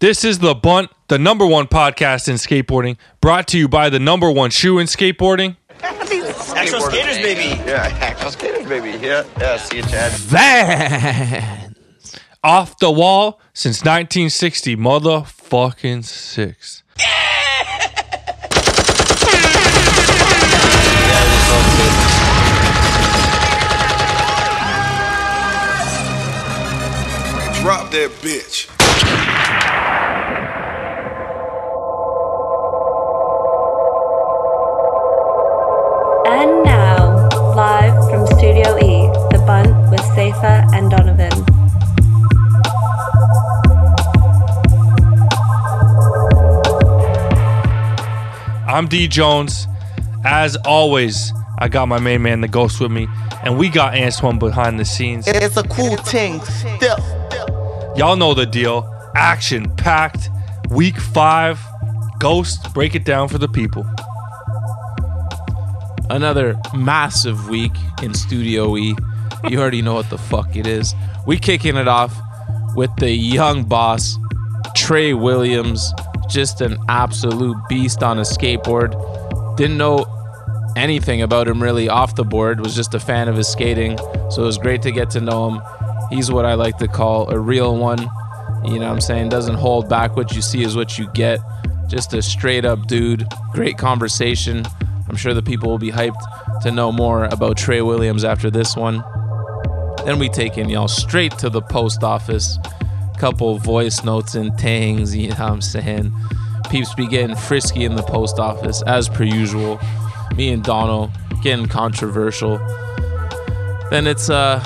This is The Bunt, the number one podcast in skateboarding, brought to you by the number one shoe in skateboarding. Actual skaters, baby. Yeah, actual skaters, baby. Yeah, yeah. See you, Chad. Van. Off the wall since 1960, motherfucking six. Drop that bitch. With Safer and Donovan. I'm D Jones. As always, I got my main man, the Ghost, with me, and we got Antoine behind the scenes. It's a cool thing. Still. Y'all know the deal. Action packed. Week five. Ghost, break it down for the people. Another massive week in Studio E. You already know what the fuck it is. We kicking it off with the young boss, Tre Williams. Just an absolute beast on a skateboard. Didn't know anything about him really off the board. Was just a fan of his skating. So it was great to get to know him. He's what I like to call a real one. You know what I'm saying? Doesn't hold back. What you see is what you get. Just a straight up dude. Great conversation. I'm sure the people will be hyped to know more about Tre Williams after this one. Then we take in y'all straight to the post office. Couple voice notes and tangs, you know what I'm saying? Peeps be getting frisky in the post office as per usual. Me and Donald getting controversial. Then it's uh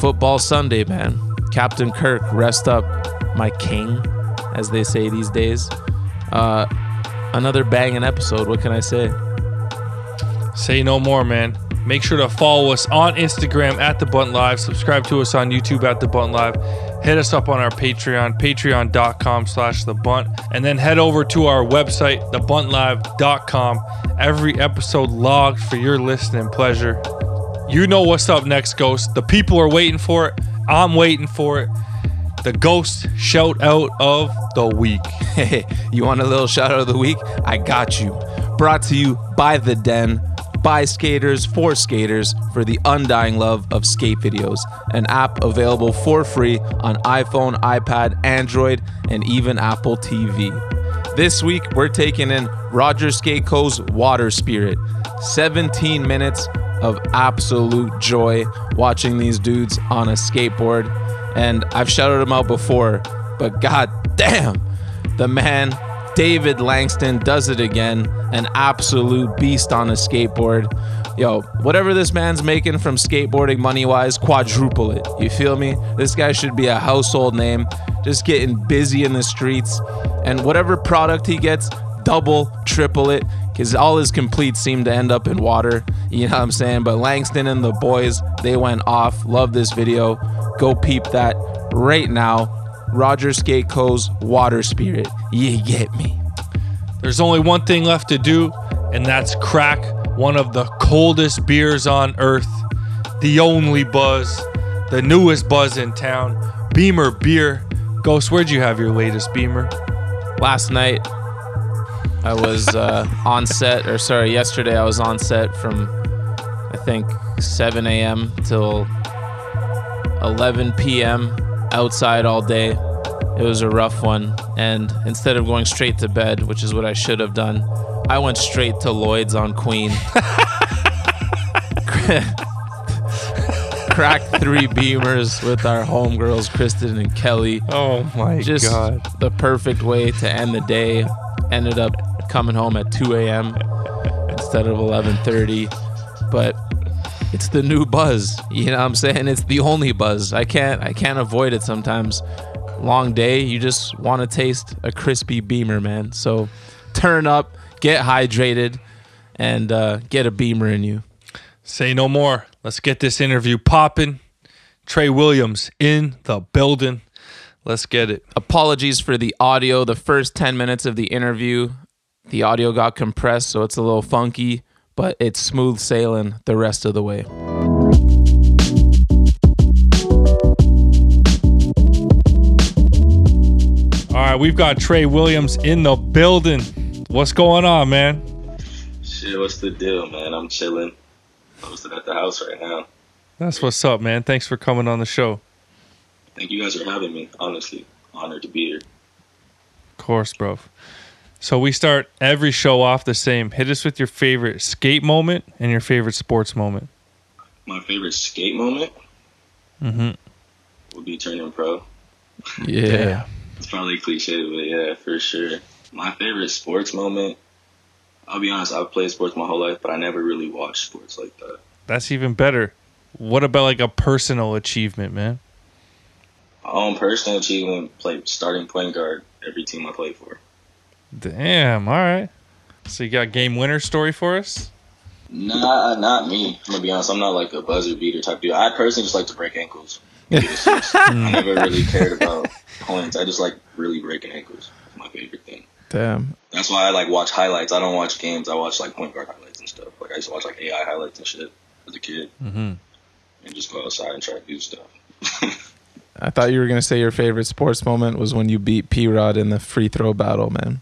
football Sunday, man. Captain Kirk, rest up, my king, as they say these days. Uh another banging episode, what can I say? Say no more, man. Make sure to follow us on Instagram at The Bunt Live. Subscribe to us on YouTube at The Bunt Live. Hit us up on our Patreon, patreon.com slash The Bunt. And then head over to our website, thebuntlive.com. Every episode logged for your listening pleasure. You know what's up next, Ghost. The people are waiting for it. I'm waiting for it. The Ghost shout out of the week. Hey, you want a little shout out of the week? I got you. Brought to you by The Den, by skaters for skaters for the undying love of skate videos. An app available for free on iPhone, iPad, Android, and even Apple TV. This week, we're taking in Roger Skate Co.'s Water Spirit. 17 minutes of absolute joy watching these dudes on a skateboard. And I've shouted them out before, but god damn, the man, David Langston, does it again. An absolute beast on a skateboard. Yo, whatever this man's making from skateboarding money wise, quadruple it. You feel me? This guy should be a household name, just getting busy in the streets. And whatever product he gets, double, triple it, because all his completes seem to end up in water. You know what I'm saying? But Langston and the boys, they went off. Love this video. Go peep that right now. Roger Skate Co.'s Water Spirit. You get me. There's only one thing left to do, and that's crack one of the coldest beers on earth. The only buzz, the newest buzz in town, Beamer Beer. Ghost, where'd you have your latest Beamer? Last night, I was uh, on set, or sorry, yesterday I was on set from I think 7 a.m. till 11 p.m. outside all day. It was a rough one, and instead of going straight to bed, which is what I should have done, I went straight to Lloyd's on Queen. Cracked three beamers with our homegirls, Kristen and Kelly Oh my just the perfect way to end the day. Ended up coming home at 2 a.m. instead of 11:30, but it's the new buzz. You know what I'm saying? It's the only buzz. I can't I can't avoid it sometimes. Long day, you just want to taste a crispy beamer, man. So turn up, get hydrated, and uh, get a beamer in you. Say no more. Let's get this interview popping. Tre Williams in the building. Let's get it. apologies for the audio. The first 10 minutes of the interview, the audio got compressed, so it's a little funky, but it's smooth sailing the rest of the way. All All right, we've got Tre Williams in the building. What's going on, man? Shit, what's the deal, man? I'm chilling. Posted at the house right now. That's what's up, man. Thanks for coming on the show. Thank you guys for having me. Honestly, honored to be here. Of course, bro. So we start every show off the same. Hit us with your favorite skate moment and your favorite sports moment. My favorite skate moment Mm-hmm. would be turning pro. Yeah. It's probably cliche, but yeah, for sure. My favorite sports moment. I'll be honest. I've played sports my whole life, but I never really watched sports like that. That's even better. What about like a personal achievement, man? My own personal achievement: play starting point guard every team I play for. Damn. All right. So you got game winner story for us? Nah, not me. I'm gonna be honest. I'm not like a buzzer beater type dude. I personally just like to break ankles. I never really cared about points. I just like really breaking ankles. It's my favorite thing. Damn. That's why I like watch highlights. I don't watch games. I watch like point guard highlights and stuff. Like I used to watch like AI highlights and shit as a kid, Mm-hmm. and just go outside and try to do stuff. I thought you were gonna say your favorite sports moment was when you beat P Rod in the free throw battle, man.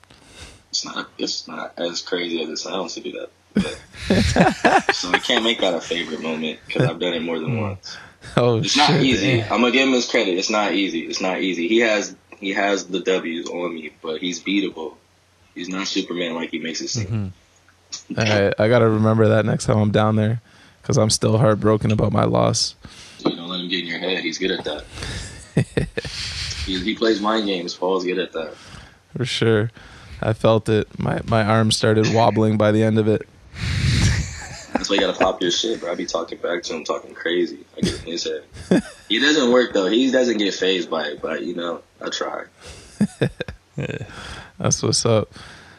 It's not. It's not as crazy as it sounds to do that. But, so I can't make that a favorite moment because I've done it more than hmm. once. Oh It's shit. not easy. I'm gonna give him his credit. It's not easy. It's not easy. He has he has the W's on me, but he's beatable. He's not Superman like he makes it seem. Mm-hmm. All right, I gotta remember that next time I'm down there, because I'm still heartbroken about my loss. You don't let him get in your head. He's good at that. he, he plays mind games. Paul's good at that. For sure. I felt it. My my arm started wobbling by the end of it. That's why you gotta pop your shit, bro. I be talking back to him, talking crazy. I get in his head. He doesn't work though. He doesn't get phased by it, but you know, I try. That's what's up.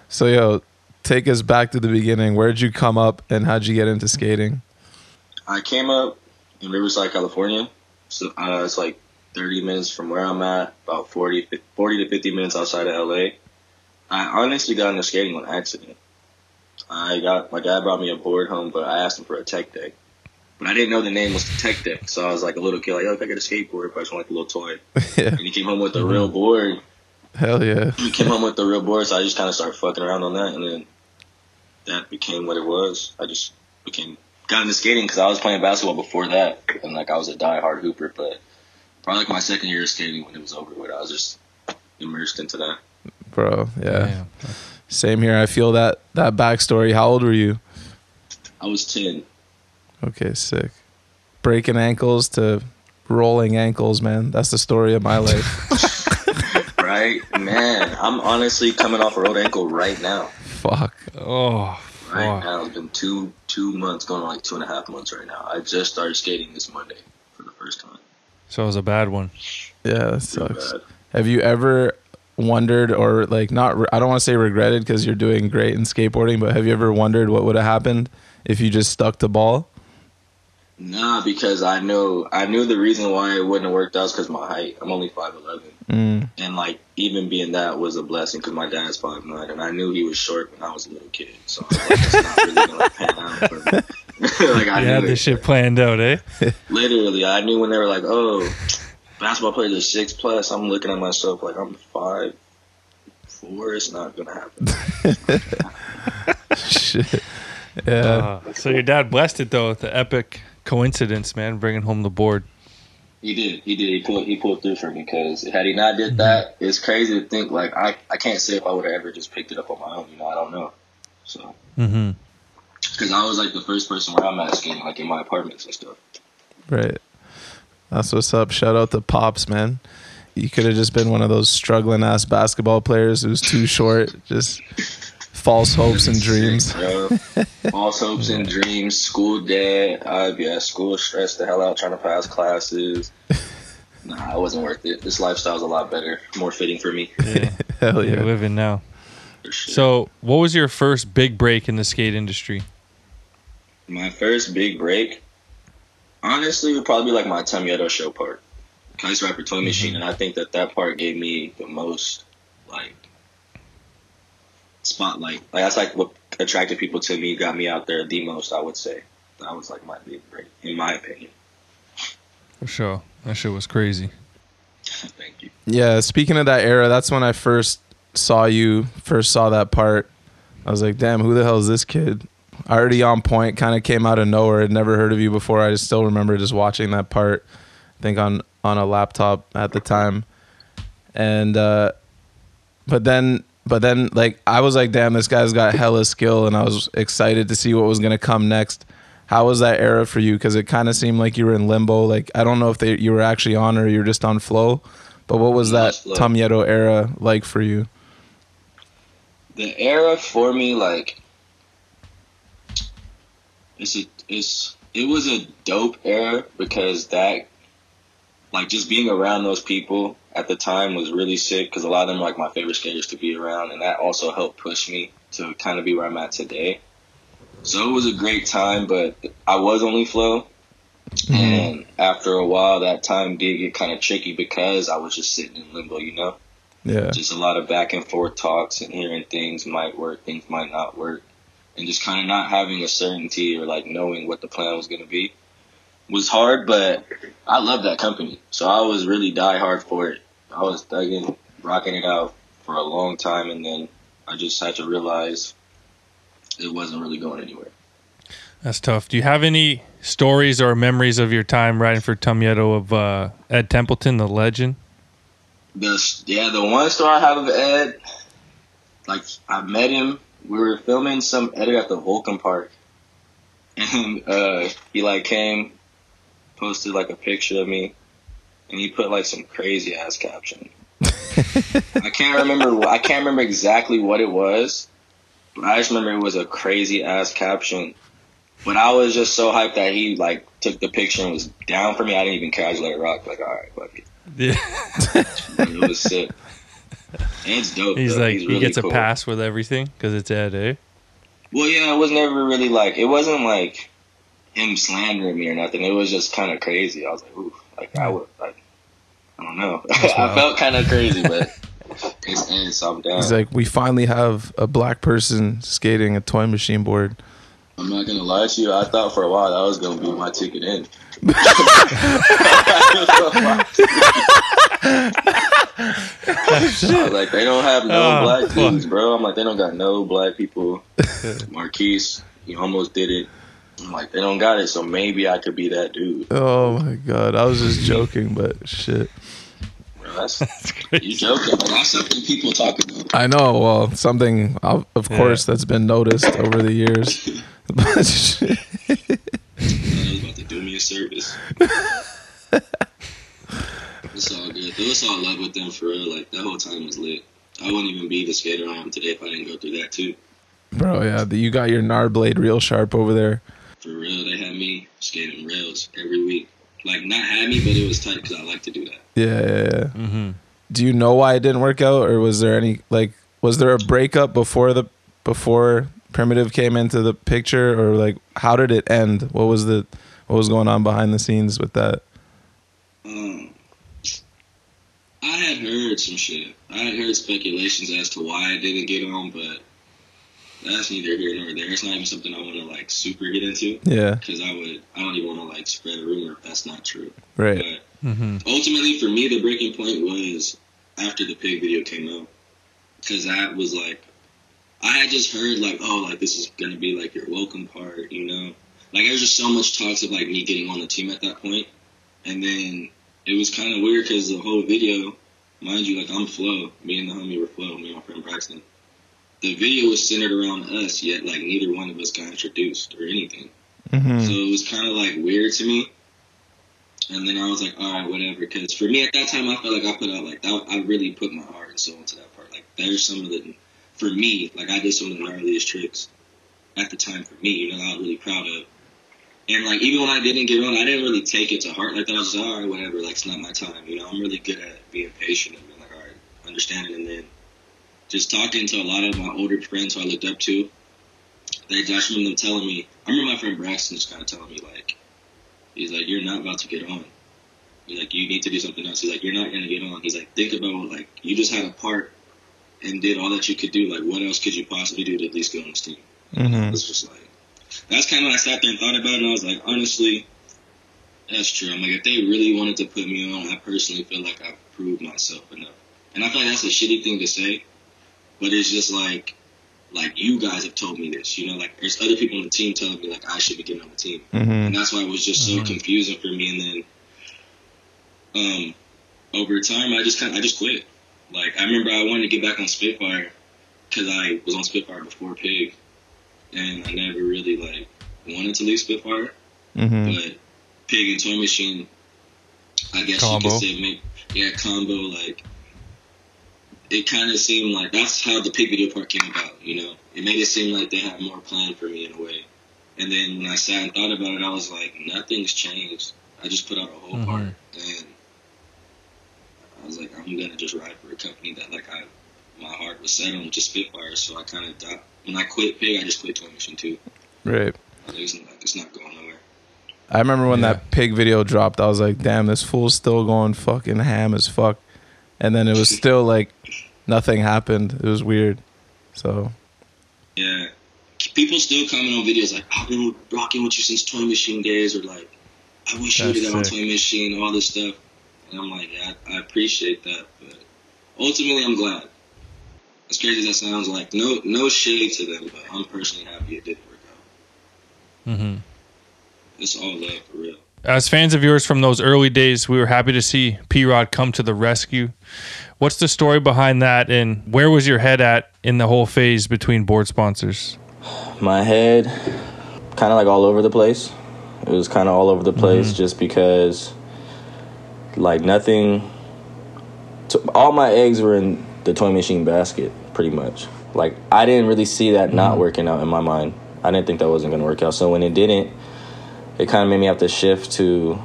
So yo, take us back to the beginning. Where'd you come up and how'd you get into skating? I came up in Riverside, California. So uh, it's like 30 minutes from where I'm at, about 40, 40 to 50 minutes outside of LA. I honestly got into skating on accident. I got my dad brought me a board home, but I asked him for a tech deck. But I didn't know the name was the tech deck, so I was like a little kid, like, "Yo, if I get a skateboard, but I just want like a little toy." yeah. And he came home with a real mm-hmm. board. Hell yeah. He came home with the real board, so I just kind of started fucking around on that, and then that became what it was. I just became got into skating because I was playing basketball before that, and like I was a die-hard hooper. But probably like my second year of skating when it was over with, I was just immersed into that. Bro, yeah. Damn. Same here. I feel that that backstory. How old were you? I was ten. Okay, sick. Breaking ankles to rolling ankles, man. That's the story of my life. Right, man. I'm honestly coming off a rolled ankle right now. Fuck. Oh, Right fuck. now, it's been two two months, going on like two and a half months right now. I just started skating this Monday for the first time. So it was a bad one. Yeah, that sucks. Have you ever wondered or like not re- I don't want to say regretted because you're doing great in skateboarding, but have you ever wondered what would have happened if you just stuck to ball? Nah, because I know I knew the reason why it wouldn't have worked out is because my height. I'm only five eleven, Mm, and like even being that was a blessing because my dad's five nine, and I knew he was short when I was a little kid. So I was like, it's not really gonna pan out for like I You knew had it. this shit planned out, eh? Literally, I knew when they were like, "Oh, basketball players are six plus." I'm looking at myself like I'm five four. It's not gonna happen. shit. Yeah. Uh, so your dad blessed it though with the epic coincidence, man, bringing home the board. He did. He did. He pulled. He pulled through for me because had he not did that, it's crazy to think like I. I can't say if I would have ever just picked it up on my own. You know, I don't know. So Mm-hmm. because I was like the first person where I'm at skating, like in my apartments and stuff. Right. That's what's up. Shout out to Pops, man. You could have just been one of those struggling ass basketball players who's too short. Just false hopes and dreams. Bro. False hopes and dreams. School dead. I be at school stressed the hell out trying to pass classes. Nah, it wasn't worth it. This lifestyle's a lot better, more fitting for me. Yeah, Hell you're yeah. living now. Sure. So, what was your first big break in the skate industry? My first big break, honestly, would probably be like my Tum Yeto show part. Ice Rapper Toy Machine, mm-hmm. and I think that that part gave me the most, like, spotlight. Like, that's like what attracted people to me, got me out there the most, I would say. That was like my big break, in my opinion. For sure. That shit was crazy. Thank you. Yeah, speaking of that era, that's when I first saw you, first saw that part. I was like, damn, who the hell is this kid? Already on point, kind of came out of nowhere. I'd never heard of you before. I just still remember just watching that part, I think on on a laptop at the time. And uh but then but then like I was like, damn, this guy's got hella skill and I was excited to see what was gonna come next. How was that era for you? Because it kind of seemed like you were in limbo. Like I don't know if they, you were actually on or you were just on flow. But what was that. Tum Yeto era like for you? the era for me like it's a it's it was a dope era because that like just being around those people at the time was really sick because a lot of them were like my favorite skaters to be around and that also helped push me to kind of be where I'm at today. So it was a great time, but I was only flow. Mm-hmm. And after a while, that time did get kind of tricky because I was just sitting in limbo, you know? Yeah. just a lot of back and forth talks and hearing things might work, things might not work, and just kind of not having a certainty or like knowing what the plan was going to be was hard. But I love that company, so I was really die hard for it. I was thugging, rocking it out for a long time, and then I just had to realize it wasn't really going anywhere. That's tough. Do you have any stories or memories of your time riding for Tum Yeto of uh, Ed Templeton, the legend? The yeah, the one story I have of Ed, like I met him. We were filming some edit at the Vulcan Park, and uh, he like came, posted like a picture of me, and he put like some crazy ass caption. I can't remember. I can't remember exactly what it was, but I just remember it was a crazy ass caption. But I was just so hyped that he like took the picture and was down for me. I didn't even care. I just let it rock. Like all right, fuck it. Yeah. it was sick. It's dope. He's though. like He's he really gets cool. a pass with everything because it's Ed, eh? Well, yeah, it was never really like it wasn't like him slandering me or nothing. It was just kind of crazy. I was like, ooh, like I would like I don't know. I felt kind of crazy, but it's in, so I'm down. He's like, we finally have a black person skating a toy machine board. I'm not gonna lie to you. I thought for a while that was gonna be my ticket in. I was like, they don't have no Oh, black fuck. dudes, bro. I'm like, they don't got no black people. Marquise, he almost did it. I'm like, they don't got it, so maybe I could be that dude. Oh my god, I was just joking, but shit. Bro, that's, you joking, but that's something people talk about. I know. Well, something of, of course that's been noticed over the years. But shit. He about to do me a service. It's all good. It was all love with them for real. Like that whole time was lit. I wouldn't even be the skater I am today if I didn't go through that too. Bro, yeah, you got your Nar blade real sharp over there. For real, they had me skating rails every week. Like not had me, but it was tight because I like to do that. Yeah, yeah, yeah. Mm-hmm. Do you know why it didn't work out, or was there any like was there a breakup before the before Primitive came into the picture, or like how did it end? What was the what was going on behind the scenes with that? Um, I had heard some shit. I had heard speculations as to why I didn't get on, but that's neither here nor there. It's not even something I want to like super get into Yeah, because I would. I don't even want to like spread a rumor if that's not true. right. But Mm-hmm. ultimately, for me, the breaking point was after the pig video came out because that was like I had just heard like, oh, like this is gonna be like your welcome part, you know. Like there was just so much talks of like me getting on the team at that point, and then it was kind of weird because the whole video, mind you, like I'm Flo, me and the homie were Flo, me and my friend Braxton. The video was centered around us, yet like neither one of us got introduced or anything. hmm So it was kind of like weird to me. And then I was like, all right, whatever. Because for me at that time, I felt like I put out like that. I really put my heart and soul into that part. Like there's some of the, for me, like I did some of the gnarliest tricks at the time for me. You know, I was really proud of. And like even when I didn't get on, I didn't really take it to heart like that. I was just all right, whatever. Like it's not my time. You know, I'm really good at being patient and being like, all right, understanding. And then just talking to a lot of my older friends who I looked up to. They, just remember them telling me. I remember my friend Braxton just kind of telling me like, he's like, you're not about to get on. He's like, you need to do something else. He's like, you're not gonna get on. He's like, think about like you just had a part and did all that you could do. Like, what else could you possibly do to at least get on this team? hmm It's just like that's kind of what I sat there and thought about, it, and I was like, honestly, that's true. I'm like, if they really wanted to put me on, I personally feel like I've proved myself enough. And I feel like that's a shitty thing to say, but it's just like, like you guys have told me this, you know, like there's other people on the team telling me like I should be getting on the team, Mm-hmm. and that's why it was just so confusing for me. And then, um, over time, I just kind, of I just quit. Like I remember I wanted to get back on Spitfire because I was on Spitfire before Pig, and I never really like wanted to leave Spitfire. Mm-hmm. But Pig and Toy Machine, I guess Combo. you could say, make, yeah, combo. Like it kind of seemed like that's how the Pig video part came about. You know, it made it seem like they had more planned for me in a way. And then when I sat and thought about it, I was like, nothing's changed. I just put out a whole part, and I was like, I'm gonna just ride for a company that like I, my heart was set on, just Spitfire. So I kind of when I quit Pig, I just quit Toy Machine too. Right. Uh, I was it's not going nowhere. I remember when Yeah. that pig video dropped, I was like, damn, this fool's still going fucking ham as fuck. And then it was still like nothing happened. It was weird. So Yeah. People still comment on videos like, I've been rocking with you since Toy Machine days, or like, I wish you would have That's got on. Toy Machine, all this stuff. And I'm like, yeah, I, I appreciate that, but ultimately, I'm glad. As crazy as that sounds, like, no no shade to them, but I'm personally happy it didn't work out. Mm-hmm. It's all love, for real. As fans of yours from those early days, we were happy to see P Rod come to the rescue. What's the story behind that, and where was your head at in the whole phase between board sponsors? my head kind of like all over the place. It was kind of all over the place just because, like, nothing. So all my eggs were in the toy machine basket, pretty much. Like, I didn't really see that not mm-hmm. working out in my mind. I didn't think that wasn't going to work out. So when it didn't, it kind of made me have to shift to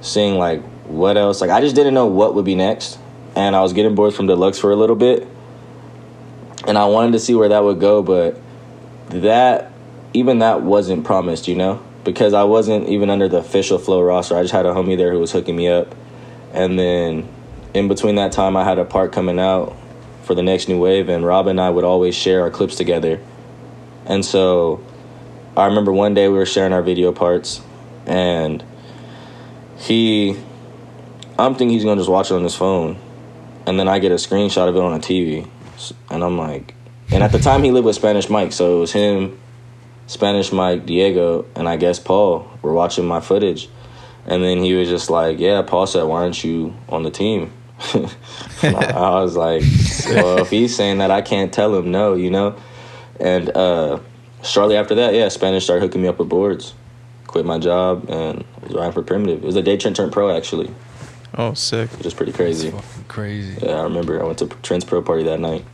seeing, like, what else. Like, I just didn't know what would be next. And I was getting bored from Deluxe for a little bit. And I wanted to see where that would go, but that even that wasn't promised, you know, because I wasn't even under the official flow roster. I just had a homie there who was hooking me up, and then in between that time, I had a part coming out for the next new wave, and Rob and I would always share our clips together, and so I remember one day we were sharing our video parts, and he, I'm thinking he's gonna just watch it on his phone, and then I get a screenshot of it on a TV, and I'm like. And at the time, he lived with Spanish Mike, so it was him, Spanish Mike, Diego, and I guess Paul were watching my footage. And then he was just like, "Yeah, Paul said, why aren't you on the team?" And I, I was like, "Well, if he's saying that, I can't tell him no, you know." And uh, shortly after that, yeah, Spanish started hooking me up with boards. Quit my job and was riding for Primitive. It was the day Trent turned pro, actually, Oh sick. which is pretty crazy. Fucking crazy. Yeah, I remember I went to Trent's pro party that night.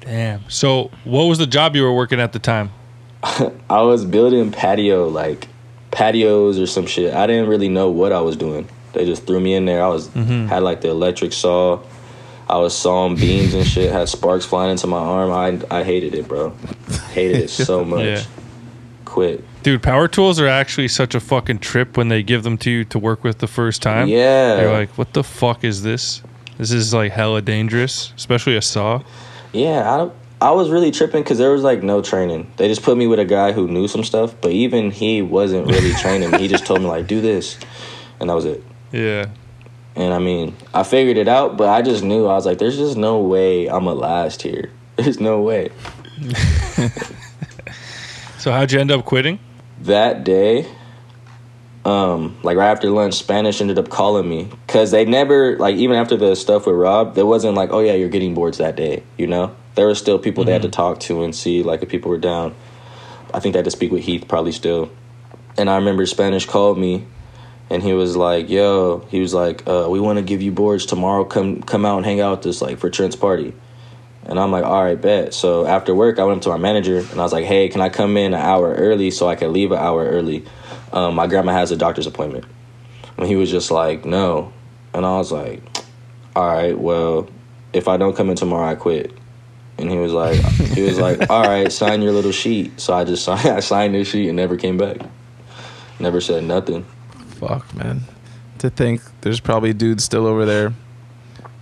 Damn. So, what was the job you were working at the time? I was building patio like patios or some shit. I didn't really know what I was doing. They just threw me in there. I was mm-hmm. had like the electric saw. I was sawing beams and shit. Had sparks flying into my arm. I I hated it, bro. Hated it so much. Yeah. Quit. Dude, power tools are actually such a fucking trip when they give them to you to work with the first time. Yeah. You're like, what the fuck is this? This is like hella dangerous, especially a saw. Yeah, I I was really tripping because there was like no training. They just put me with a guy who knew some stuff, but even he wasn't really training me. He just told me like do this, and that was it. Yeah. And I mean, I figured it out, but I just knew I was like, there's just no way I'm gonna last here. There's no way. So, how'd you end up quitting? That day, um, like right after lunch, Spanish ended up calling me because they never like even after the stuff with Rob, there wasn't like, oh yeah, you're getting boards that day. You know, there were still people they had to talk to and see like if people were down. I think they had to speak with Heath probably still. And I remember Spanish called me and he was like, "Yo," he was like, uh, "We want to give you boards tomorrow. Come come out and hang out with us like for Trent's party." And I'm like, "All right, bet." So after work, I went up to my manager and I was like, "Hey, can I come in an hour early so I can leave an hour early? Um, my grandma has a doctor's appointment." And he was just like, "No," and I was like, "All right, well, if I don't come in tomorrow, I quit." And he was like, he was like, "All right, sign your little sheet." So I just signed, I signed this sheet and never came back. Never said nothing. Fuck man. To think there's probably dudes still over there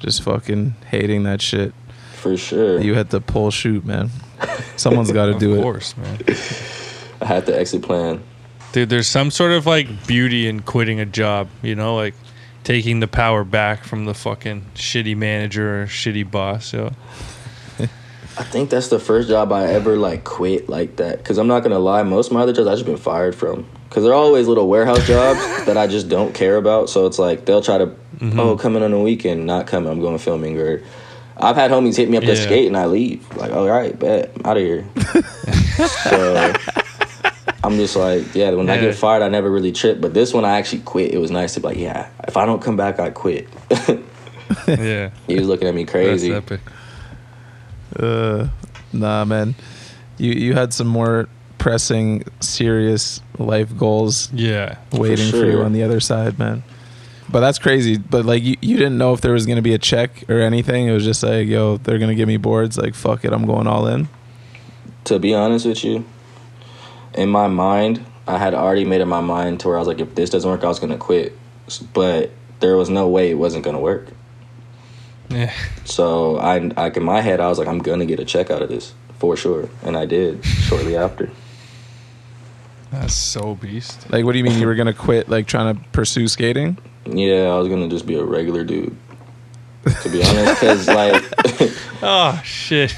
just fucking hating that shit. For sure. You had to pull shoot, man. Someone's got to do of it. Of course, man. I had the exit plan. Dude, there's some sort of like beauty in quitting a job, you know, like taking the power back from the fucking shitty manager or shitty boss. So I think that's the first job I ever like quit like that. Cause I'm not gonna lie, most of my other jobs I've just been fired from. Cause they're always little warehouse jobs that I just don't care about. So it's like they'll try to, oh, coming on a weekend, not coming. I'm going filming. Or I've had homies hit me up to skate and I leave. Like, all right, bet, I'm out of here. so I'm just like, yeah. When I get fired, I never really trip. But this one, I actually quit. It was nice to be like, yeah. If I don't come back, I quit. yeah, he was looking at me crazy. that's crazy. epic. Uh, nah, man. You you had some more pressing, serious life goals Yeah, waiting for, you on the other side, man. But that's crazy. But like you, you didn't know if there was gonna be a check or anything. It was just like, yo, they're gonna give me boards. Like, fuck it, I'm going all in. to be honest with you, in my mind, I had already made up my mind to where I was like, if this doesn't work, I was gonna quit. But there was no way it wasn't gonna work. yeah. So I, like in my head, I was like, I'm gonna get a check out of this for sure, and I did shortly after. That's so beast. Like, what do you mean you were gonna quit? Like, trying to pursue skating? Yeah, I was gonna just be a regular dude. To be honest, because like. Oh shit.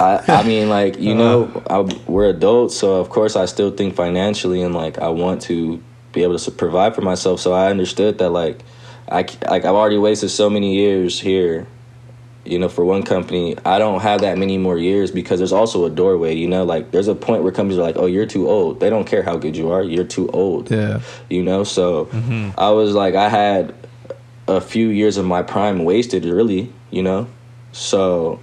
I, I mean, like you know, uh-huh. I, we're adults, so of course I still think financially, and like I want to be able to provide for myself. So I understood that, like, I c- like I've already wasted so many years here, you know, for one company. I don't have that many more years because there's also a doorway. You know, like there's a point where companies are like, "Oh, you're too old." They don't care how good you are. You're too old Yeah. you know so mm-hmm. i was like i had a few years of my prime wasted really you know so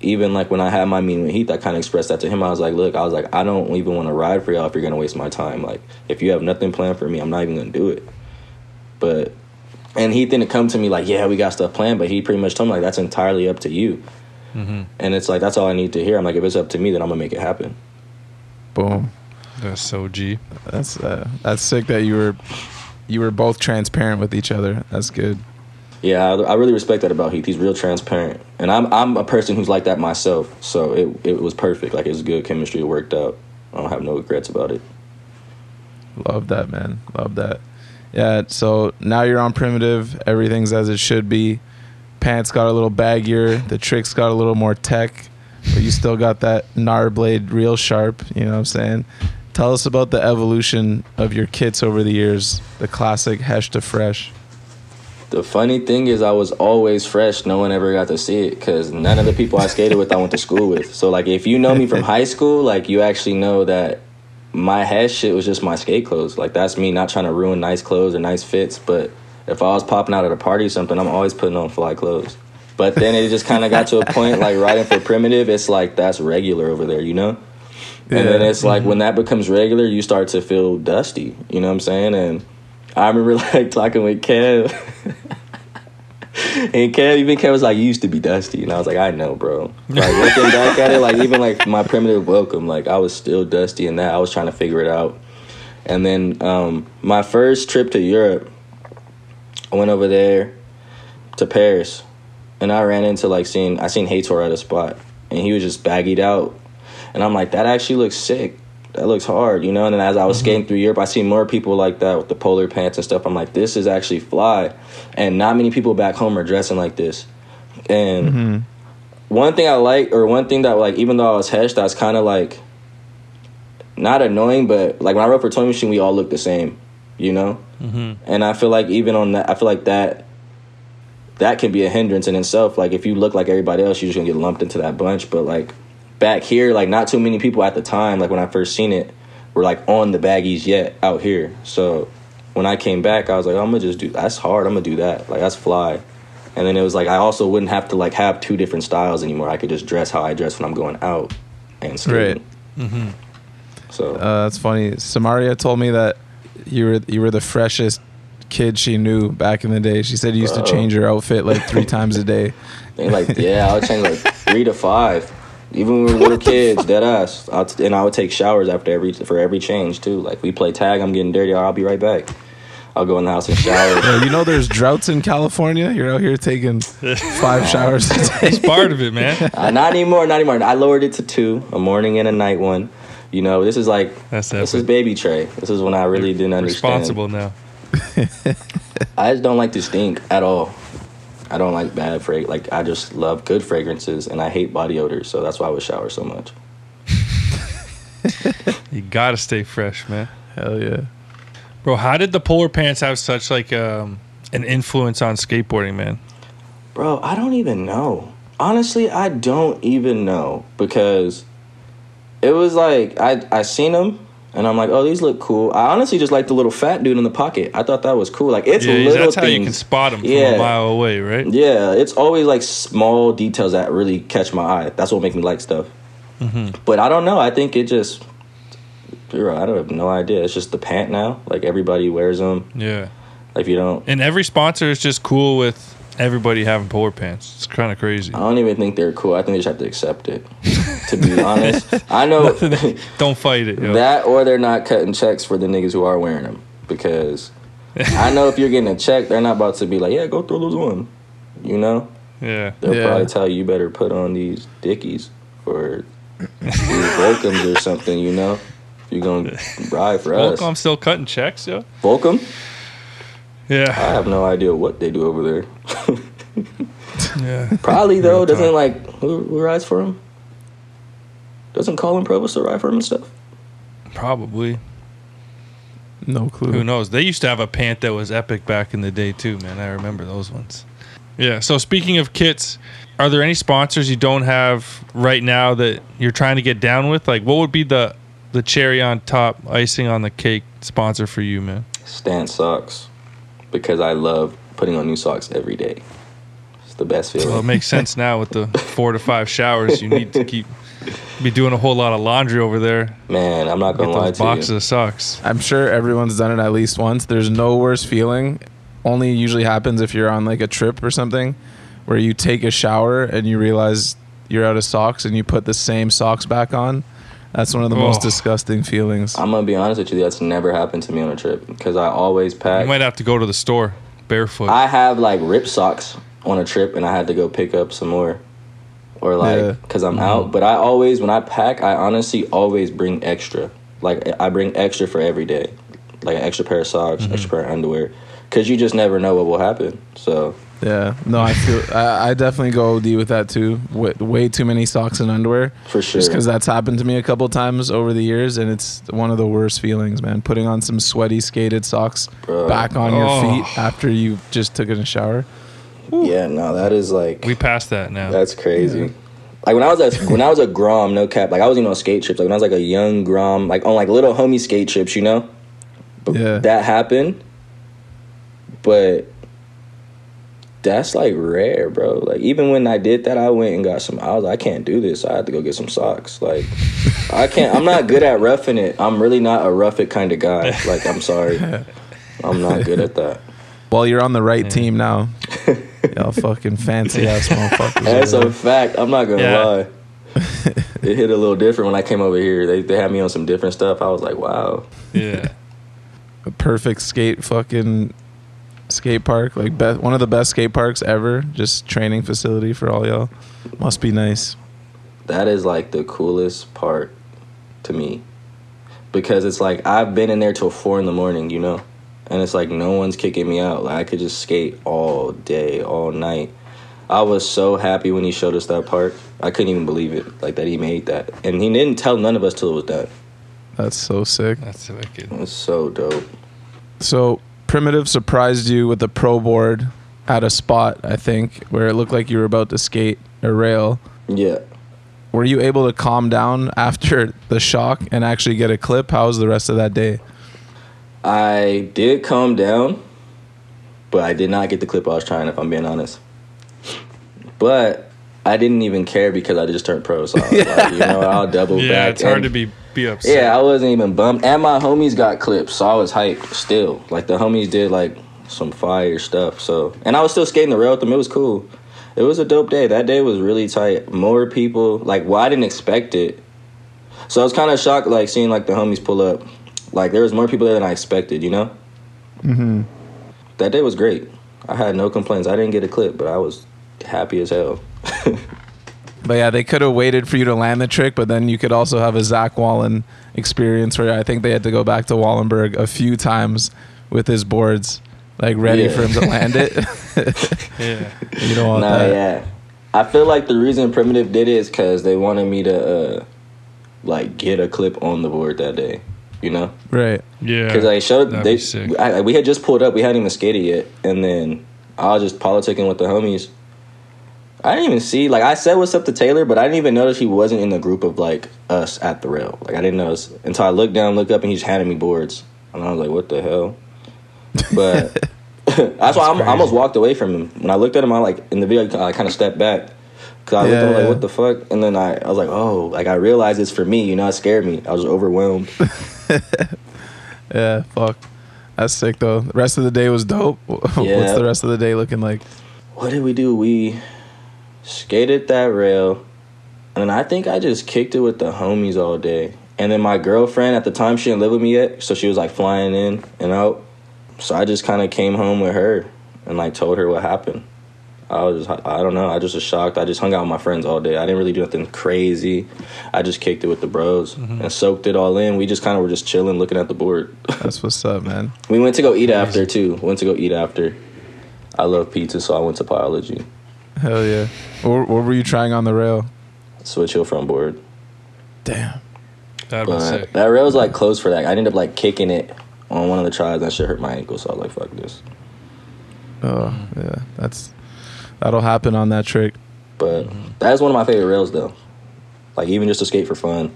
even like when i had my meeting with heath i kind of expressed that to him i was like look i was like i don't even want to ride for y'all if you're gonna waste my time like if you have nothing planned for me i'm not even gonna do it but and he didn't come to me like yeah we got stuff planned but he pretty much told me like that's entirely up to you and it's like that's all i need to hear i'm like if it's up to me then i'm gonna make it happen Boom. That's so G. That's uh, that's sick that you were you were both transparent with each other. That's good. Yeah, I, I really respect that about Heath. He's real transparent, and I'm I'm a person who's like that myself. So it it was perfect. Like it was good chemistry. It worked out. I don't have no regrets about it. Love that, man. Love that. Yeah. So now you're on primitive. Everything's as it should be. Pants got a little baggier. The tricks got a little more tech, but you still got that Nar blade real sharp. You know what I'm saying? Tell us about the evolution of your kits over the years. The classic Hesh to Fresh. The funny thing is, I was always fresh. No one ever got to see it because none of the people I skated with, I went to school with. So like, if you know me from high school, like you actually know that my head shit was just my skate clothes. Like that's me not trying to ruin nice clothes or nice fits, but if I was popping out at a party or something, I'm always putting on fly clothes. But then it just kind of got to a point like riding for primitive, it's like that's regular over there, you know. And then it's like when that becomes regular, you start to feel dusty. You know what I'm saying? And I remember like talking with Kev. and Kev, even Kev was like, "You used to be dusty," and I was like, "I know, bro." Like looking back at it, like even like my primitive welcome, like I was still dusty in that. I was trying to figure it out. And then um, my first trip to Europe, I went over there to Paris, and I ran into like seeing I seen Hator at a spot, and he was just baggied out, and I'm like, that actually looks sick. That looks hard, you know. And then as I was mm-hmm. skating through Europe, I see more people like that with the polar pants and stuff. I'm like, this is actually fly, and not many people back home are dressing like this. And mm-hmm. one thing I like, or one thing that like, even though I was heshed, I was kind of like, not annoying, but like when I wrote for Toy Machine, we all look the same, you know. Mm-hmm. And I feel like even on that, I feel like that that can be a hindrance in itself. Like if you look like everybody else, you're just gonna get lumped into that bunch. But like back here, like not too many people at the time, like when I first seen it, were like on the baggies yet out here. So when I came back, I was like, I'm gonna just do that's hard. I'm gonna do that. Like that's fly. And then it was like I also wouldn't have to like have two different styles anymore. I could just dress how I dress when I'm going out and skating. So Uh, that's funny. Samarria told me that you were you were the freshest kid she knew back in the day. She said you used to change your outfit like three times a day. Like, yeah, I would change like three to five. Even when we were kids, dead ass. I'll t- and I would take showers after every for every change too. Like we play tag, I'm getting dirty. I'll be right back. I'll go in the house and shower. Yeah, you know, there's droughts in California. You're out here taking five showers a day. It's part of it, man. uh, not anymore, not anymore. I lowered it to two, a morning and a night one. You know, this is like That's this is baby Tre. This is when I really didn't understand. Responsible now. I just don't like to stink at all. I don't like bad frag. Like I just love good fragrances, and I hate body odors, So that's why I would shower so much. You gotta stay fresh, man. Hell yeah. Bro, how did the polar pants have such like um, an influence on skateboarding, man? Bro, I don't even know. Honestly, I don't even know because it was like I I seen them and I'm like, oh, these look cool. I honestly just like the little fat dude in the pocket. I thought that was cool. Like it's yeah, little that's things. how you can spot them from a mile away, right? Yeah, it's always like small details that really catch my eye. That's what make me like stuff. Mm-hmm. But I don't know. I think it just. Bro, I don't have no idea. It's just the pant now. Like everybody wears them. Yeah. Like if you don't, And every sponsor is just cool with everybody having polar pants. It's kind of crazy. I don't even think they're cool. I think they just have to accept it. to be honest, I know Don't fight it, yo. that, or they're not cutting checks for the niggas who are wearing them because I know if you're getting a check, they're not about to be like, yeah, go throw those on. You know, yeah. they'll Yeah. probably tell you you better put on these dickies or these Volcums or something. You know, if you're gonna ride for us. Volcom still cutting checks, yo. Volcom? Yeah. I have no idea what they do over there. Yeah. Probably though, doesn't like who, who rides for him? Doesn't Collin Provost still ride for him and stuff? Probably. No clue. Who knows? They used to have a pant that was epic back in the day too, man. I remember those ones. Yeah. So speaking of kits, are there any sponsors you don't have right now that you're trying to get down with? Like, what would be the the cherry on top, icing on the cake sponsor for you, man? Stance socks, because I love putting on new socks every day. It's the best feeling. Well, it makes sense now with the four to five showers. You need to keep be doing a whole lot of laundry over there. Man, I'm not gonna lie those to boxes you. of socks. I'm sure everyone's done it at least once. There's no worse feeling. Only usually happens if you're on like a trip or something where you take a shower and you realize you're out of socks and you put the same socks back on. That's one of the oh. most Oh. disgusting feelings. I'm gonna be honest with you. That's never happened to me on a trip because I always pack. You might have to go to the store barefoot. I have like rip socks on a trip, and I had to go pick up some more, or like because I'm out. But I always, when I pack, I honestly always bring extra. Like I bring extra for every day, like an extra pair of socks, mm-hmm. extra pair of underwear, because you just never know what will happen. So Yeah, no, I feel I, I definitely go OD with that too. Way, way too many socks and underwear, for sure, just because that's happened to me a couple times over the years, and it's one of the worst feelings, man. Putting on some sweaty skated socks Bro. back on Oh. your feet after you just took in a shower. Yeah, no, that is like we passed that now. That's crazy. Like when I was a when I was a grom, no cap. Like I wasn't even on skate trips. Like when I was like a young grom, like on like little homie skate trips, you know. But Yeah. that happened. But that's like rare, bro. Like even when I did that, I went and got some. I was like, I can't do this. I had to go get some socks. Like I can't. I'm not good at roughing it. I'm really not a rough it kind of guy. Like I'm sorry. I'm not good at that. Well, you're on the right team now. Y'all fucking fancy ass motherfuckers. That's over a fact. I'm not gonna Yeah. lie. it hit a little different when I came over here. They they had me on some different stuff. I was like, wow. yeah. a perfect skate fucking skate park, like be- one of the best skate parks ever. Just training facility for all y'all. Must be nice. That is like the coolest part to me. Because it's like I've been in there till four in the morning, you know? And it's like no one's kicking me out. Like I could just skate all day, all night. I was so happy when he showed us that park. I couldn't even believe it. Like that he made that. And he didn't tell none of us till it was done. That's so sick. That's wicked. It was so dope. So primitive surprised you with the pro board at a spot, I think, where it looked like you were about to skate a rail. Yeah. Were you able to calm down after the shock and actually get a clip? How was the rest of that day? I did calm down, but I did not get the clip I was trying, if I'm being honest. But I didn't even care because I just turned pro, so I was like, you know, I'll double Yeah, back. Yeah, it's hard to be be upset. Yeah, I wasn't even bummed. And my homies got clips, so I was hyped still. Like the homies did like some fire stuff. So and I was still skating the rail with them. It was cool. It was a dope day. That day was really tight. More people. Like, well, I didn't expect it. So I was kind of shocked, like seeing like the homies pull up. Like there was more people there than I expected. You know. Mm-hmm. That day was great. I had no complaints. I didn't get a clip, but I was happy as hell. But yeah, they could have waited for you to land the trick, but then you could also have a Zach Wallin experience where I think they had to go back to Wallenberg a few times with his boards, like ready Yeah. for him to land it. Yeah. you don't want Nah, that. yeah. I feel like the reason Primitive did it is because they wanted me to, uh, like, get a clip on the board that day. You know, Right. Yeah. because I showed That'd they. be sick. I, we had just pulled up. We hadn't even skated yet, and then I was just politicking with the homies. I didn't even see like I said what's up to Taylor, but I didn't even notice he wasn't in the group of like us at the rail. Like I didn't notice until I looked down, looked up, and he just handed me boards, and I was like, "What the hell?" But that's why I'm, I almost walked away from him. When I looked at him, I like in the video, I kind of stepped back because I looked at him like, yeah. "What the fuck?" And then I, I was like, "Oh!" Like I realized it's for me. You know, it scared me. I was overwhelmed. Yeah. Fuck. That's sick though. The rest of the day was dope. What's the rest of the day looking like? what did we do? We skated that rail, and I think I just kicked it with the homies all day. And then my girlfriend at the time she didn't live with me yet, so she was like flying in and out. So I just kind of came home with her and like told her what happened. I was just, I don't know. I just was shocked. I just hung out with my friends all day. I didn't really do nothing crazy. I just kicked it with the bros mm-hmm. and soaked it all in. We just kind of were just chilling, looking at the board. That's what's up, man. we went to go eat after too. Went to go eat after. I love pizza, so I went to biology. Hell yeah. What, what were you trying on the rail? Switch hill front board. Damn. That'd be sick. that rail was like close for that. I ended up like kicking it on one of the tries. and That shit hurt my ankle, so I was like, "Fuck this." Oh yeah. That's that'll happen on that trick. But that is one of my favorite rails, though. Like even just to skate for fun.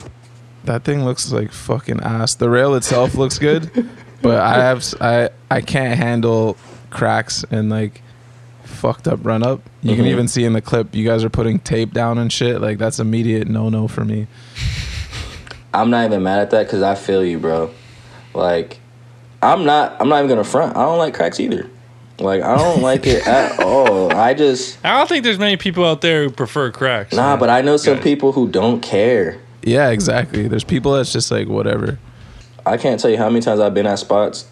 That thing looks like fucking ass. The rail itself looks good, but I have I I can't handle cracks and like fucked up run up. You can Mhm. even see in the clip you guys are putting tape down and shit. Like that's immediate no no for me. I'm not even mad at that because I feel you, bro. Like I'm not. I'm not even gonna front. I don't like cracks either. Like I don't like it at all. I just I don't think there's many people out there who prefer cracks. nah. man. But I know some Good. people who don't care. Yeah, exactly. There's people that's just like whatever. I can't tell you how many times I've been at spots.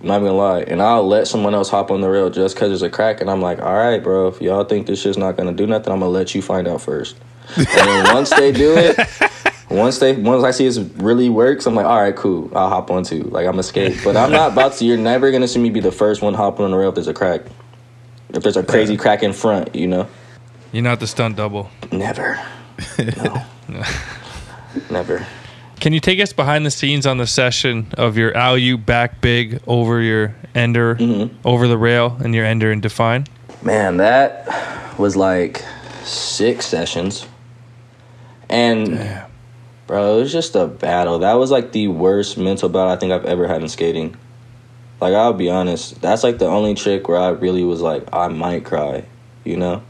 I'm not gonna lie, and I'll let someone else hop on the rail just because there's a crack, and I'm like, all right, bro. If y'all think this shit's not gonna do nothing, I'm gonna let you find out first. And then once they do it, once they once I see this really works, I'm like, all right, cool. I'll hop on too. Like I'm a escape, but I'm not about to. You're never gonna see me be the first one hopping on the rail if there's a crack. If there's a crazy crack in front, you know, You're not the stunt double. never. No. never. Can you take us behind the scenes on the session of your alley back big over your ender, Mm-hmm. over the rail, and your ender in define? Man, that was like six sessions. And bro, it was just a battle. That was like the worst mental battle I think I've ever had in skating. Like I'll be honest, that's like the only trick where I really was like I might cry, you know?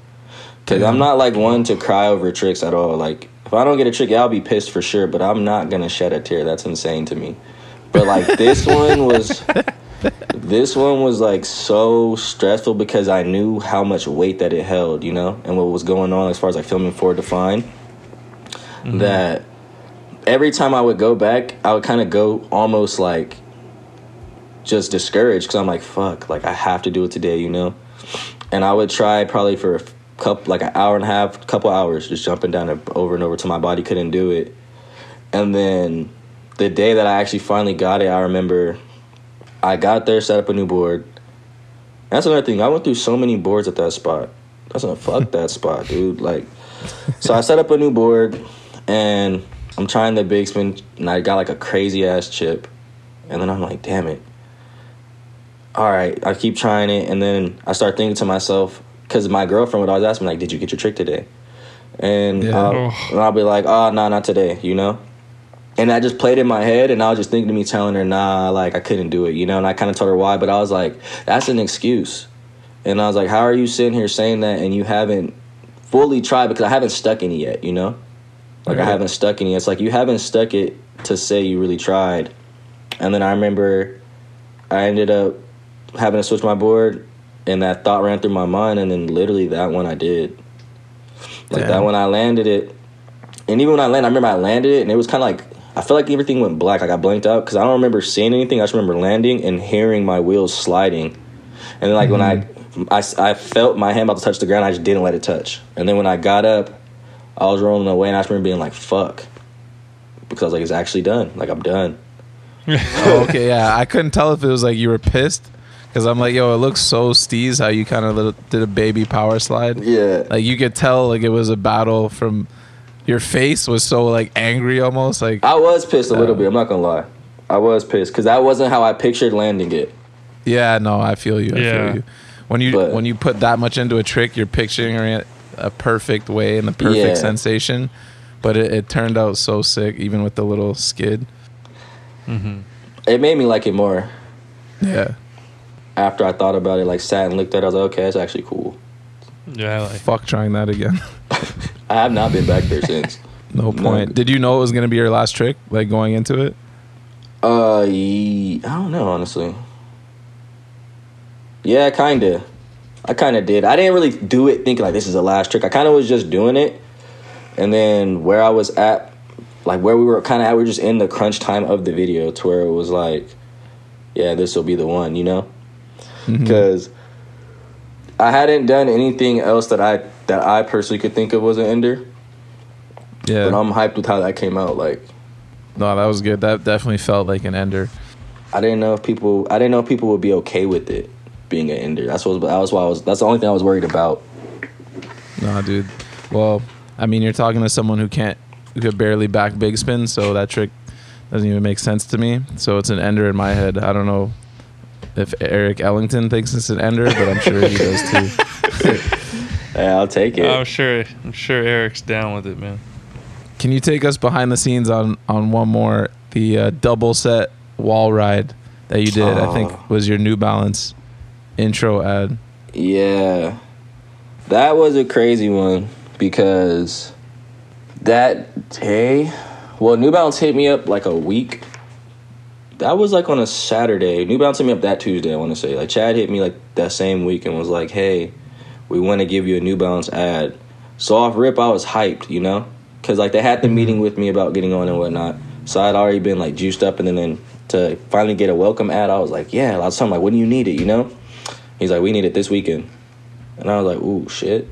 Cuz I'm not like one to cry over tricks at all. Like if I don't get a trick, I'll be pissed for sure, but I'm not going to shed a tear. That's insane to me. But like this one was this one was like so stressful because I knew how much weight that it held, you know, and what was going on as far as like filming for Define. Mm-hmm. That every time I would go back, I would kind of go almost like just discouraged because I'm like, fuck, like I have to do it today, you know. And I would try probably for a couple, like an hour and a half, couple hours, just jumping down it over and over till my body couldn't do it. And then the day that I actually finally got it, I remember I got there, set up a new board. That's another thing. I went through so many boards at that spot. That's a fuck that spot, dude. Like, so I set up a new board, and I'm trying the big spin, and I got like a crazy ass chip, and then I'm like, damn it. All right, I keep trying it, and then I start thinking to myself, because my girlfriend would always ask me like, "Did you get your trick today?" And, Yeah. I'll, Oh. and I'll be like, ah, "Oh, no, not today," you know. And I just played in my head, and I was just thinking to me, telling her, "Nah, like I couldn't do it," you know. And I kind of told her why, but I was like, "That's an excuse." And I was like, "How are you sitting here saying that, and you haven't fully tried because I haven't stuck any yet, you know? Like I haven't stuck any. It's like you haven't stuck it to say you really tried." And then I remember I ended up having to switch my board, and that thought ran through my mind, and then literally that one I did. Like that Damn. one I landed it, and even when I landed, I remember I landed it, and it was kind of like I felt like everything went black. Like I blanked out because I don't remember seeing anything. I just remember landing and hearing my wheels sliding, and then like when I, mm-hmm. I I felt my hand about to touch the ground, I just didn't let it touch. And then when I got up, I was rolling away, and I just remember being like, "Fuck," because I was like, "It's actually done. Like I'm done." Oh, okay, yeah. I couldn't tell if it was like you were pissed because I'm like, yo, it looks so steez how you kind of did a baby power slide. Yeah. Like you could tell like it was a battle from your face was so like angry almost like I was pissed a little bit. I'm not gonna lie. I was pissed because that wasn't how I pictured landing it. yeah no I feel you I Yeah. feel you when you But- when you put that much into a trick you're picturing it a perfect way and the perfect Yeah. sensation but it, it turned out so sick even with the little skid It made me like it more yeah after I thought about it. Like sat and looked at it. I was like, okay, that's actually cool. Yeah, like fuck trying that again I have not been back there since. no point did you know it was gonna be your last trick like going into it Uh, I don't know honestly. Yeah, kinda. I kind of did. I didn't really do it thinking like this is the last trick. I kind of was just doing it, and then where I was at, like where we were kind of at, we were just in the crunch time of the video to where it was like, yeah, this will be the one, you know, mm-hmm. because I hadn't done anything else that I that I personally could think of was an ender, yeah. But I'm hyped with how that came out. Like, no that was good. That definitely felt like an ender. I didn't know if people I didn't know if people would be okay with it being an ender. That's what that was why I was. That's the only thing I was worried about. No, dude. Well, I mean, you're talking to someone who can't, who could barely back big spin, so that trick doesn't even make sense to me. So it's an ender in my head. I don't know if Eric Ellington thinks it's an ender, but I'm sure he does too. Yeah, I'll take it. I'm sure. I'm sure Eric's down with it, man. Can you take us behind the scenes on on one more the uh, double set wall ride that you did? I Oh. think was your New Balance intro ad. Yeah. That was a crazy one because that day, well, New Balance hit me up like a week. That was like on a Saturday. New Balance hit me up that Tuesday, I want to say. Like, Chad hit me like that same week and was like, hey, we want to give you a New Balance ad. So off rip, I was hyped, you know? Because like they had the mm-hmm. meeting with me about getting on and whatnot. So I'd already been like juiced up and then, then to finally get a welcome ad, I was like, yeah. I was telling like, when do you need it, you know? He's like, we need it this weekend. And I was like, ooh, shit.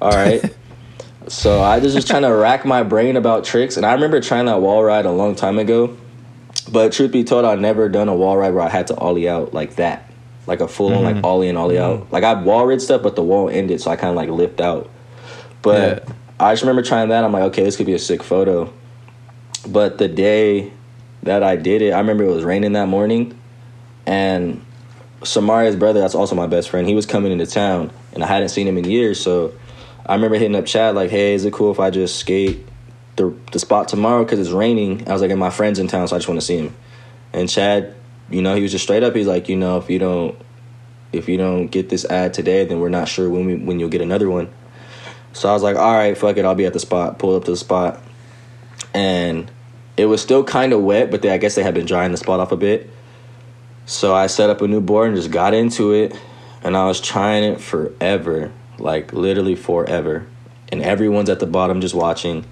All right. so I was just trying to rack my brain about tricks. And I remember trying that wall ride a long time ago. But truth be told, I'd never done a wall ride where I had to ollie out like that. Like a full on like mm-hmm. ollie and ollie out. Mm-hmm. Like I wall rid stuff, but the wall ended, so I kind of like lift out. But Yeah. I just remember trying that. I'm like, okay, this could be a sick photo. But the day that I did it, I remember it was raining that morning. And Samarria's brother, that's also my best friend, he was coming into town and I hadn't seen him in years. So I remember hitting up Chad, like, hey, is it cool if I just skate the, the spot tomorrow because it's raining? I was like, and my friend's in town, so I just want to see him. And Chad, you know, he was just straight up. He's like, you know, if you don't, if you don't get this ad today, then we're not sure when we when you'll get another one. So I was like, all right, fuck it, I'll be at the spot. Pull up to the spot, and it was still kind of wet, but they, I guess they had been drying the spot off a bit. So I set up a new board and just got into it, and I was trying it forever, like literally forever, and everyone's at the bottom just watching.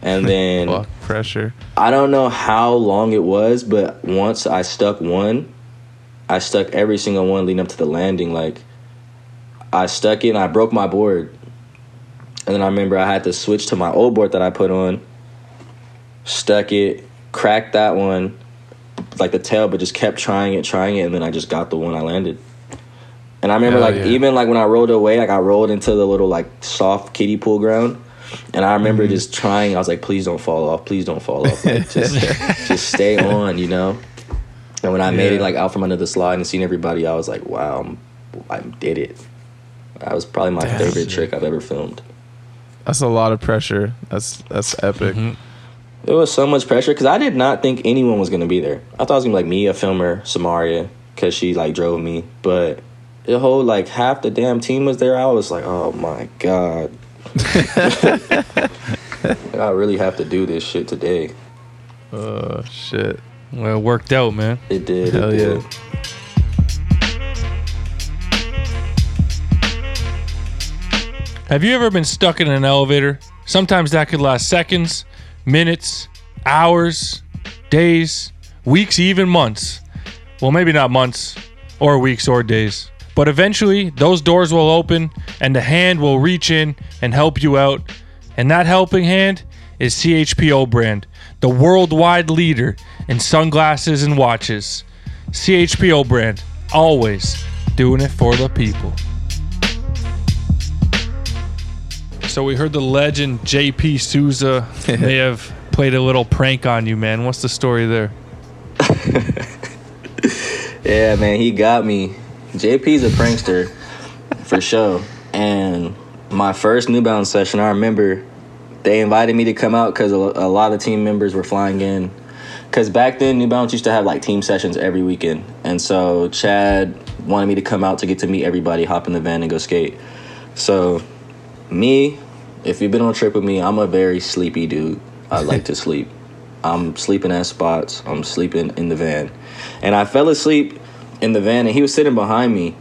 And then Fuck pressure. I don't know how long it was, but once I stuck one, I stuck every single one leading up to the landing. Like I stuck it and I broke my board. And then I remember I had to switch to my old board that I put on, stuck it, cracked that one, like the tail, but just kept trying it, trying it, and then I just got the one I landed. And I remember Hell like yeah. even like when I rolled away, like I rolled into the little like soft kiddie pool ground. And I remember Mm-hmm. just trying. I was like, "Please don't fall off. Please don't fall off. Like, just, just stay on." You know. And when I made it like out from under the slide and seen everybody, I was like, "Wow, I'm, I did it." That was probably my Damn. favorite trick I've ever filmed. That's a lot of pressure. That's that's epic. There was so much pressure because I did not think anyone was gonna be there. I thought it was gonna be like me, a filmer, Samarria, because she like drove me. But the whole like half the damn team was there. I was like, oh my god, I really have to do this shit today. Oh shit. Well, it worked out, man. It did. Hell it did. yeah. Have you ever been stuck in an elevator? Sometimes that could last seconds, minutes, hours, days, weeks, even months. Well, maybe not months, or weeks, or days. But eventually, those doors will open and the hand will reach in and help you out. And that helping hand is CHPO brand, the worldwide leader in sunglasses and watches. CHPO brand, always doing it for the people. So we heard the legend JP Souza may have played a little prank on you, man. What's the story there? Yeah, man, he got me. JP's a prankster for sure. And my first New Balance session, I remember they invited me to come out because a, a lot of team members were flying in. Because back then, New Balance used to have like team sessions every weekend. And so Chad wanted me to come out to get to meet everybody, hop in the van, and go skate. So, me, if you've been on a trip with me, I'm a very sleepy dude. I like to sleep. I'm sleeping at spots. I'm sleeping in the van. And I fell asleep in the van and he was sitting behind me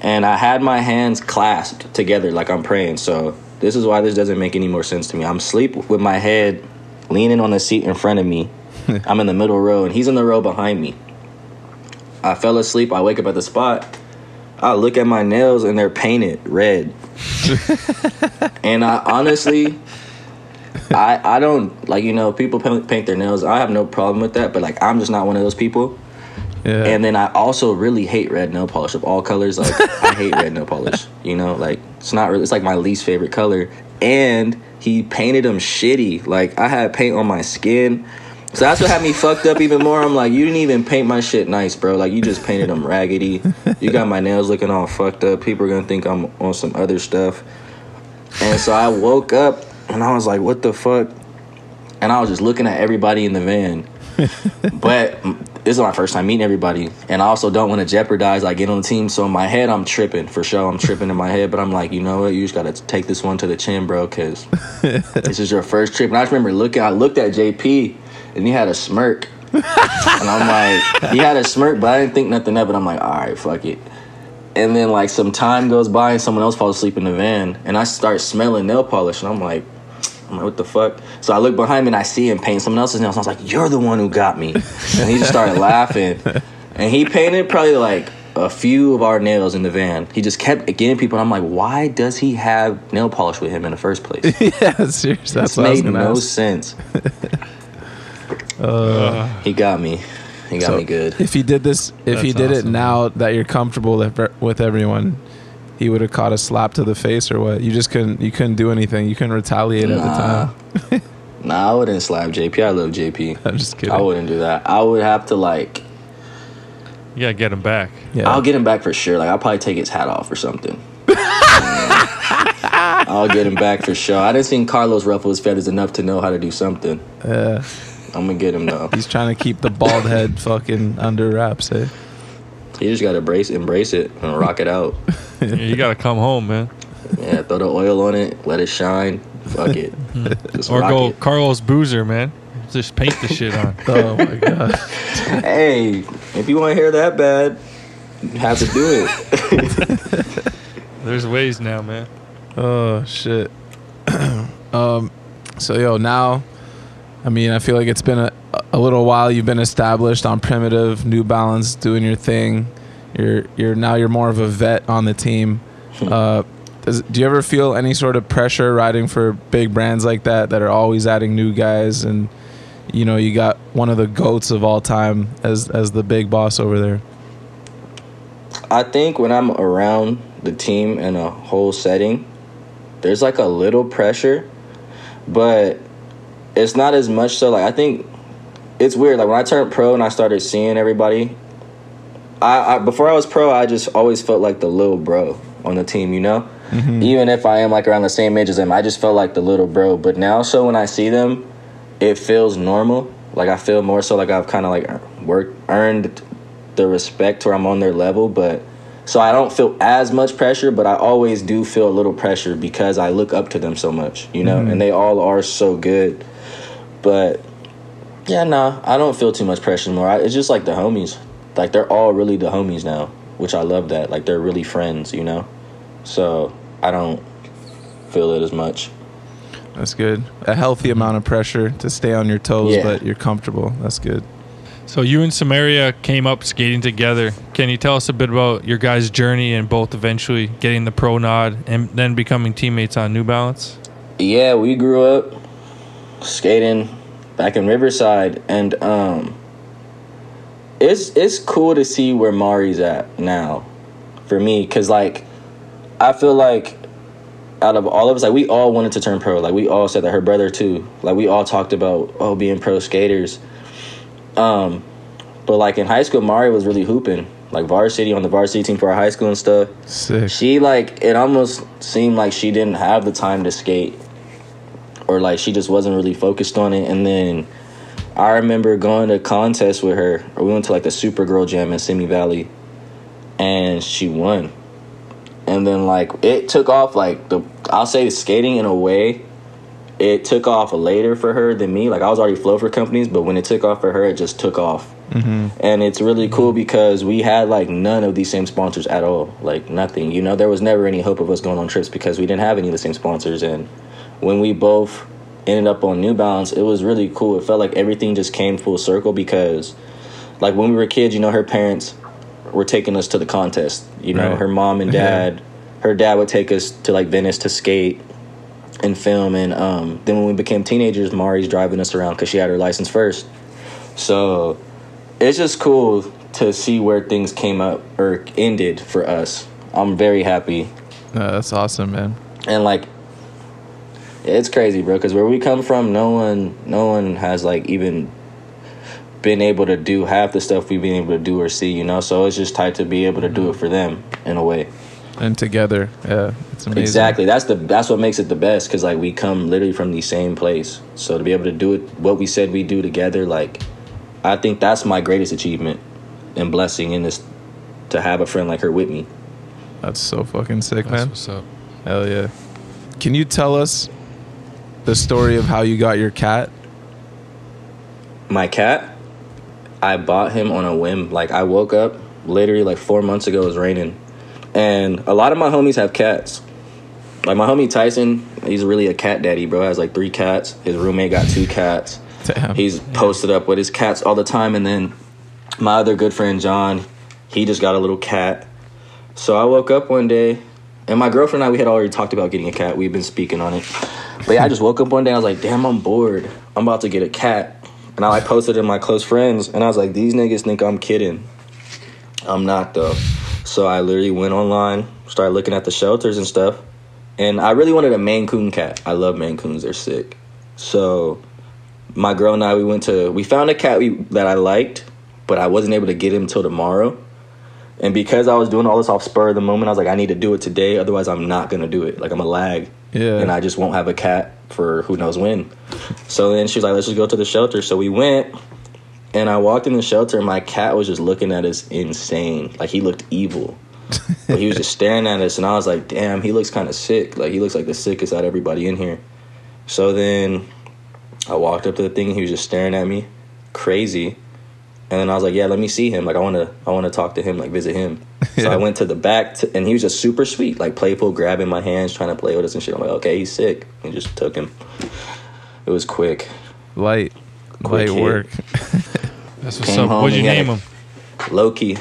and I had my hands clasped together like I'm praying. So this is why this doesn't make any more sense to me. I'm asleep with my head leaning on the seat in front of me. I'm in the middle row and he's in the row behind me. I fell asleep. I wake up at the spot. I look at my nails and they're painted red. and I honestly I I don't like you know people paint, paint their nails. I have no problem with that, but like I'm just not one of those people. Yeah. And then I also really hate red nail polish of all colors. Like I hate red nail polish. You know, like it's not really. It's like my least favorite color. And he painted them shitty. Like I had paint on my skin. So that's what had me fucked up even more. I'm like, you didn't even paint my shit nice, bro. Like you just painted them raggedy. You got my nails looking all fucked up. People are gonna think I'm on some other stuff. And so I woke up and I was like, what the fuck? And I was just looking at everybody in the van. but this is my first time meeting everybody. And I also don't want to jeopardize like getting on the team. So in my head, I'm tripping for sure. I'm tripping in my head. But I'm like, you know what? You just got to take this one to the chin, bro, because this is your first trip. And I just remember looking, I looked at JP and he had a smirk. and I'm like, he had a smirk, but I didn't think nothing of it. I'm like, all right, fuck it. And then like some time goes by and someone else falls asleep in the van, and I start smelling nail polish, and I'm like, I'm like, what the fuck? So I look behind me and I see him paint someone else's nails. And I was like, you're the one who got me. And he just started laughing, and he painted probably like a few of our nails in the van. He just kept getting people, and I'm like, why does he have nail polish with him in the first place? yeah, seriously. That's This what I was made no ask. sense. Uh, he got me. He got So, me good. If he did this, if he That's did it now that you're comfortable with with everyone, he would have caught a slap to the face or what? You just couldn't. You couldn't do anything. You couldn't retaliate at the time. Nah, I wouldn't slap JP. I love JP. I'm just kidding. I wouldn't do that. I would have to like. You gotta get him back. Yeah. I'll get him back for sure. Like I'll probably take his hat off or something. I'll get him back for sure. I didn't see Carlos ruffle his feathers enough to know how to do something. Yeah. I'm gonna get him though. He's trying to keep the bald head fucking under wraps. Eh? He just gotta embrace embrace it and rock it out. Yeah, you gotta come home, man. Yeah, throw the oil on it, let it shine. Fuck it. Just Or rock go it. Carlos Boozer, man. Just paint the shit on. Oh my god. Hey, if you want to hear that bad, you have to do it. There's ways now, man. Oh shit. um, so yo, now, I mean, I feel like it's been a, a little while. You've been established on primitive, New Balance, doing your thing. You're you're now you're more of a vet on the team. Uh, does, do you ever feel any sort of pressure riding for big brands like that that are always adding new guys and you know you got one of the goats of all time as as the big boss over there? I think when I'm around the team in a whole setting, there's like a little pressure, but it's not as much so. Like I think it's weird. Like when I turned pro and I started seeing everybody, I, I before I was pro, I just always felt like the little bro on the team. You know, mm-hmm. even if I am like around the same age as them, I just felt like the little bro. But now, so when I see them, it feels normal. Like I feel more so like I've kind of like worked earned the respect where I'm on their level, but so I don't feel as much pressure, but I always do feel a little pressure because I look up to them so much, you know, mm-hmm. and they all are so good. But yeah, nah, I don't feel too much pressure anymore. I, it's just like the homies, like they're all really the homies now, which I love that. Like they're really friends, you know. So I don't feel it as much. That's good. A healthy amount of pressure to stay on your toes, Yeah. but you're comfortable. That's good. So you and Samarria came up skating together. Can you tell us a bit about your guys' journey and both eventually getting the pro nod and then becoming teammates on New Balance? Yeah, we grew up skating back in Riverside, and um, it's it's cool to see where Mari's at now, for me, cause like, I feel like out of all of us, like we all wanted to turn pro. Like we all said that her brother too. Like we all talked about oh being pro skaters. Um, but like in high school, Mari was really hooping. Like varsity on the varsity team for our high school and stuff. Sick. She like it almost seemed like she didn't have the time to skate, or like she just wasn't really focused on it. And then I remember going to contest with her, or we went to like the Supergirl Jam in Simi Valley, and she won. And then like it took off like the I'll say skating in a way, it took off later for her than me. Like I was already flow for companies, but when it took off for her, it just took off. Mm-hmm. And it's really cool because we had like none of these same sponsors at all. Like nothing. You know, there was never any hope of us going on trips because we didn't have any of the same sponsors. And when we both ended up on New Balance, it was really cool. It felt like everything just came full circle because, like, when we were kids, you know, her parents were taking us to the contest. You know, Right. her mom and Yeah. dad, her dad would take us to like Venice to skate and film. And um, then when we became teenagers, Mari's driving us around because she had her license first. So it's just cool to see where things came up or ended for us. I'm very happy. No, that's awesome, man. And like it's crazy, bro, cuz where we come from, no one no one has like even been able to do half the stuff we've been able to do or see, you know? So it's just tight to be able to do it for them in a way. And together, yeah, it's amazing. Exactly. That's the that's what makes it the best cuz like we come literally from the same place. So to be able to do it what we said we do together like I think that's my greatest achievement and blessing in this to have a friend like her with me. That's so fucking sick, That's man. what's up. Hell yeah. Can you tell us the story of how you got your cat? my cat i bought him on a whim. Like i woke up literally like four months ago it was raining. And a lot of my homies have cats. Like my homie tyson he's really a cat daddy bro. Has like three cats. His roommate got two cats. Damn. he's posted up with his cats all the time. And then my other good friend john he just got a little cat. So i woke up one day and my girlfriend and i we had already talked about getting a cat. We've been speaking on it but yeah i just woke up one day i was like damn i'm bored. I'm about to get a cat. And i like posted it in my close friends and i was like these niggas think i'm kidding. I'm not though. So i literally went online started looking at the shelters and stuff and i really wanted a maine coon cat. I love maine coons they're sick. So my girl and I we went to we found a cat we, that I liked, but I wasn't able to get him till tomorrow. And because I was doing all this off spur of the moment, I was like, I need to do it today, otherwise I'm not gonna do it. Like I'm a lag, Yeah. and I just won't have a cat for who knows when. So then she was like, let's just go to the shelter. So we went, and I walked in the shelter, and my cat was just looking at us insane, like he looked evil. but he was just staring at us, and I was like, damn, he looks kind of sick. Like he looks like the sickest out of everybody in here. So then I walked up to the thing and he was just staring at me, crazy. And then I was like, "Yeah, let me see him. Like, I want to, I want to talk to him, like visit him." So Yeah. I went to the back, to, and he was just super sweet, like playful, grabbing my hands, trying to play with us and shit. I'm like, "Okay, he's sick," and just took him. It was quick. Light. Quick Light hit. work. That's what's Came up. What'd you name had him? Low key,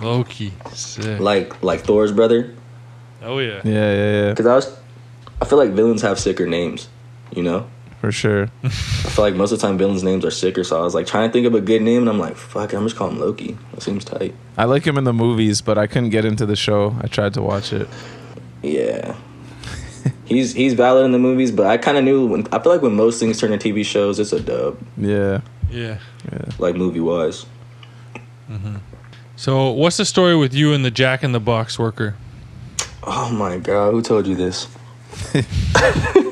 Loki. Sick. like like Thor's brother, Oh yeah. yeah, yeah, yeah. because I was, I feel like villains have sicker names, you know. For sure. I feel like most of the time villains' names are sicker, so I was like trying to think of a good name, and I'm like, "Fuck, it, I'm just calling him Loki." That seems tight. I like him in the movies, but I couldn't get into the show. I tried to watch it. Yeah. he's he's valid in the movies, but I kind of knew when I feel like when most things turn into TV shows, it's a dub, Yeah. Yeah. like movie wise. Mm-hmm. So what's the story with you and the Jack in the Box worker? Oh my god, who told you this?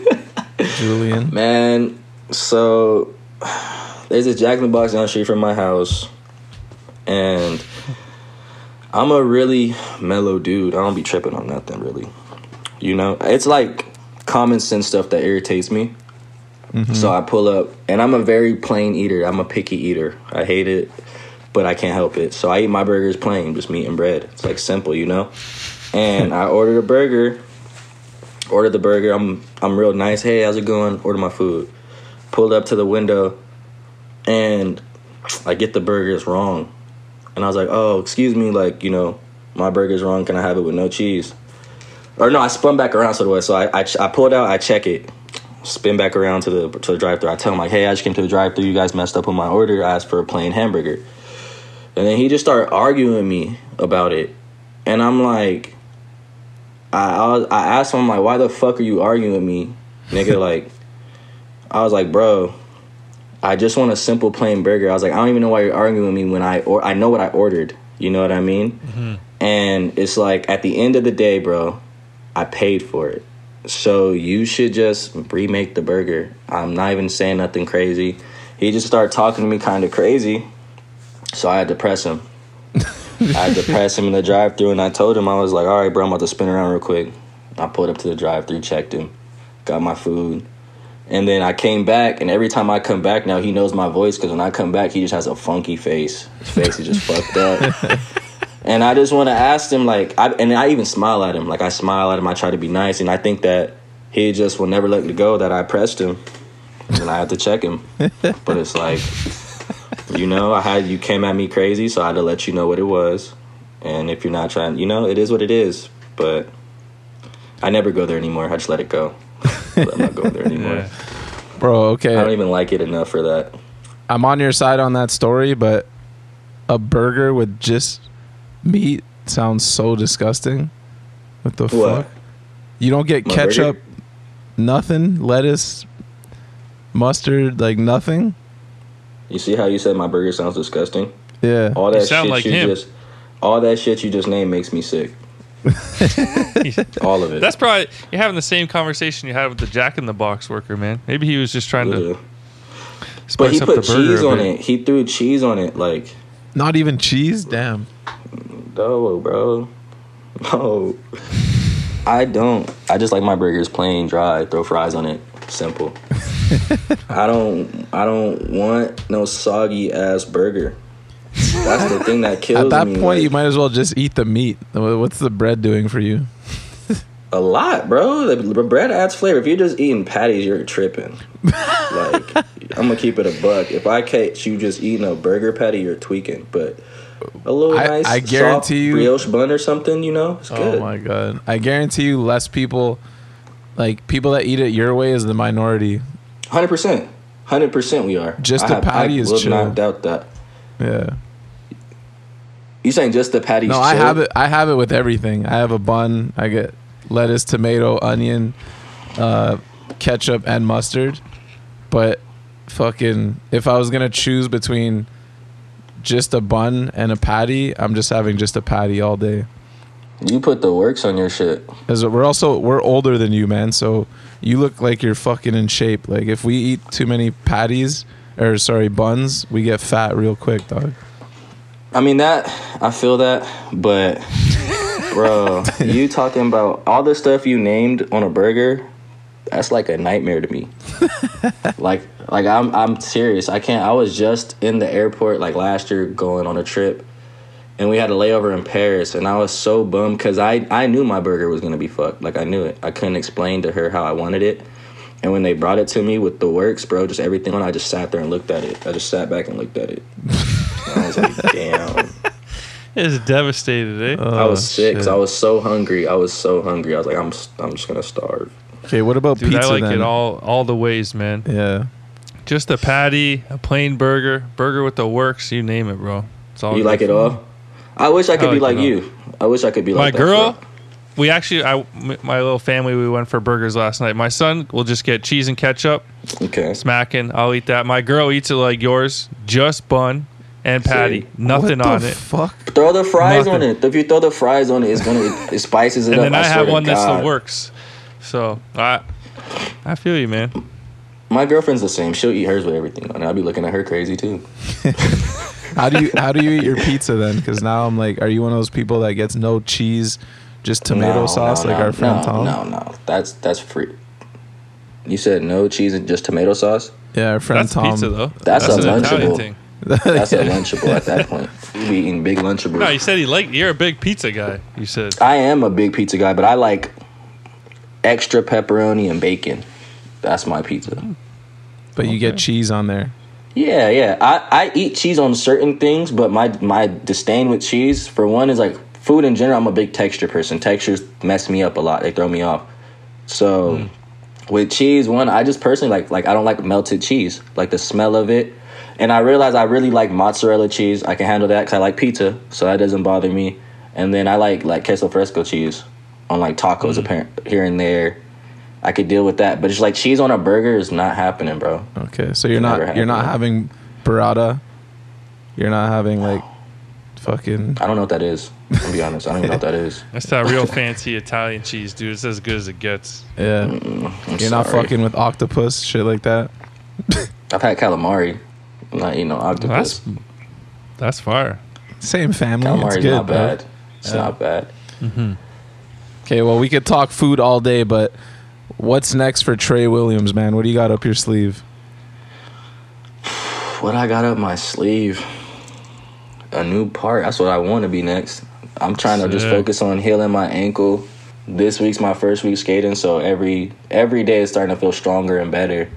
Julian. Man, so there's a Jack in the Box down the street from my house, and I'm a really mellow dude. I don't be tripping on nothing really. You know, it's like common sense stuff that irritates me. Mm-hmm. So I pull up, and I'm a very plain eater. I'm a picky eater. I hate it, but I can't help it. So I eat my burgers plain, just meat and bread. It's like simple, you know. And I ordered a burger. Ordered the burger. I'm I'm real nice. Hey, how's it going? Order my food. Pulled up to the window, and I get the burgers wrong. And I was like, oh, excuse me, like you know, my burger's wrong. Can I have it with no cheese? Or no, I spun back around so the way. So I, I I pulled out. I check it. spin back around to the to the drive thru. I tell him like, hey, I just came to the drive thru. You guys messed up on my order. I asked for a plain hamburger, and then he just started arguing with me about it, and I'm like, I I, asked him like, why the fuck are you arguing with me, nigga? like, I was like, bro. I just want a simple plain burger. I was like, I don't even know why you're arguing with me when I or I know what I ordered. You know what I mean? Mm-hmm. And it's like at the end of the day, bro, I paid for it. So you should just remake the burger. I'm not even saying nothing crazy. He just started talking to me kind of crazy. So I had to press him. I had to pass him in the drive through and I told him, I was like, all right, bro, I'm about to spin around real quick. I pulled up to the drive through, checked him, got my food. And then I came back, and every time I come back now, he knows my voice because when I come back, he just has a funky face. His face is just fucked up. And I just want to ask him, like, I, and I even smile at him. Like, I smile at him, I try to be nice, and I think that he just will never let me go that I pressed him. And I had to check him. but it's like, you know, I had, you came at me crazy, so I had to let you know what it was. And if you're not trying, you know, it is what it is. But I never go there anymore. I just let it go. I'm not going there anymore. Yeah. Bro, okay. I don't even like it enough for that. I'm on your side on that story, but a burger with just meat sounds so disgusting. What the What? fuck? You don't get My ketchup, burger? nothing, lettuce, mustard, like nothing. You see how you said my burger sounds disgusting? Yeah. All that You sound shit like you him. just all that shit you just named makes me sick. All of it. That's probably you're having the same conversation you had with the Jack in the Box worker, man. Maybe he was just trying Yeah. to But spice he up put the burger. cheese on it. He threw cheese on it. Like, Not even cheese. Damn. no, bro. No. I don't. I just like my burgers plain, dry. Throw fries on it. Simple. I don't. I don't want no soggy ass burger. That's the thing that kills me. At that me. point, like, you might as well just eat the meat. What's the bread doing for you? A lot, bro. The bread adds flavor. If you're just eating patties, you're tripping. like, I'm gonna keep it a buck. If I catch you just eating a burger patty, you're tweaking. But a little I- nice, I soft guarantee you- brioche bun or something, you know, it's oh good. Oh my god! I guarantee you, less people, like people that eat it your way, is the minority. Hundred percent, hundred percent. We are Just I the have- patty I is will chill. not doubt that. Yeah. You saying just the patty? No, I have it. I have it with everything. I have a bun. I get lettuce, tomato, onion, uh, ketchup, and mustard. But fucking, if I was gonna choose between just a bun and a patty, I'm just having just a patty all day. You put the works on your shit. Cause we're also we're older than you, man. So you look like you're fucking in shape. Like if we eat too many patties or sorry buns, we get fat real quick, dog. I mean that I feel that, but bro, you talking about all the stuff you named on a burger? That's like a nightmare to me. like like I'm I'm serious. I can't. I was just in the airport like last year going on a trip, and we had a layover in Paris, and I was so bummed because I I knew my burger was gonna be fucked. Like I knew it. I couldn't explain to her how I wanted it. And when they brought it to me with the works, bro, just everything on, I just sat there and looked at it. I just sat back and looked at it. And I was like, damn. It's devastated, eh? I was Oh, sick 'cause shit. I was so hungry. I was so hungry. I was like, I'm, I'm just gonna starve. Okay, what about Dude, pizza I like then? it all all the ways, man. Yeah. Just a patty, a plain burger, burger with the works, you name it, bro. It's all you good like it all? I wish I could I be like like you. I wish I could be My like that, girl, bro. we actually, I, m- my little family, we went for burgers last night. My son will just get cheese and ketchup, Okay. smacking. I'll eat that. My girl eats it like yours, just bun and patty, See? nothing what on it. Fuck. Throw the fries Nothing. on it. If you throw the fries on it, it's gonna it, it spices it and up. And then I, swear have to one that's God. the works. So I, I feel you, man. My girlfriend's the same. She'll eat hers with everything on it. I'll be looking at her crazy too. How do you how do you eat your pizza then? Because now I'm like, are you one of those people that gets no cheese, just tomato No, sauce no, like no, our friend no, Tom? No, no, that's that's free. You said no cheese and just tomato sauce. Yeah, our friend That's Tom. pizza though. That's a an Italian Lunchable. thing. That's a lunchable at that point. You be eating big lunchables. No, you said he like you're a big pizza guy. You said I am a big pizza guy, but I like extra pepperoni and bacon. That's my pizza. But you get cheese on there. Yeah, yeah. I, I eat cheese on certain things, but my my disdain with cheese, for one, is like food in general. I'm a big texture person. Textures mess me up a lot. They throw me off. So with cheese, one I just personally like like I don't like melted cheese, like the smell of it. And I realize I really like mozzarella cheese. I can handle that because I like pizza, so that doesn't bother me. And then I like like queso fresco cheese on like tacos, Mm. apparent here and there. I could deal with that, but it's like cheese on a burger is not happening, bro. Okay, so you're Never not you're not having burrata. You're not having like fucking. I don't know what that is. I'll be honest. I don't even know what that is. That's that real fancy Italian cheese, dude. It's as good as it gets. Yeah, mm, I'm you're not fucking with octopus shit like that. I've had calamari. I'm not eating no octopus. That's that's fire. Same family. Calamari it's is good, not bro. bad. It's not bad. Mm-hmm. Okay, well we could talk food all day, but what's next for Tre Williams, man? What do you got up your sleeve? What I got up my sleeve? A new part. That's what I want to be next. I'm trying to just focus on healing my ankle. This week's my first week skating, so every every day is starting to feel stronger and better.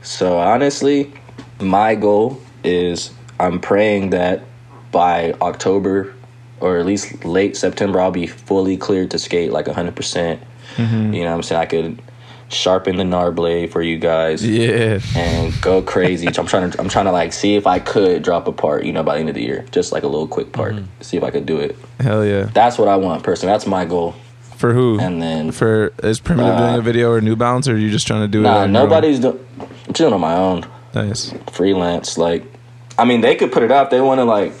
So honestly, my goal is I'm praying that by October or at least late September I'll be fully cleared to skate like 100%. percent mm-hmm. You know what I'm saying? I could sharpen the gnar blade for you guys Yeah, and go crazy. I'm trying to I'm trying to like see if I could drop a part, you know, by the end of the year. Just like a little quick part. See if I could do it. hell yeah. That's what I want personally. That's my goal. For who? And then For is Primitive Uh, doing a video or New Balance, or are you just trying to do it? nah, your own? nobody's doing I'm doing it on my own. Nice. Freelance. Like I mean they could put it out they wanna like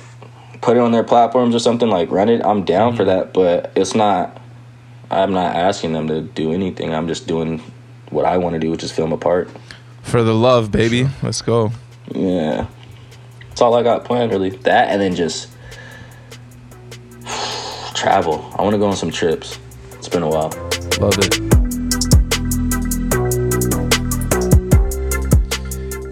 put it on their platforms or something, like run it. I'm down for that, but it's not I'm not asking them to do anything. I'm just doing what I want to do, which is film a part. For the love, baby. Let's go. Yeah. That's all I got planned, really. That and then just travel. I want to go on some trips. It's been a while. Love it.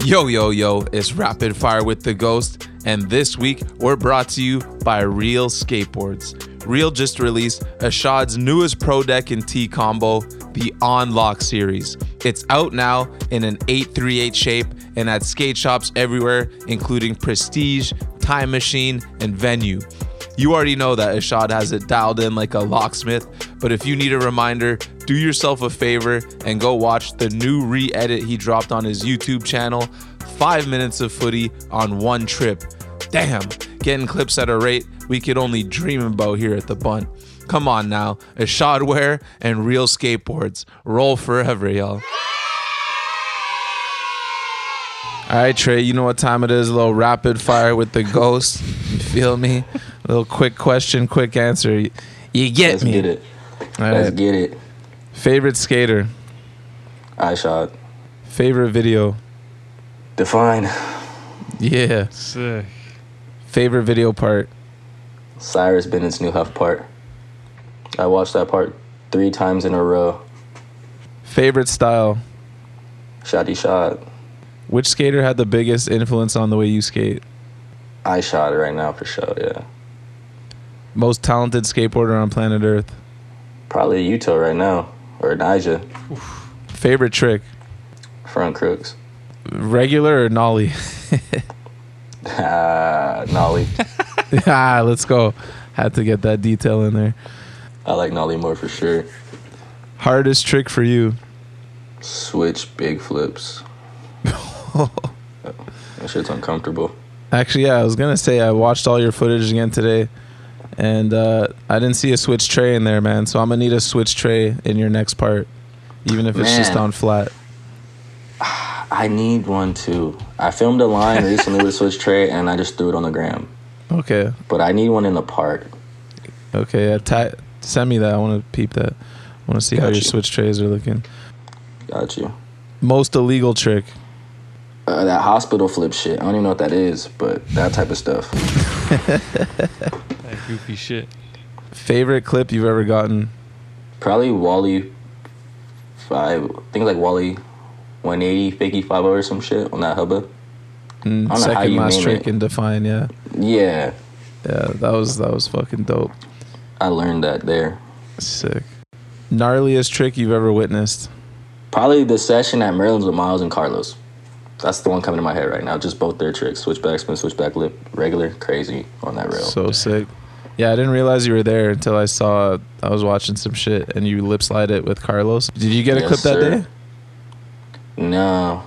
Yo, yo, yo, it's Rapid Fire with the Ghost, and this week we're brought to you by Real Skateboards. Real just released Ishod's newest Pro Deck and T combo, the Unlock series. It's out now in an 838 shape and at skate shops everywhere, including Prestige, Time Machine, and Venue. You already know that Ishod has it dialed in like a locksmith, but if you need a reminder, do yourself a favor and go watch the new re edit he dropped on his YouTube channel Five Minutes of Footy on One Trip. Damn, getting clips at a rate we could only dream about here at the Bunt. Come on now, Ishod Wair and real skateboards. Roll forever, y'all. All right, Tre, you know what time it is. A little rapid fire with the ghost. You feel me? A little quick question, quick answer. You- You get Let's me. get it. All Let's right. get it. Favorite skater. Ishod. Favorite video. Define. Yeah. Sick. Favorite video part. Cyrus Bennett's new HUF part. I watched that part three times in a row. Favorite style. Shotty shot. Which skater had the biggest influence on the way you skate? Ishod it right now for sure, yeah. Most talented skateboarder on planet Earth. Probably Yuto right now. Or Nyjah. Favorite trick. Front crooks. Regular or nollie? Ah, Nollie. ah, let's go. Had to get that detail in there. I like Nollie more for sure. Hardest trick for you. Switch big flips. That shit's uncomfortable. Actually, yeah, I was gonna say I watched all your footage again today, and uh, I didn't see a switch tray in there, man. So I'm gonna need a switch tray in your next part, even if it's just on flat. I need one too. I filmed a line recently with a switch tray and I just threw it on the gram. Okay, But I need one in the park. okay. Uh, send me that. I want to peep that. I want to see how Got your switch trays are looking. Got you. Most illegal trick. Uh, that hospital flip shit. I don't even know what that is, but that type of stuff. That goofy shit. Favorite clip you've ever gotten. Probably Wally five. I think like Wally 180, Fakey 50 or some shit on that hubba. Mm, know how second you last trick it. in Define. Yeah, Yeah, yeah. That was that was fucking dope. I learned that there. Sick. Gnarliest trick you've ever witnessed. Probably the session at Maryland's with Miles and Carlos. That's the one coming to my head right now. Just both their tricks. Switchback spin, switchback lip, regular, crazy on that rail. So sick. Yeah, I didn't realize you were there until I saw I was watching some shit and you lip slide it with Carlos. Did you get a Yes, clip that sir. day? No,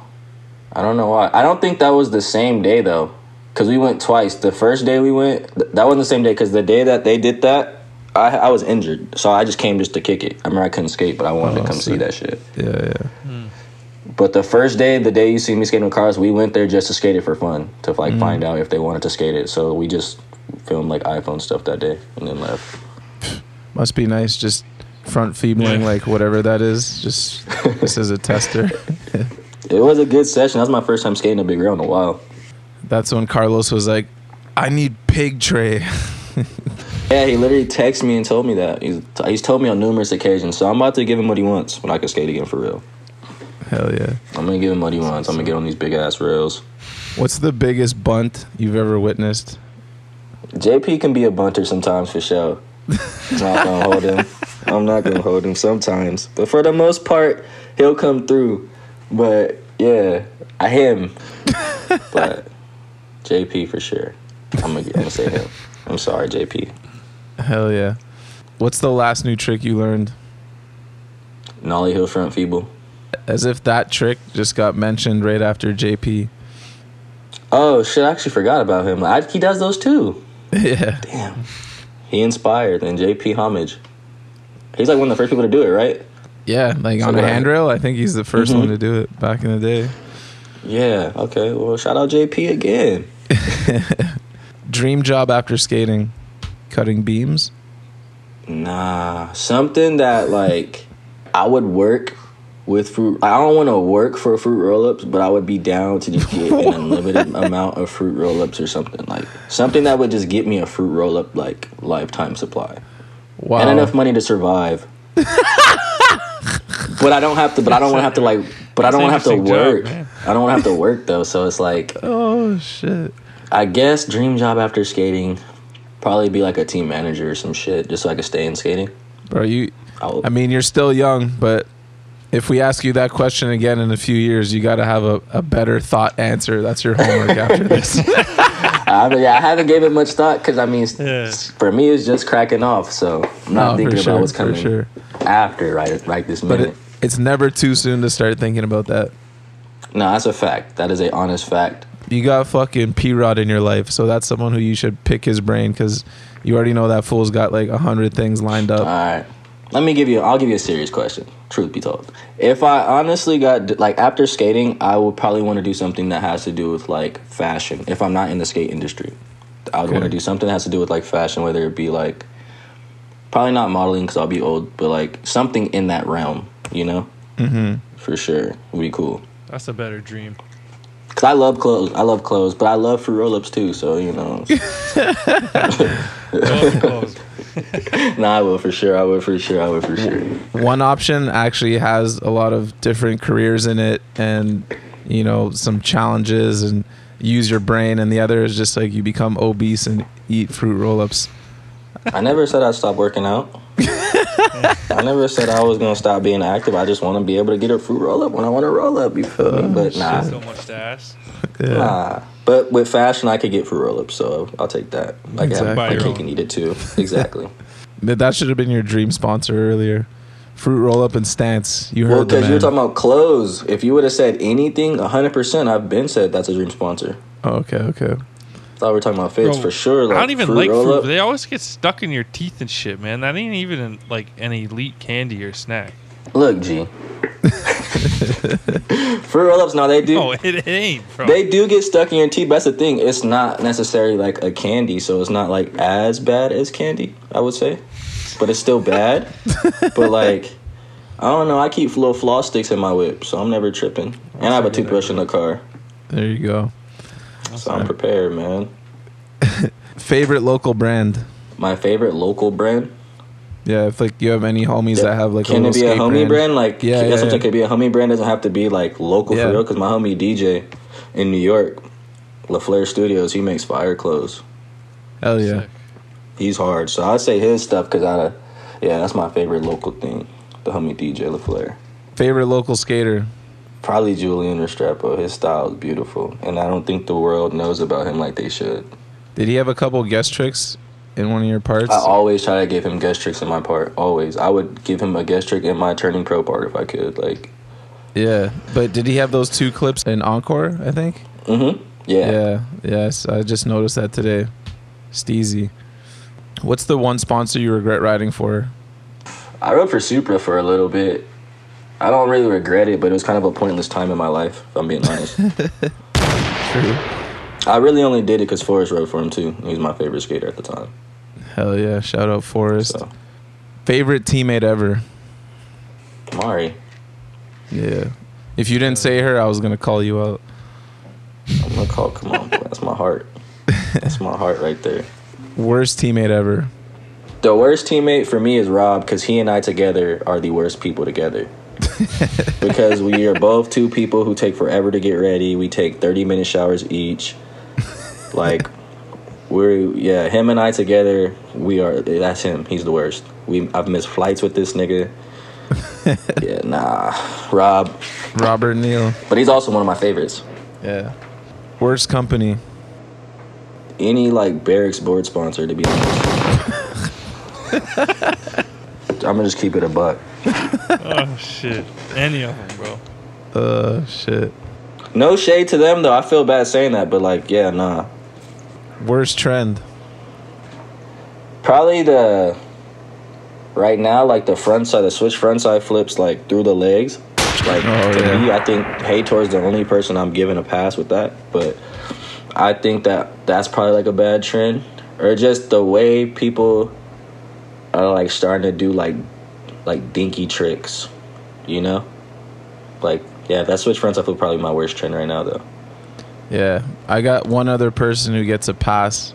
I don't know why. I don't think that was the same day though, because we went twice. The first day we went, th- that wasn't the same day. Because the day that they did that, I I was injured, so I just came just to kick it. I remember I couldn't skate, but I wanted Oh, to come see that shit. Yeah, yeah. Hmm. But the first day, the day you see me skating with cars, we went there just to skate it for fun, to like hmm. find out if they wanted to skate it. So we just filmed like iPhone stuff that day and then left. Must be nice just front feebling Yeah. like whatever that is. Just this is a tester. It was a good session. That was my first time skating a big rail in a while. That's when Carlos was like, I need pig tray. Yeah, he literally texted me and told me that. He's, he's told me on numerous occasions. So I'm about to give him what he wants when I can skate again for real. Hell yeah. I'm gonna give him what he wants. I'm gonna get on these big ass rails. What's the biggest bunt you've ever witnessed? JP can be a bunter sometimes for sure. I'm not gonna hold him. I'm not gonna hold him sometimes, but for the most part, he'll come through. But yeah, I him. but JP for sure. I'm I'm gonna say him. I'm sorry, JP. Hell yeah. What's the last new trick you learned? Nollie Hill front feeble. As if that trick just got mentioned right after JP. Oh shit! I actually forgot about him. I, he does those too. yeah. Damn. He inspired and JP homage. He's like one of the first people to do it, right? Yeah, like So on a handrail, I think he's the 1st Mhm. one to do it back in the day. Yeah. Okay. Well, shout out JP again. Dream job after skating, cutting beams. Nah, something that like I would work with fruit. I don't want to work for fruit roll-ups, but I would be down to just get an unlimited amount of fruit roll-ups or something like something that would just get me a fruit roll-up like lifetime supply Wow. and enough money to survive. but I don't have to. But I don't want to have to like. But I don't want to have to Interesting job, work. I don't want to have to work though. So it's like Oh shit. I guess dream job after skating, probably be like a team manager or some shit, just so I could stay in skating. Bro, you I'll, I mean, you're still young, but if we ask you that question again in a few years, you got to have a, a better thought answer. That's your homework after this. I, mean, yeah, I haven't gave it much thought because I mean, Yeah. for me, it's just cracking off. So I'm not oh, No, thinking for about what's coming sure. after, right, right this But minute. it, it's never too soon to start thinking about that. no, that's a fact. That is a honest fact. You got fucking P Rod in your life, so that's someone who you should pick his brain because you already know that fool's got like a hundred things lined up. All right, let me give you. I'll give you a serious question. Truth be told, if I honestly got like after skating, I would probably want to do something that has to do with like fashion. If I'm not in the skate industry, I would want to do something that has to do with like fashion, whether it be like probably not modeling because I'll be old, but like something in that realm. You know, Mm-hmm. for sure, would be cool. That's a better dream. Cause I love clothes. I love clothes, but I love fruit roll ups too. So you know, Close, close. nah, I will for sure. I will for sure. I will for sure. One option actually has a lot of different careers in it, and you know some challenges and use your brain, and the other is just like you become obese and eat fruit roll-ups. I never said I'd stop working out. I never said I was gonna stop being active. I just want to be able to get a fruit roll up when I want to roll up. You feel me? But nah, So much to ask. Yeah. nah. But with fashion, I could get fruit roll ups, so I'll take that. I can Exactly. have Buy my cake and eat it too. Exactly. That should have been your dream sponsor earlier. Fruit roll-up and stance. You well, heard the because you were talking about clothes. If you would have said anything, hundred percent, I've been said that's a dream sponsor. oh, okay, okay. Thought we were talking about fits Bro, for sure. Like I don't even fruit like roll fruit. up. They always get stuck in your teeth and shit, man. That ain't even like an elite candy or snack. Look, G. fruit roll ups. No, they do. No, it ain't, bro. They do get stuck in your teeth. But that's the thing. It's not necessarily like a candy, so it's not like as bad as candy. I would say, but it's still bad. but like, I don't know. I keep little floss sticks in my whip, so I'm never tripping. And I have a toothbrush in the car, There you go. So I'm prepared, man. Favorite local brand. My favorite local brand. Yeah, if like you have any homies that have like Can a it little be a homie brand? Like, Yeah, yeah, yeah, that's what I'm yeah. Could it be a homie brand? Doesn't have to be like local Yeah. for real. Because my homie DJ in New York, LaFleur Studios, he makes fire clothes. Hell yeah. Sick. He's hard. So I'd say his stuff because I, yeah, that's my favorite local thing. The homie DJ LaFleur. Favorite local skater. Probably Julian Restrepo. His style is beautiful, and I don't think the world knows about him like they should. Did he have a couple guest tricks in one of your parts? I always try to give him guest tricks in my part. Always, I would give him a guest trick in my turning pro part if I could. Like, Yeah, but did he have those two clips in Encore? I think. Mm-hmm. Yeah. Yeah. Yes, I just noticed that today. Steezy. What's the one sponsor you regret riding for? I rode for Supra for a little bit. I don't really regret it, but it was kind of a pointless time in my life, if I'm being honest. True. I really only did it because Forrest rode for him too. He was my favorite skater at the time. Hell yeah! Shout out Forrest. So, Favorite teammate ever? Mari, Yeah. If you didn't say her, I was gonna call you out. I'm gonna call. Come on, boy. that's my heart. That's my heart right there. Worst teammate ever? The worst teammate for me is Rob because he and I together are the worst people together. Because we are both two people who take forever to get ready. We take 30 minute showers each. Like, we're, yeah, him and I together, we are, that's him. He's the worst. We, I've missed flights with this nigga. yeah, nah. Rob. Robert Neal. But he's also one of my favorites. Yeah. Worst company? Any, like, Barracks board sponsor, to be honest. I'm gonna just keep it a buck. Oh shit. Any of them, bro. Uh, shit. No shade to them though. I feel bad saying that, but like, yeah, nah. Worst trend? Probably the right now, like the front side, the switch front side flips like through the legs. Like Oh, to yeah. me, I think Hator's the only person I'm giving a pass with that. But I think that that's probably like a bad trend, or just the way people are like starting to do like like dinky tricks, you know? Like yeah, that switch front side flip probably my worst trend right now though. Yeah. I got one other person who gets a pass.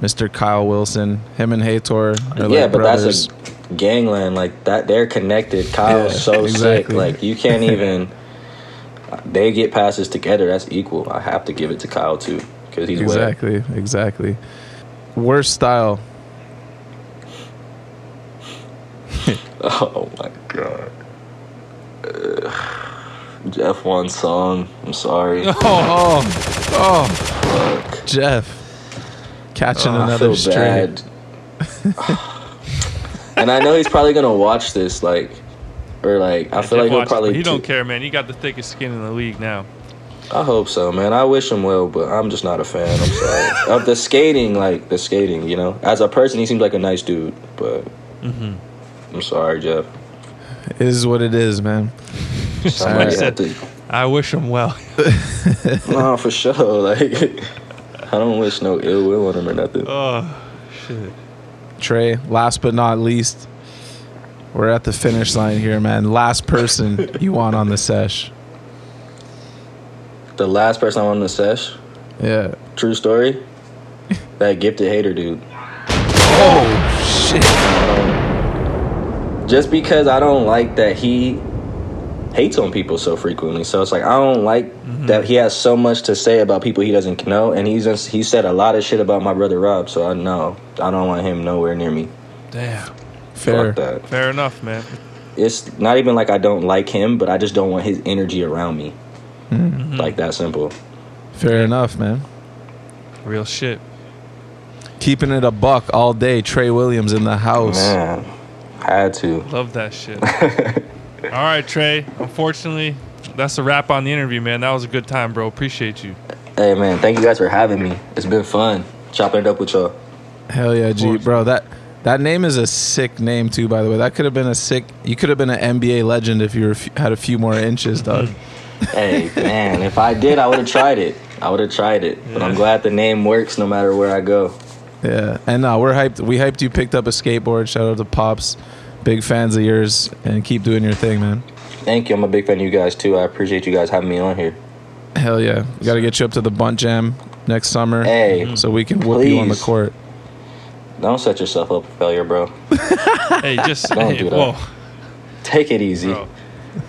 Mr. Kyle Wilson. Him and Hator are yeah, like but brothers. that's a gangland. Like that, they're connected. Kyle's Yeah, so sick. Like you can't even. they get passes together. That's equal. I have to give it to Kyle too because he's exactly, exactly. Worst style? Oh my god. Ugh. Jeff one song. I'm sorry. Oh, oh, Fuck. Jeff. Catching ah, I another feel bad. and I know he's probably gonna watch this. Like, or like, I feel like he'll Watch, probably. He don't care, man. He got the thickest skin in the league now. I hope so, man. I wish him well, but I'm just not a fan. I'm sorry. of the skating, like the skating, you know. As a person, he seems like a nice dude, but mm-hmm. I'm sorry, Jeff. It is what it is, man. Somebody said- had to. I wish him well. No, for sure. Like, I don't wish no ill will on him or nothing. Oh shit. Tre, last but not least, we're at the finish line here, man. Last person you want on the sesh. The last person I wanted to sesh, Yeah. true story. That gifted hater dude. Oh, shit. Um, just because I don't like that he hates on people so frequently. So it's like I don't like mm-hmm. that he has so much to say about people he doesn't know, and he's just he said a lot of shit about my brother Rob. So I know I don't want him nowhere near me. Damn. Fair. Fuck that. Fair enough, man. It's not even like I don't like him, but I just don't want his energy around me. Mm-hmm. Like that simple. Fair enough, man. Real shit. Keeping it a buck all day. Tre Williams in the house. Man, had to. Love that shit. All right, Tre. Unfortunately, that's a wrap on the interview, man. That was a good time, bro. Appreciate you. Hey man, thank you guys for having me. It's been fun chopping it up with y'all. Hell yeah, G, bro. That that name is a sick name too. By the way, that could have been a sick. You could have been an NBA legend if you were, had a few more inches, dog. Mm. hey man, if I did, I would have tried it. I would have tried it. But I'm glad the name works no matter where I go. Yeah, and uh, we're hyped. We hyped you picked up a skateboard. Shout out to Pops, big fans of yours, and keep doing your thing, man. Thank you. I'm a big fan of you guys too. I appreciate you guys having me on here. Hell yeah, we got to get you up to the Bunt Jam next summer, Hey, so we can whoop you on the court. don't set yourself up for failure, bro. Hey, just Don't hey, do that. whoa, Take it easy.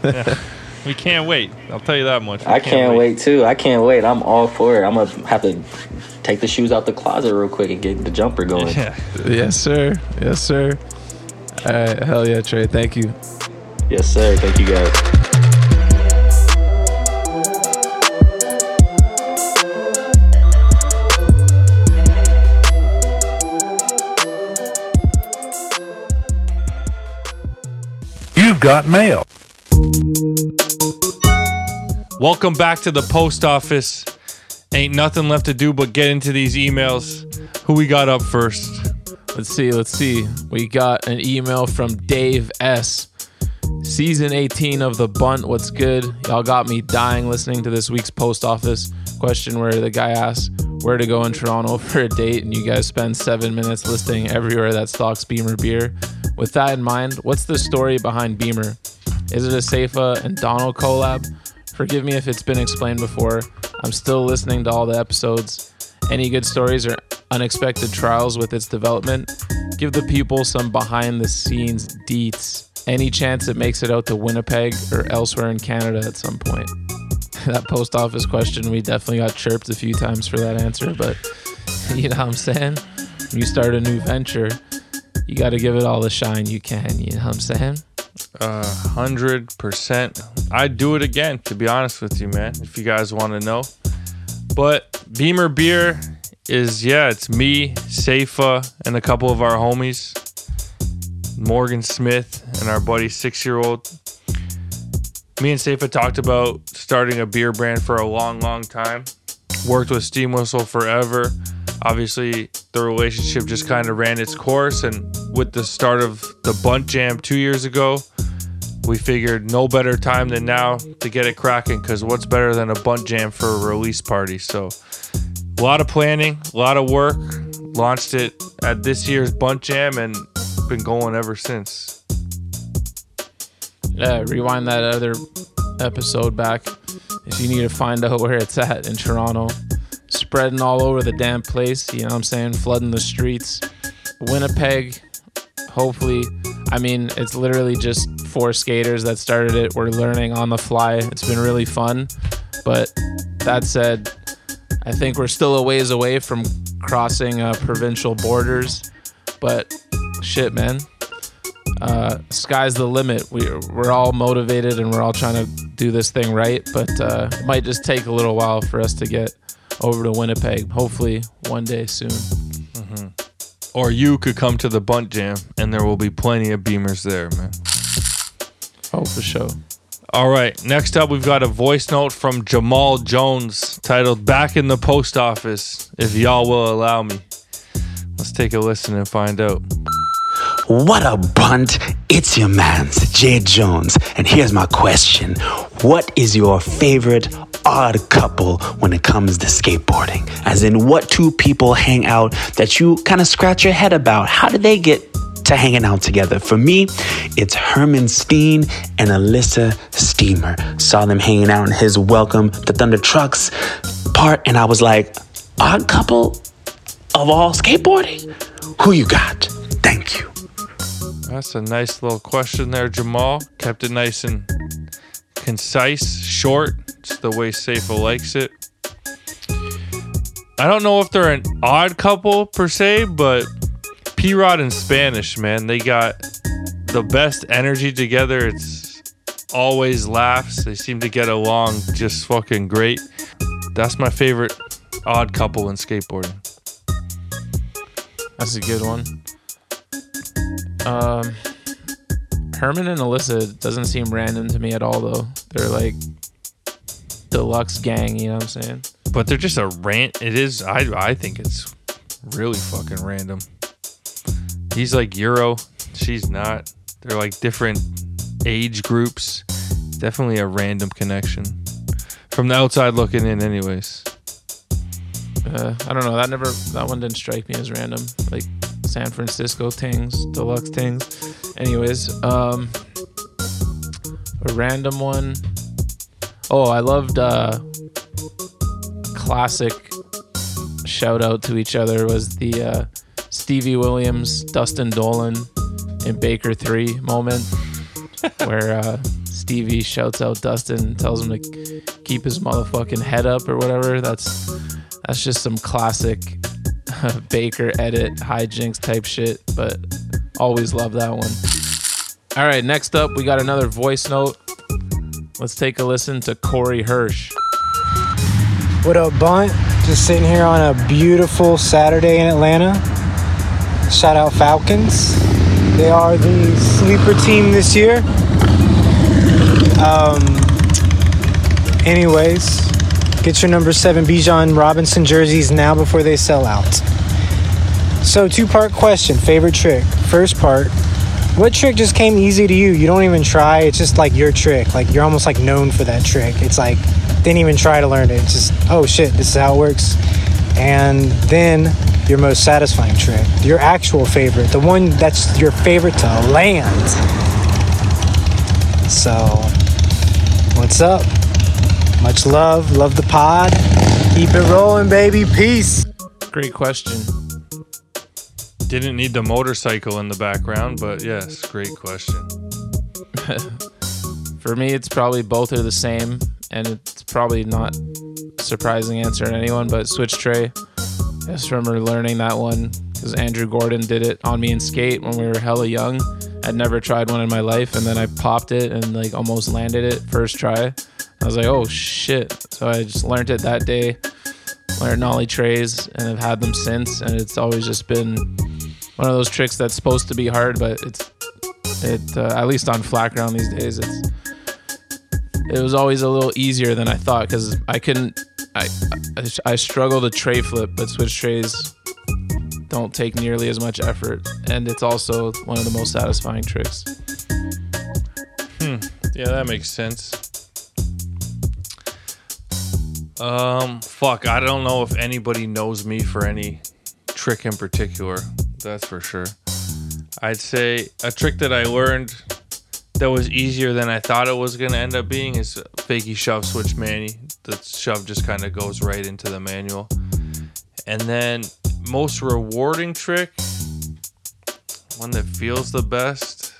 Yeah. We can't wait. I'll tell you that much. We I can't wait. too. I can't wait. I'm all for it. I'm gonna have to take the shoes out the closet real quick and get the jumper going. Yeah. Yes, sir. Yes, sir. All right, hell yeah, Tre. Thank you. Yes, sir. Thank you guys. You've got mail. Welcome back to the post office. Ain't nothing left to do but get into these emails. Who we got up first? Let's see, let's see. We got an email from Dave S. Season 18 of The Bunt, what's good? Y'all got me dying listening to this week's post office question where the guy asks where to go in Toronto for a date, and you guys spend seven minutes listing everywhere that stocks Beamer beer. With that in mind, what's the story behind Beamer? Is it a Safa and Donovan collab? Forgive me if it's been explained before. I'm still listening to all the episodes. Any good stories or unexpected trials with its development? Give the people some behind the scenes deets. Any chance it makes it out to Winnipeg or elsewhere in Canada at some point? that post office question, we definitely got chirped a few times for that answer, but you know what I'm saying? When you start a new venture, you got to give it all the shine you can, you know what I'm saying? A hundred percent. I'd do it again, to be honest with you, man. If you guys want to know. But Beamer Beer is yeah, it's me, Safa, and a couple of our homies, Morgan Smith and our buddy six year old. Me and Safa talked about starting a beer brand for a long, long time. Worked with Steam Whistle forever. Obviously, the relationship just kind of ran its course, and with the start of the Bunt Jam two years ago, we figured no better time than now to get it cracking because what's better than a bunt jam for a release party so a lot of planning a lot of work launched it at this year's bunt jam and been going ever since Yeah, rewind that other episode back if you need to find out where it's at in Toronto. Spreading all over the damn place, you know what I'm saying? Flooding the streets. Winnipeg, hopefully. I mean, it's literally just four skaters that started it. We're learning on the fly. It's been really fun. But that said, I think we're still a ways away from crossing uh, provincial borders. But shit, man uh, sky's the limit. We, we're all motivated and we're all trying to do this thing right, but uh, it might just take a little while for us to get over to Winnipeg. Hopefully, one day soon. Or you could come to the bunt jam and there will be plenty of beamers there man Oh, for sure. all right next up we've got a voice note from jamal jones titled back in the post office if y'all will allow me let's take a listen and find out What a bunt. It's your man's, Jay Jones. And here's my question What is your favorite odd couple when it comes to skateboarding? As in, what two people hang out that you kind of scratch your head about? How did they get to hanging out together? For me, it's Hermann Stene and Elissa Steamer. Saw them hanging out in his Welcome to Thunder Trucks part, and I was like, odd couple of all skateboarding? Who you got? Thank you. That's a nice little question there, Jamal. Kept it nice and concise, short. It's the way Safa likes it. I don't know if they're an odd couple per se, but P Rod and Spanish, man, they got the best energy together. It's always laughs. They seem to get along just fucking great. That's my favorite odd couple in skateboarding. That's a good one. Um, Hermann and Elissa doesn't seem random to me at all, though. They're like deluxe gang, you know what I'm saying? But they're just a rant. It is. I I think it's really fucking random. He's like Euro. She's not. They're like different age groups. Definitely a random connection from the outside looking in. Anyways, Uh, I don't know. That never. That one didn't strike me as random. Like San Francisco things, deluxe things. Anyways, um, a random one. Oh, I loved uh, classic shout out to each other was the uh, Stevie Williams, Dustin Dollin, in Baker Three moment, where uh, Stevie shouts out Dustin, tells him to keep his motherfucking head up or whatever. That's that's just some classic Baker edit hijinks type shit, but always love that one. All right, next up, we got another voice note. Let's take a listen to Corey Hirsch. What up, Bunt? Just sitting here on a beautiful Saturday in Atlanta. Shout out Falcons. They are the sleeper team this year. Um, Anyways, get your number seven Bijan Robinson jerseys now before they sell out. So, two part question favorite trick. First part, what trick just came easy to you? You don't even try, it's just like your trick. Like you're almost like known for that trick. It's like, didn't even try to learn it. It's just, oh shit, this is how it works. And then your most satisfying trick, your actual favorite, the one that's your favorite to land. So, what's up? Much love. Love the pod. Keep it rolling, baby. Peace. Great question. Didn't need the motorcycle in the background, but yes, great question. For me, it's probably both are the same, and it's probably not a surprising answer to anyone, but switch tray. I just remember learning that one because Andrew Gordon did it on me in skate when we were hella young. I'd never tried one in my life, and then I popped it and like almost landed it first try. I was like, oh shit. So I just learned it that day, learned nollie trays, and I've had them since. And it's always just been one of those tricks that's supposed to be hard, but it's it uh, at least on flat ground these days. It's it was always a little easier than I thought because I couldn't. I, I I struggle to tray flip, but switch trays don't take nearly as much effort, and it's also one of the most satisfying tricks. Hmm. Yeah, that makes sense. Um, fuck, I don't know if anybody knows me for any trick in particular. That's for sure. I'd say a trick that I learned that was easier than I thought it was gonna end up being is fakie shove switch manny. The shove just kind of goes right into the manual. And then most rewarding trick, one that feels the best.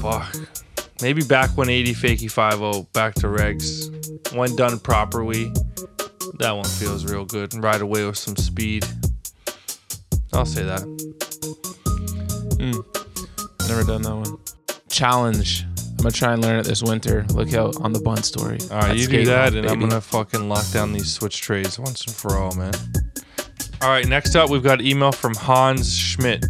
Fuck. Maybe back when 80 fakie 50 back to regs. When done properly, that one feels real good. And right away with some speed. I'll say that. Hmm. Never done that one. Challenge. I'm gonna try and learn it this winter. Look out on the bun story. All right, you do that, and I'm gonna fucking lock down these switch trays once and for all, man. All right, next up, we've got an email from Hans Schmidt.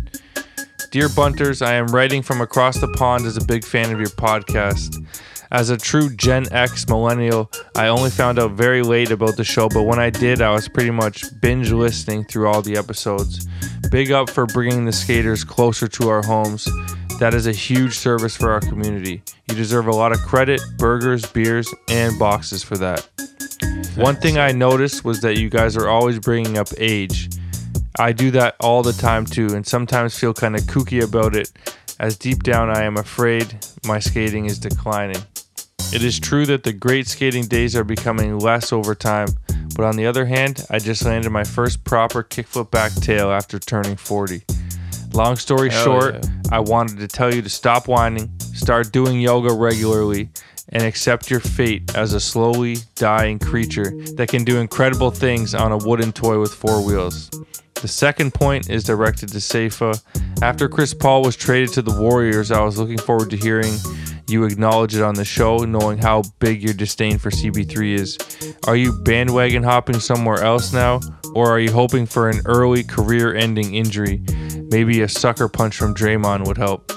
Dear Bunters, I am writing from across the pond as a big fan of your podcast. As a true Gen X millennial, I only found out very late about the show, but when I did, I was pretty much binge listening through all the episodes. Big up for bringing the skaters closer to our homes. That is a huge service for our community. You deserve a lot of credit, burgers, beers, and boxes for that. One thing I noticed was that you guys are always bringing up age. I do that all the time too, and sometimes feel kind of kooky about it, as deep down I am afraid my skating is declining. It is true that the great skating days are becoming less over time, but on the other hand, I just landed my first proper kickflip back tail after turning 40. Long story Hell short, yeah. I wanted to tell you to stop whining, start doing yoga regularly, and accept your fate as a slowly dying creature that can do incredible things on a wooden toy with four wheels. The second point is directed to Safa. After Chris Paul was traded to the Warriors, I was looking forward to hearing you acknowledge it on the show, knowing how big your disdain for CP3 is. Are you bandwagon hopping somewhere else now, or are you hoping for an early career ending injury? Maybe a sucker punch from Draymond would help.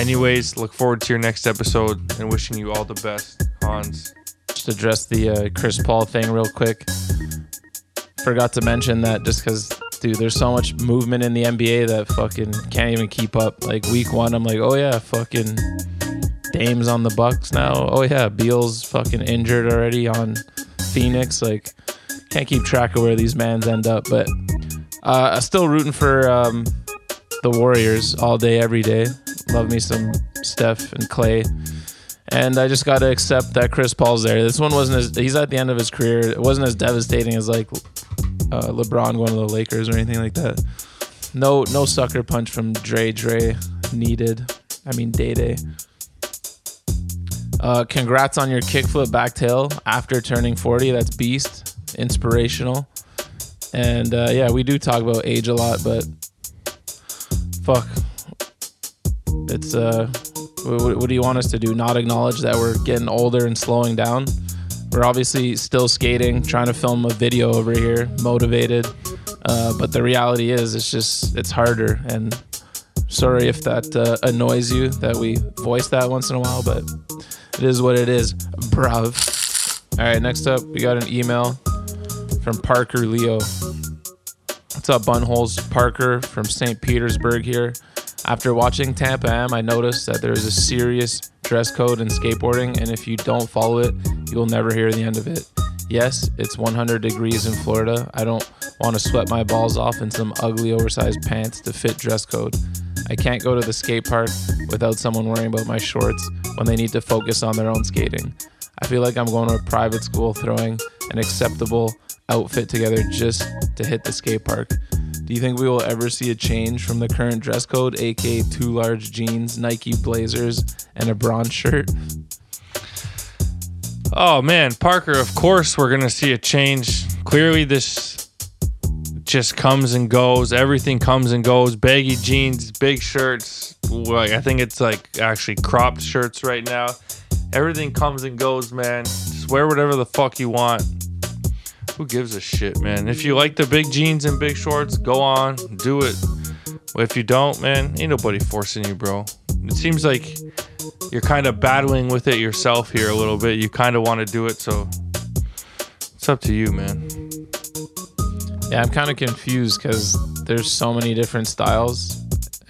Anyways, look forward to your next episode and wishing you all the best, Hans. Just address the uh, Chris Paul thing real quick. Forgot to mention that just because, dude, there's so much movement in the NBA that fucking can't even keep up. Like week one, I'm like, oh yeah, fucking Dame's on the Bucks now. Oh yeah, Beal's fucking injured already on Phoenix. Like, can't keep track of where these mans end up. But uh, I'm still rooting for um, the Warriors all day, every day. Love me some Steph and Clay. And I just got to accept that Chris Paul's there. This one wasn't as he's at the end of his career. It wasn't as devastating as like uh, LeBron going to the Lakers or anything like that. No, no sucker punch from Dre. Dre needed. I mean, Day Day. Uh, congrats on your kickflip backtail after turning 40. That's beast. Inspirational. And uh, yeah, we do talk about age a lot, but fuck. It's uh, what, what do you want us to do? Not acknowledge that we're getting older and slowing down? We're obviously still skating, trying to film a video over here, motivated. Uh, but the reality is, it's just it's harder, and Sorry if that uh, annoys you that we voice that once in a while, but it is what it is, bruv. All right, next up, we got an email from Parker Leo. What's up, Bunholes? Parker from St. Petersburg here. After watching Tampa Am, I noticed that there is a serious dress code in skateboarding, and if you don't follow it, you will never hear the end of it. Yes, it's 100 degrees in Florida. I don't want to sweat my balls off in some ugly oversized pants to fit dress code. I can't go to the skate park without someone worrying about my shorts when they need to focus on their own skating. I feel like I'm going to a private school throwing an acceptable outfit together just to hit the skate park. Do you think we will ever see a change from the current dress code, aka two large jeans, Nike blazers, and a bronze shirt? Oh man, Parker, of course we're going to see a change. Clearly this just comes and goes. Everything comes and goes. Baggy jeans, big shirts. Like I think it's like actually cropped shirts right now. Everything comes and goes, man. Just wear whatever the fuck you want. Who gives a shit, man? If you like the big jeans and big shorts, go on, do it. If you don't, man, ain't nobody forcing you, bro. It seems like you're kind of battling with it yourself here a little bit. You kind of want to do it, so it's up to you, man. Yeah, I'm kind of confused because there's so many different styles,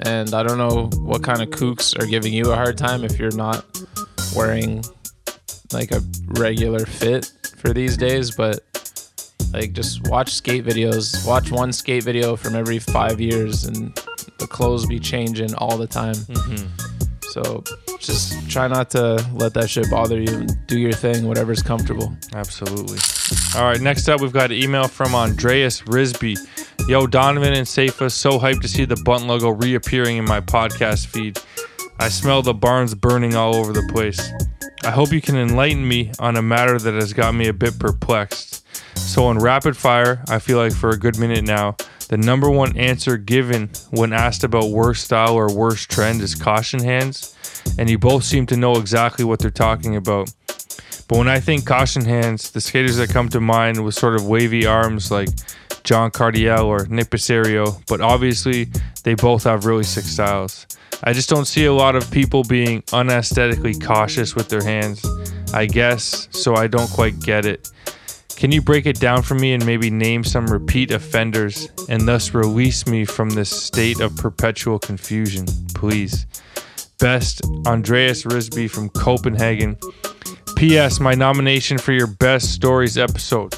and I don't know what kind of kooks are giving you a hard time if you're not wearing like a regular fit for these days. But like, just watch skate videos. Watch one skate video from every five years, and the clothes be changing all the time. Mm-hmm. So just try not to let that shit bother you. Do your thing, whatever's comfortable. Absolutely. All right, next up, we've got an email from Andreas Risby. Yo, Donovan and Safa, so hyped to see the Bunt logo reappearing in my podcast feed. I smell the barns burning all over the place. I hope you can enlighten me on a matter that has got me a bit perplexed. So, on rapid fire, I feel like for a good minute now, the number one answer given when asked about worst style or worst trend is caution hands, and you both seem to know exactly what they're talking about. But when I think caution hands, the skaters that come to mind with sort of wavy arms like John Cardiel or Nick Boserio, but obviously they both have really sick styles. I just don't see a lot of people being unaesthetically cautious with their hands, I guess, so I don't quite get it. Can you break it down for me and maybe name some repeat offenders and thus release me from this state of perpetual confusion, please? Best, Andreas Risby from Copenhagen. P.S. My nomination for your best stories episode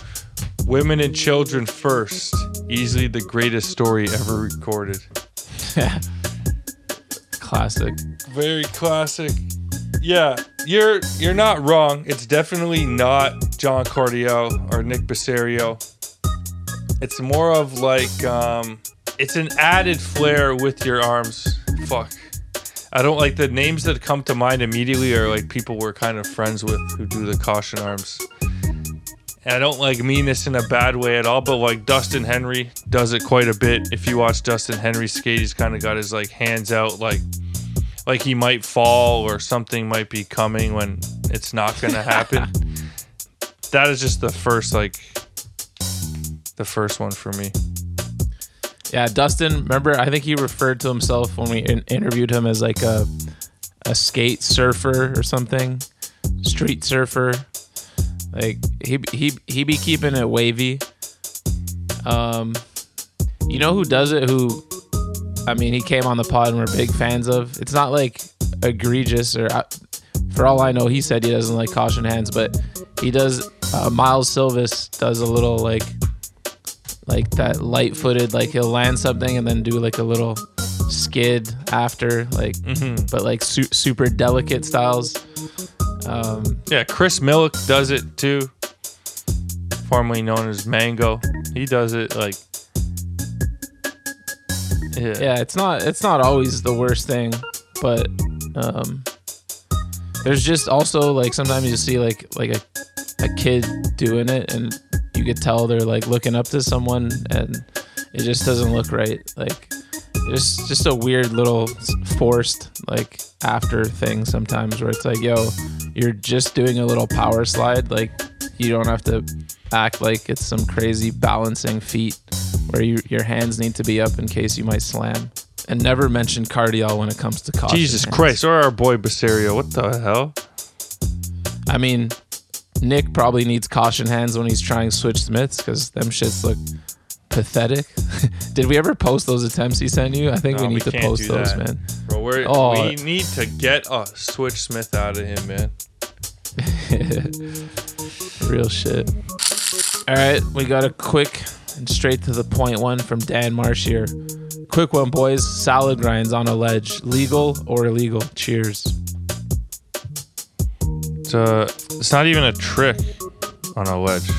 Women and Children First. Easily the greatest story ever recorded. Classic. Very classic. Yeah, you're you're not wrong. It's definitely not John Cardiel or Nick Boserio. It's more of like um it's an added flair with your arms. Fuck. I don't like the names that come to mind immediately are like people we're kind of friends with who do the caution arms. And I don't like mean this in a bad way at all, but like Dustin Henry does it quite a bit. If you watch Dustin Henry skate, he's kind of got his like hands out, like like he might fall or something might be coming when it's not gonna happen. that is just the first like the first one for me. Yeah, Dustin. Remember, I think he referred to himself when we in- interviewed him as like a a skate surfer or something, street surfer. Like he he he be keeping it wavy. Um, you know who does it? Who, I mean, he came on the pod and we're big fans of. It's not like egregious or, uh, for all I know, he said he doesn't like caution hands, but he does. Uh, Miles Silvis does a little like like that light footed like he'll land something and then do like a little skid after like Mhm. but like su- super delicate styles um Yeah, Chris Milic does it too. Formerly known as Mango. He does it like Yeah. yeah it's not it's not always the worst thing but um there's just also like sometimes you see like like a, a kid doing it and you could tell they're like looking up to someone and it just doesn't look right. Like it's just a weird little forced like after thing sometimes where it's like yo you're just doing a little power slide. Like you don't have to act like it's some crazy balancing feat where you, your hands need to be up in case you might slam and never mention Cardiel when it comes to caution. Jesus hands. Christ, or our boy Boserio. What the hell? I mean, Nick probably needs caution hands when he's trying switch Smiths because them shits look pathetic. Did we ever post those attempts he sent you? I think No, we we need to post those, man. Bro, we're, Oh. we need to get a Switch Smith out of him, man. Real shit. All right, we got a quick and straight to the point one from Dan Marsh here. Quick one, boys. Salad grinds on a ledge, legal or illegal? Cheers. It's, uh, it's not even a trick on a ledge,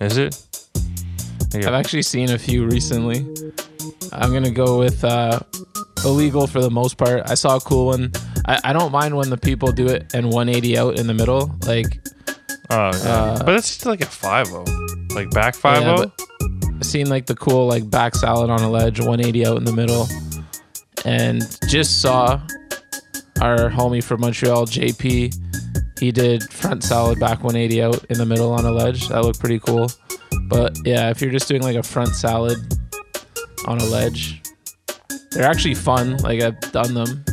is it? I've actually seen a few recently. I'm gonna go with uh, illegal for the most part. I saw a cool one. I, I don't mind when the people do it and 180 out in the middle. Like, Oh, yeah. Uh, but it's still like a 5 Like back? 5 Yeah, I seen like the cool like back salad on a ledge, 180 out in the middle, and just saw our homie from Montreal, JP. He did front salad back 180 out in the middle on a ledge. That looked pretty cool. But yeah, if you're just doing like a front salad on a ledge, they're actually fun. Like I've done them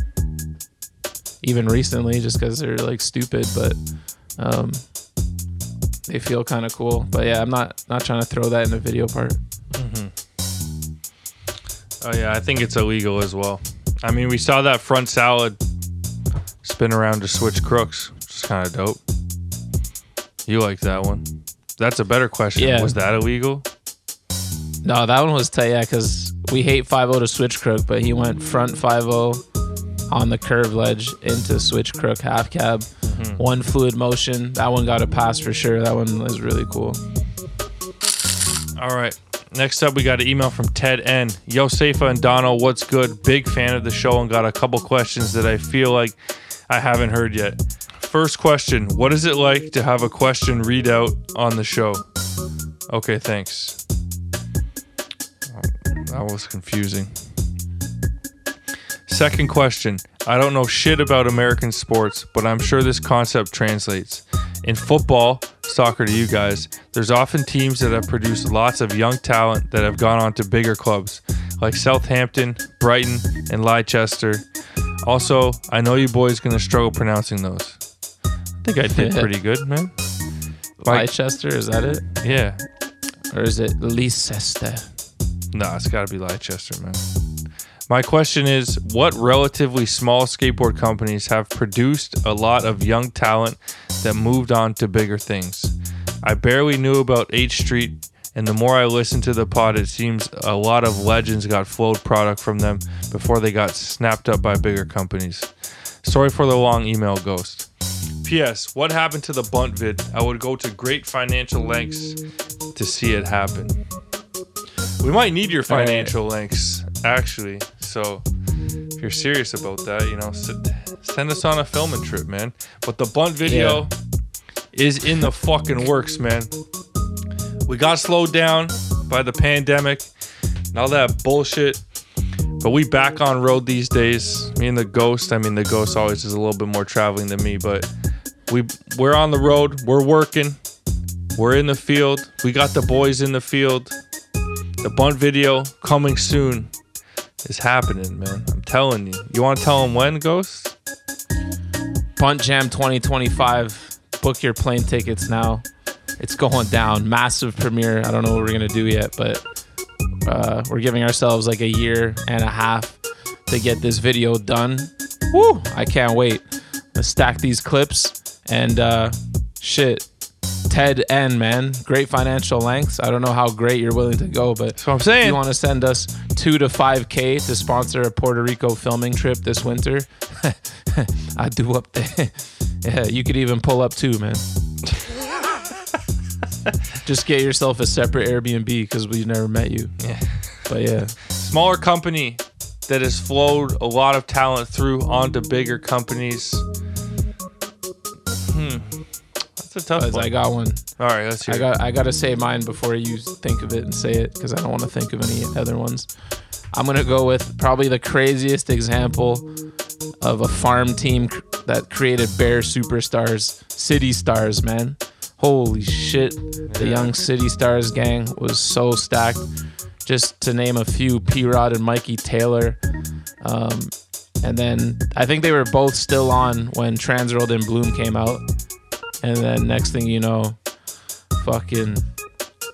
even recently just because they're like stupid, but um, they feel kind of cool. But yeah, I'm not not trying to throw that in the video part. Mm-hmm. Oh yeah, I think it's illegal as well. I mean, we saw that front salad spin around to switch crooks, which is kind of dope. You like that one? That's a better question. Yeah. Was that illegal? No, that one was tight. Yeah, because we hate 5 to switch crook, but he went front 5 on the curve ledge into switch crook half cab. Mm-hmm. One fluid motion. That one got a pass for sure. That one was really cool. All right. Next up, we got an email from Ted N. Yo, Safa and Donovan, what's good? Big fan of the show and got a couple questions that I feel like I haven't heard yet. First question What is it like to have a question read out on the show? Okay, thanks. That was confusing. Second question I don't know shit about American sports, but I'm sure this concept translates. In football, soccer to you guys, there's often teams that have produced lots of young talent that have gone on to bigger clubs like Southampton, Brighton, and Leicester. Also, I know you boys gonna struggle pronouncing those. I think I did pretty good, man. Like- Leicester, is that it? Yeah. Or is it Leicester? Nah, it's got to be Leicester, man. My question is what relatively small skateboard companies have produced a lot of young talent that moved on to bigger things? I barely knew about H Street, and the more I listen to the pod, it seems a lot of legends got flowed product from them before they got snapped up by bigger companies. Sorry for the long email, Ghost. P.S. What happened to the bunt vid? I would go to great financial lengths to see it happen. We might need your financial links, actually. So if you're serious about that, you know, send us on a filming trip, man. But the bunt video is in the fucking works, man. We got slowed down by the pandemic and all that bullshit. But we back on road these days. Me and the ghost. I mean, the ghost always is a little bit more traveling than me, but we we're on the road. We're working. We're in the field. We got the boys in the field. The bunt video coming soon is happening, man. I'm telling you. You want to tell them when, Ghost? Bunt Jam 2025. Book your plane tickets now. It's going down. Massive premiere. I don't know what we're gonna do yet, but uh, we're giving ourselves like a year and a half to get this video done. Woo! I can't wait. Let's stack these clips and uh, shit. Ted N, man, great financial lengths. I don't know how great you're willing to go, but That's what I'm saying. if you want to send us two to five k to sponsor a Puerto Rico filming trip this winter, I do up there. yeah, you could even pull up too, man. Just get yourself a separate Airbnb because we never met you. Yeah. But yeah, Smaller company that has flowed a lot of talent through onto bigger companies. Hmm. That's a tough one. I got one. All right, let's hear I got I got to say mine before you think of it and say it because I don't want to think of any other ones. I'm gonna go with probably the craziest example of a farm team that created Bear superstars, City Stars, man. Holy shit, the young City Stars gang was so stacked. Just to name a few, P Rod and Mikey Taylor, Um, and then I think they were both still on when Transworld and Bloom came out. And then next thing you know, fucking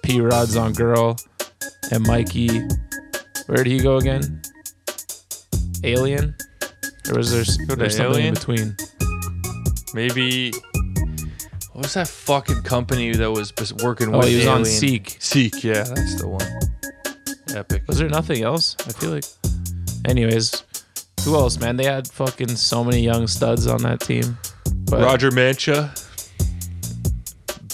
P Rod's on Girl and Mikey. Where did he go again? Alien? Or was there, to there something Alien? in between? Maybe. What was that fucking company that was working Oh, with he was on Alien? Seek. Seek, yeah, that's the one. Epic. Was there nothing else? I feel like. Anyways, who else, man? They had fucking so many young studs on that team. But Roger Mancha,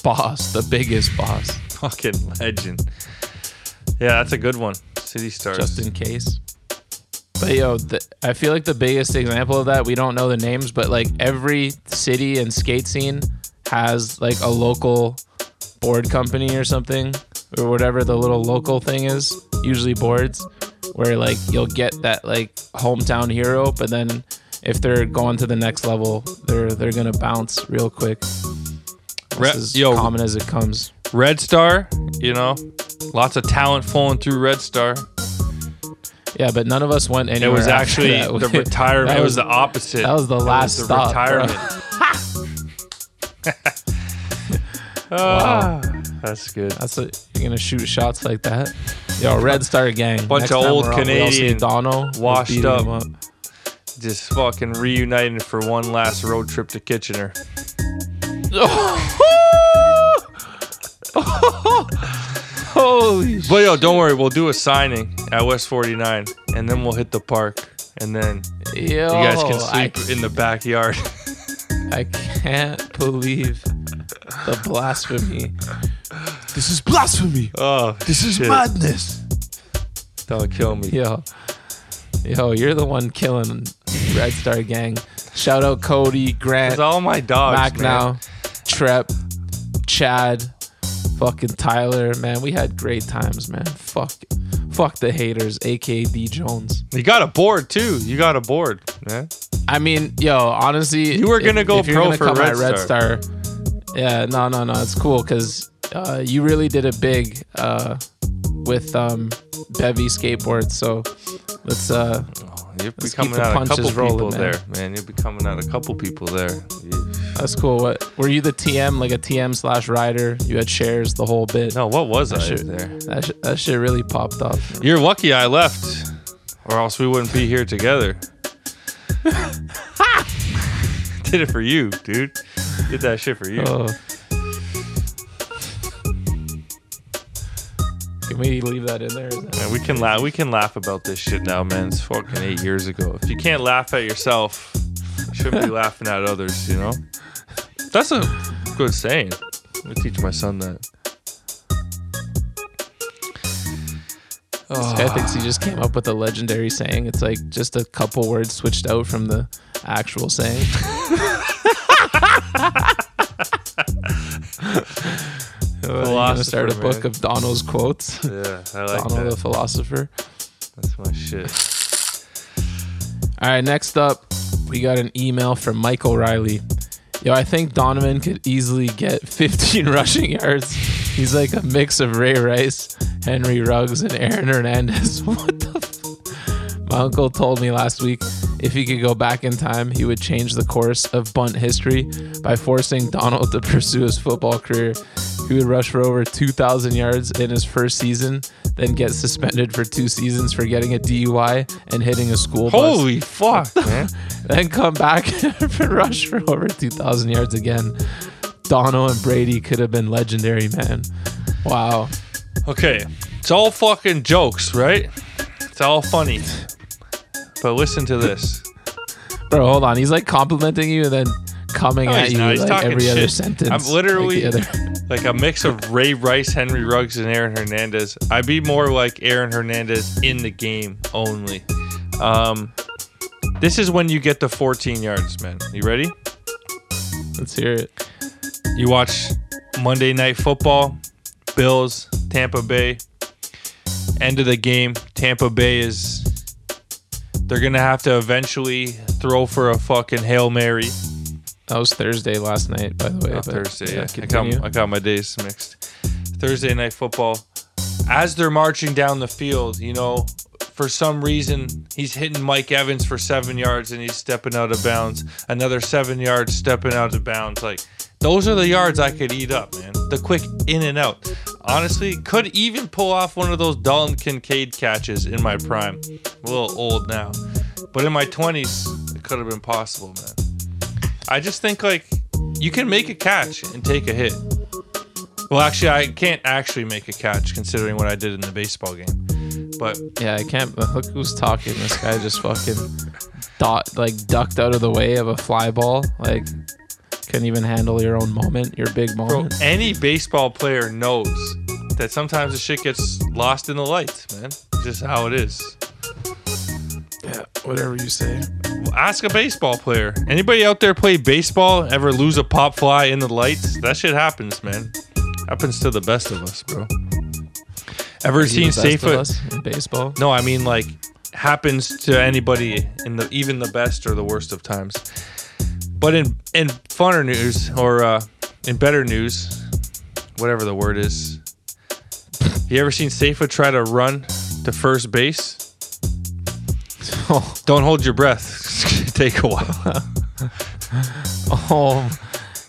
boss, the biggest boss, fucking legend. Yeah, that's a good one. City Stars. just in case. But yo, the, I feel like the biggest example of that, we don't know the names, but like every city and skate scene has like a local board company or something, or whatever the little local thing is, usually boards, where like you'll get that like hometown hero, but then if they're going to the next level, they're they're gonna bounce real quick. That's Re- as yo. common as it comes. Red Star, you know, lots of talent flowing through Red Star. Yeah, but none of us went anywhere. It was actually that. the retirement. That It was the opposite. That was the last the stop. retirement. Ah, that's good. That's what you're gonna shoot shots like that. Yo, Red Star gang. Bunch Next of old we're out, we'll all see Canadian Dono washed beating up. Just fucking reunited for one last road trip to Kitchener. Holy But yo, don't worry, we'll do a signing at West 49, and then we'll hit the park, and then Yo, you guys can I, sleep in the backyard. I can't believe the blasphemy. This is blasphemy. oh, This is shit. madness. Don't kill me. Yo, yo, you're the one killing Red Star gang. Shout out Cody, Grant, It's all my dogs, Mac man. now, Trep, Chad, fucking Tyler. Man, we had great times, man. Fuck, fuck the haters, aka D Jones. You got a board too. You got a board, man. I mean, yo, honestly, You were gonna if- go if pro gonna for Red Red Star. Star. Yeah, no, no, no, it's cool because uh, you really did it big uh, with um, Bevy skateboards. So let's uh, You'll be Let's coming out a couple rolling, people man. there, man. You'll be coming out a couple people there. That's cool. What were you the TM like a TM slash rider? You had shares the whole bit. No, what was that I shit, there? That shit, that shit really popped off. You're lucky I left, or else we wouldn't be here together. Did it for you, dude. Did that shit for you. Oh. Can we leave that in there? that- Man, we can laugh. We can laugh about this shit now, man. It's fucking eight years ago. If you can't laugh at yourself, you shouldn't be laughing at others. You know. That's a good saying. I teach my son that. This guy ah. thinks he just came up with a legendary saying. It's like just a couple words switched out from the actual saying. You gonna start a Philosopher, book of Donald's quotes. Yeah, I like Donald the philosopher. That's my shit. All right, next up, we got an email from Michael Riley. Yo, I think Donovan could easily get 15 rushing yards. He's like a mix of Ray Rice, Henry Ruggs, and Aaron Hernandez. What the? F- My uncle told me last week if he could go back in time, he would change the course of bunt history by forcing Donald to pursue his football career. He would rush for over 2,000 yards in his first season, then get suspended for two seasons for getting a DUI and hitting a school bus Holy fuck, man! then come back and rush for over 2,000 yards again. Dono and Brady could have been legendary, man. Wow. Okay, it's all fucking jokes, right? It's all funny. But listen to this. Bro, hold on. He's like complimenting you and then coming No, at you not. Like every other shit. sentence. I'm literally like other- like a mix of Ray Rice, Henry Ruggs, and Aaron Hernandez. I'd be more like Aaron Hernandez in the game only. Um, this is when you get the 14 yards, man. You ready? Let's hear it. You watch Monday Night Football, Bills, Tampa Bay. End of the game, Tampa Bay is. They're gonna have to eventually throw for a fucking hail mary. That was Thursday last night, by the way. Oh, Thursday, yeah. I continue. got, I got my days mixed. Thursday night football. As they're marching down the field, you know, for some reason he's hitting Mike Evans for seven yards and he's stepping out of bounds. Another seven yards stepping out of bounds. Like those are the yards I could eat up, man. The quick in and out. Honestly, could even pull off one of those Dalton Kincaid catches in my prime. A little old now, but in my twenties, it could have been possible, man. I just think like you can make a catch and take a hit. Well, actually, I can't actually make a catch considering what I did in the baseball game. But Yeah, I can't. Look who's talking. This guy just fucking dot like ducked out of the way of a fly ball. Like couldn't even handle your own moment, your big bro, moment. any baseball player knows that sometimes the shit gets lost in the lights, man. Just how it is. Whatever you say. Ask a baseball player. Anybody out there play baseball? Ever lose a pop fly in the lights? That shit happens, man. Happens to the best of us, bro. Ever Is seen Safe? in baseball? No, I mean like happens to anybody in the even the best or the worst of times. But in in funner news or uh, in better news, whatever the word is, you ever seen Safa try to run to first base? Don't hold your breath. Take a while. Oh,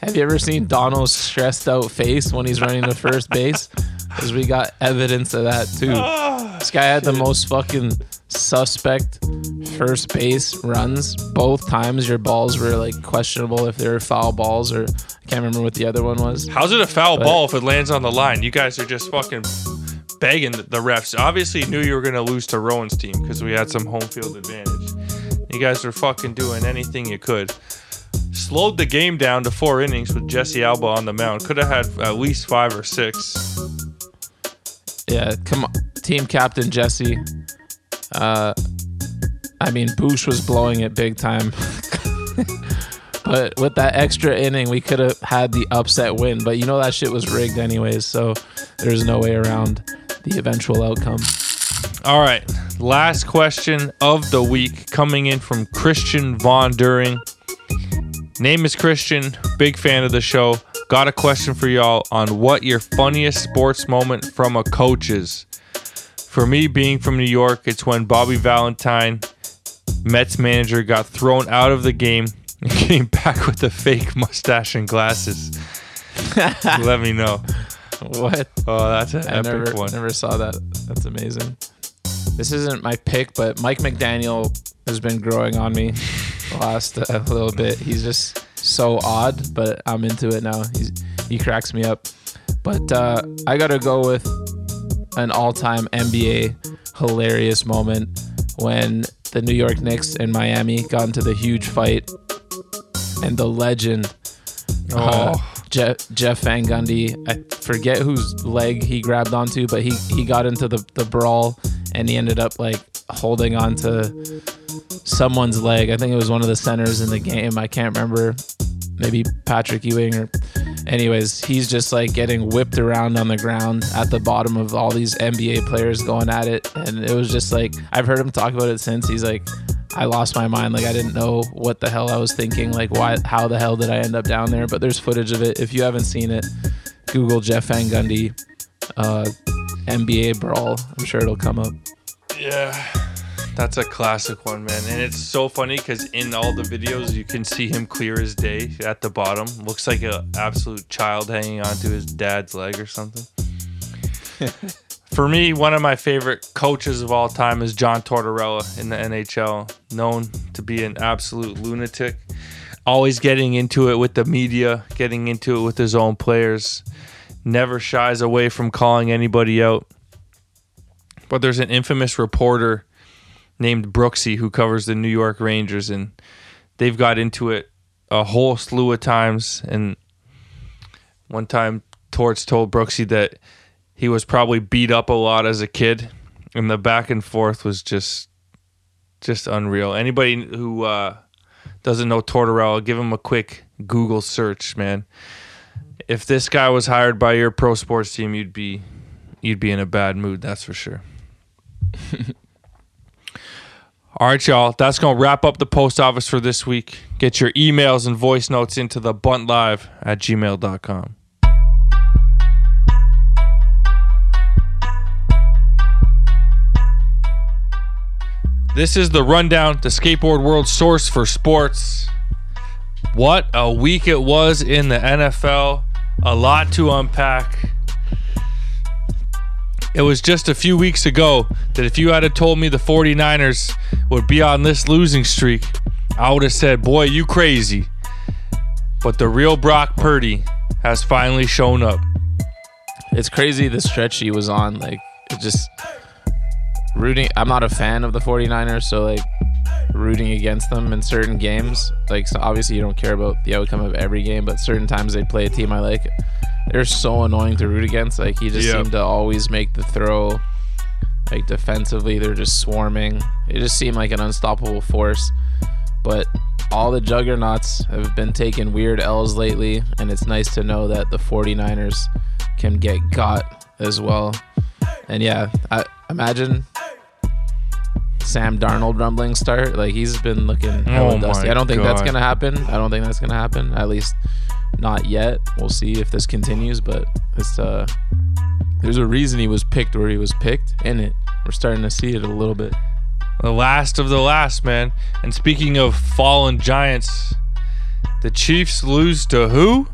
have you ever seen Donald's stressed out face when he's running to first base? Because we got evidence of that too. Ah, this guy had the most fucking suspect first base runs. Both times your balls were like questionable if they were foul balls or I can't remember what the other one was. How's it a foul But- ball if it lands on the line? You guys are just fucking begging the refs. Obviously, knew you were gonna lose to Rowan's team because we had some home field advantage. You guys were fucking doing anything you could. Slowed the game down to four innings with Jesse Alba on the mound. Could have had at least five or six. Yeah, come on, team captain Jesse. Uh, I mean, Boosh was blowing it big time. but with that extra inning, we could have had the upset win. But you know that shit was rigged anyways, so there's no way around the eventual outcome. All right, last question of the week coming in from Christian Von During. Name is Christian, big fan of the show. Got a question for y'all on what your funniest sports moment from a coach is. For me, being from New York, it's when Bobby Valentine, Mets manager, got thrown out of the game and came back with a fake mustache and glasses. Let me know. What? Oh, that's an I epic never, one. never saw that. That's amazing. This isn't my pick, but Mike McDaniel has been growing on me the last uh, little bit. He's just so odd, but I'm into it now. He's he cracks me up. But uh, I gotta go with an all-time NBA hilarious moment when the New York Knicks and Miami got into the huge fight, and the legend uh, Jeff, Jeff Van Gundy. I forget whose leg he grabbed onto, but he, he got into the, the brawl and he ended up like holding on to someone's leg. I think it was one of the centers in the game. I can't remember. Maybe Patrick Ewing or anyways, he's just like getting whipped around on the ground at the bottom of all these NBA players going at it. And it was just like I've heard him talk about it since. He's like I lost my mind. Like I didn't know what the hell I was thinking. Like why how the hell did I end up down there? But there's footage of it. If you haven't seen it, Google Jeff Van Gundy uh, NBA brawl. I'm sure it'll come up. Yeah, that's a classic one, man. And it's so funny because in all the videos, you can see him clear as day at the bottom. Looks like an absolute child hanging onto his dad's leg or something. For me, one of my favorite coaches of all time is John Tortorella in the NHL, known to be an absolute lunatic. Always getting into it with the media, getting into it with his own players. Never shies away from calling anybody out. But there's an infamous reporter named Brooksy who covers the New York Rangers, and they've got into it a whole slew of times. And one time, Torts told Brooksy that he was probably beat up a lot as a kid, and the back and forth was just just unreal. Anybody who uh, doesn't know Tortorella, give him a quick Google search, man. If this guy was hired by your pro sports team, you'd be you'd be in a bad mood, that's for sure. All right, y'all. That's going to wrap up the post office for this week. Get your emails and voice notes into the buntlive at gmail.com. This is the rundown, the skateboard world source for sports. What a week it was in the NFL. A lot to unpack. It was just a few weeks ago that if you had told me the 49ers would be on this losing streak, I would have said, Boy, you crazy. But the real Brock Purdy has finally shown up. It's crazy the stretch he was on. Like, just rooting. I'm not a fan of the 49ers, so like rooting against them in certain games. Like, so obviously you don't care about the outcome of every game, but certain times they play a team I like. They're so annoying to root against. Like, he just Yep. seemed to always make the throw. Like defensively, they're just swarming. It just seemed like an unstoppable force. But all the juggernauts have been taking weird L's lately, and it's nice to know that the 49ers can get got as well. And yeah, I imagine Sam Darnold rumbling start. Like he's been looking oh hella Oh dusty. I don't think that's gonna happen. I don't think that's gonna happen. At least not yet. We'll see if this continues, but it's uh there's a reason he was picked where he was picked in it. We're starting to see it a little bit. The last of the last, man. And speaking of fallen giants, the Chiefs lose to who?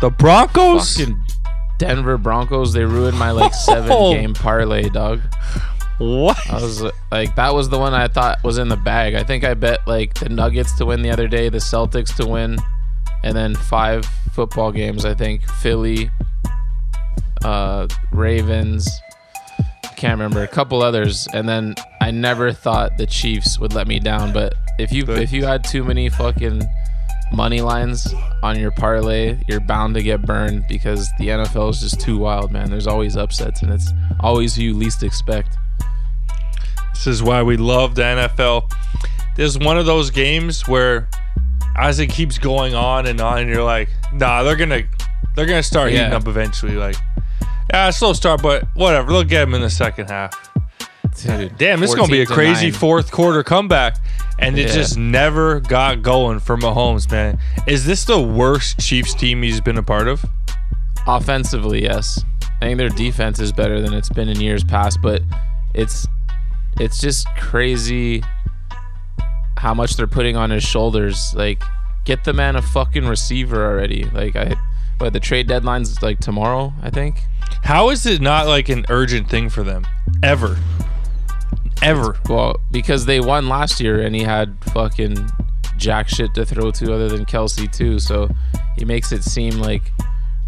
The Broncos? Fucking Denver Broncos, they ruined my like seven game parlay, dog. What? I was like, that was the one I thought was in the bag. I think I bet like the Nuggets to win the other day, the Celtics to win, and then five football games. I think Philly, uh, Ravens, can't remember a couple others, and then I never thought the Chiefs would let me down. But if you if you had too many fucking money lines on your parlay, you're bound to get burned because the NFL is just too wild, man. There's always upsets, and it's always who you least expect. This is why we love the NFL. This is one of those games where as it keeps going on and on, and you're like, nah, they're gonna they're gonna start heating up eventually. Like, yeah, slow start, but whatever. They'll get them in the second half. Dude, Damn, this is gonna be a crazy nine. fourth quarter comeback, and it Yeah. just never got going for Mahomes. Man, is this the worst Chiefs team he's been a part of? Offensively, yes. I think their defense is better than it's been in years past, but it's it's just crazy how much they're putting on his shoulders. Like, get the man a fucking receiver already. Like, I, but the trade deadline's like tomorrow, I think. How is it not like an urgent thing for them ever? Ever. Well, because they won last year and he had fucking jack shit to throw to other than Kelce too. So he makes it seem like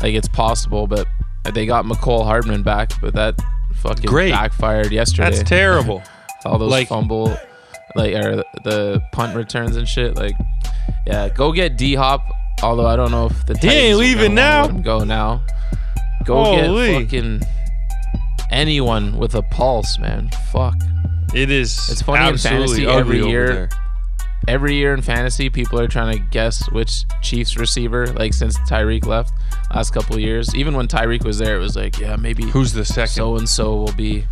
like it's possible, but they got Mecole Hardman back, but that fucking Great. backfired yesterday. That's terrible. All those Like- fumble like or the punt returns and shit. Like yeah, go get D Hop. Although I don't know if the He Titans ain't leaving now. Go now. Go Holy. get fucking anyone with a pulse, man. Fuck. It is. It's funny in fantasy every year. Every year in fantasy, people are trying to guess which Chiefs receiver. Like since Tyreek left last couple of years, even when Tyreek was there, it was like, yeah, maybe Who's the second? so and so will be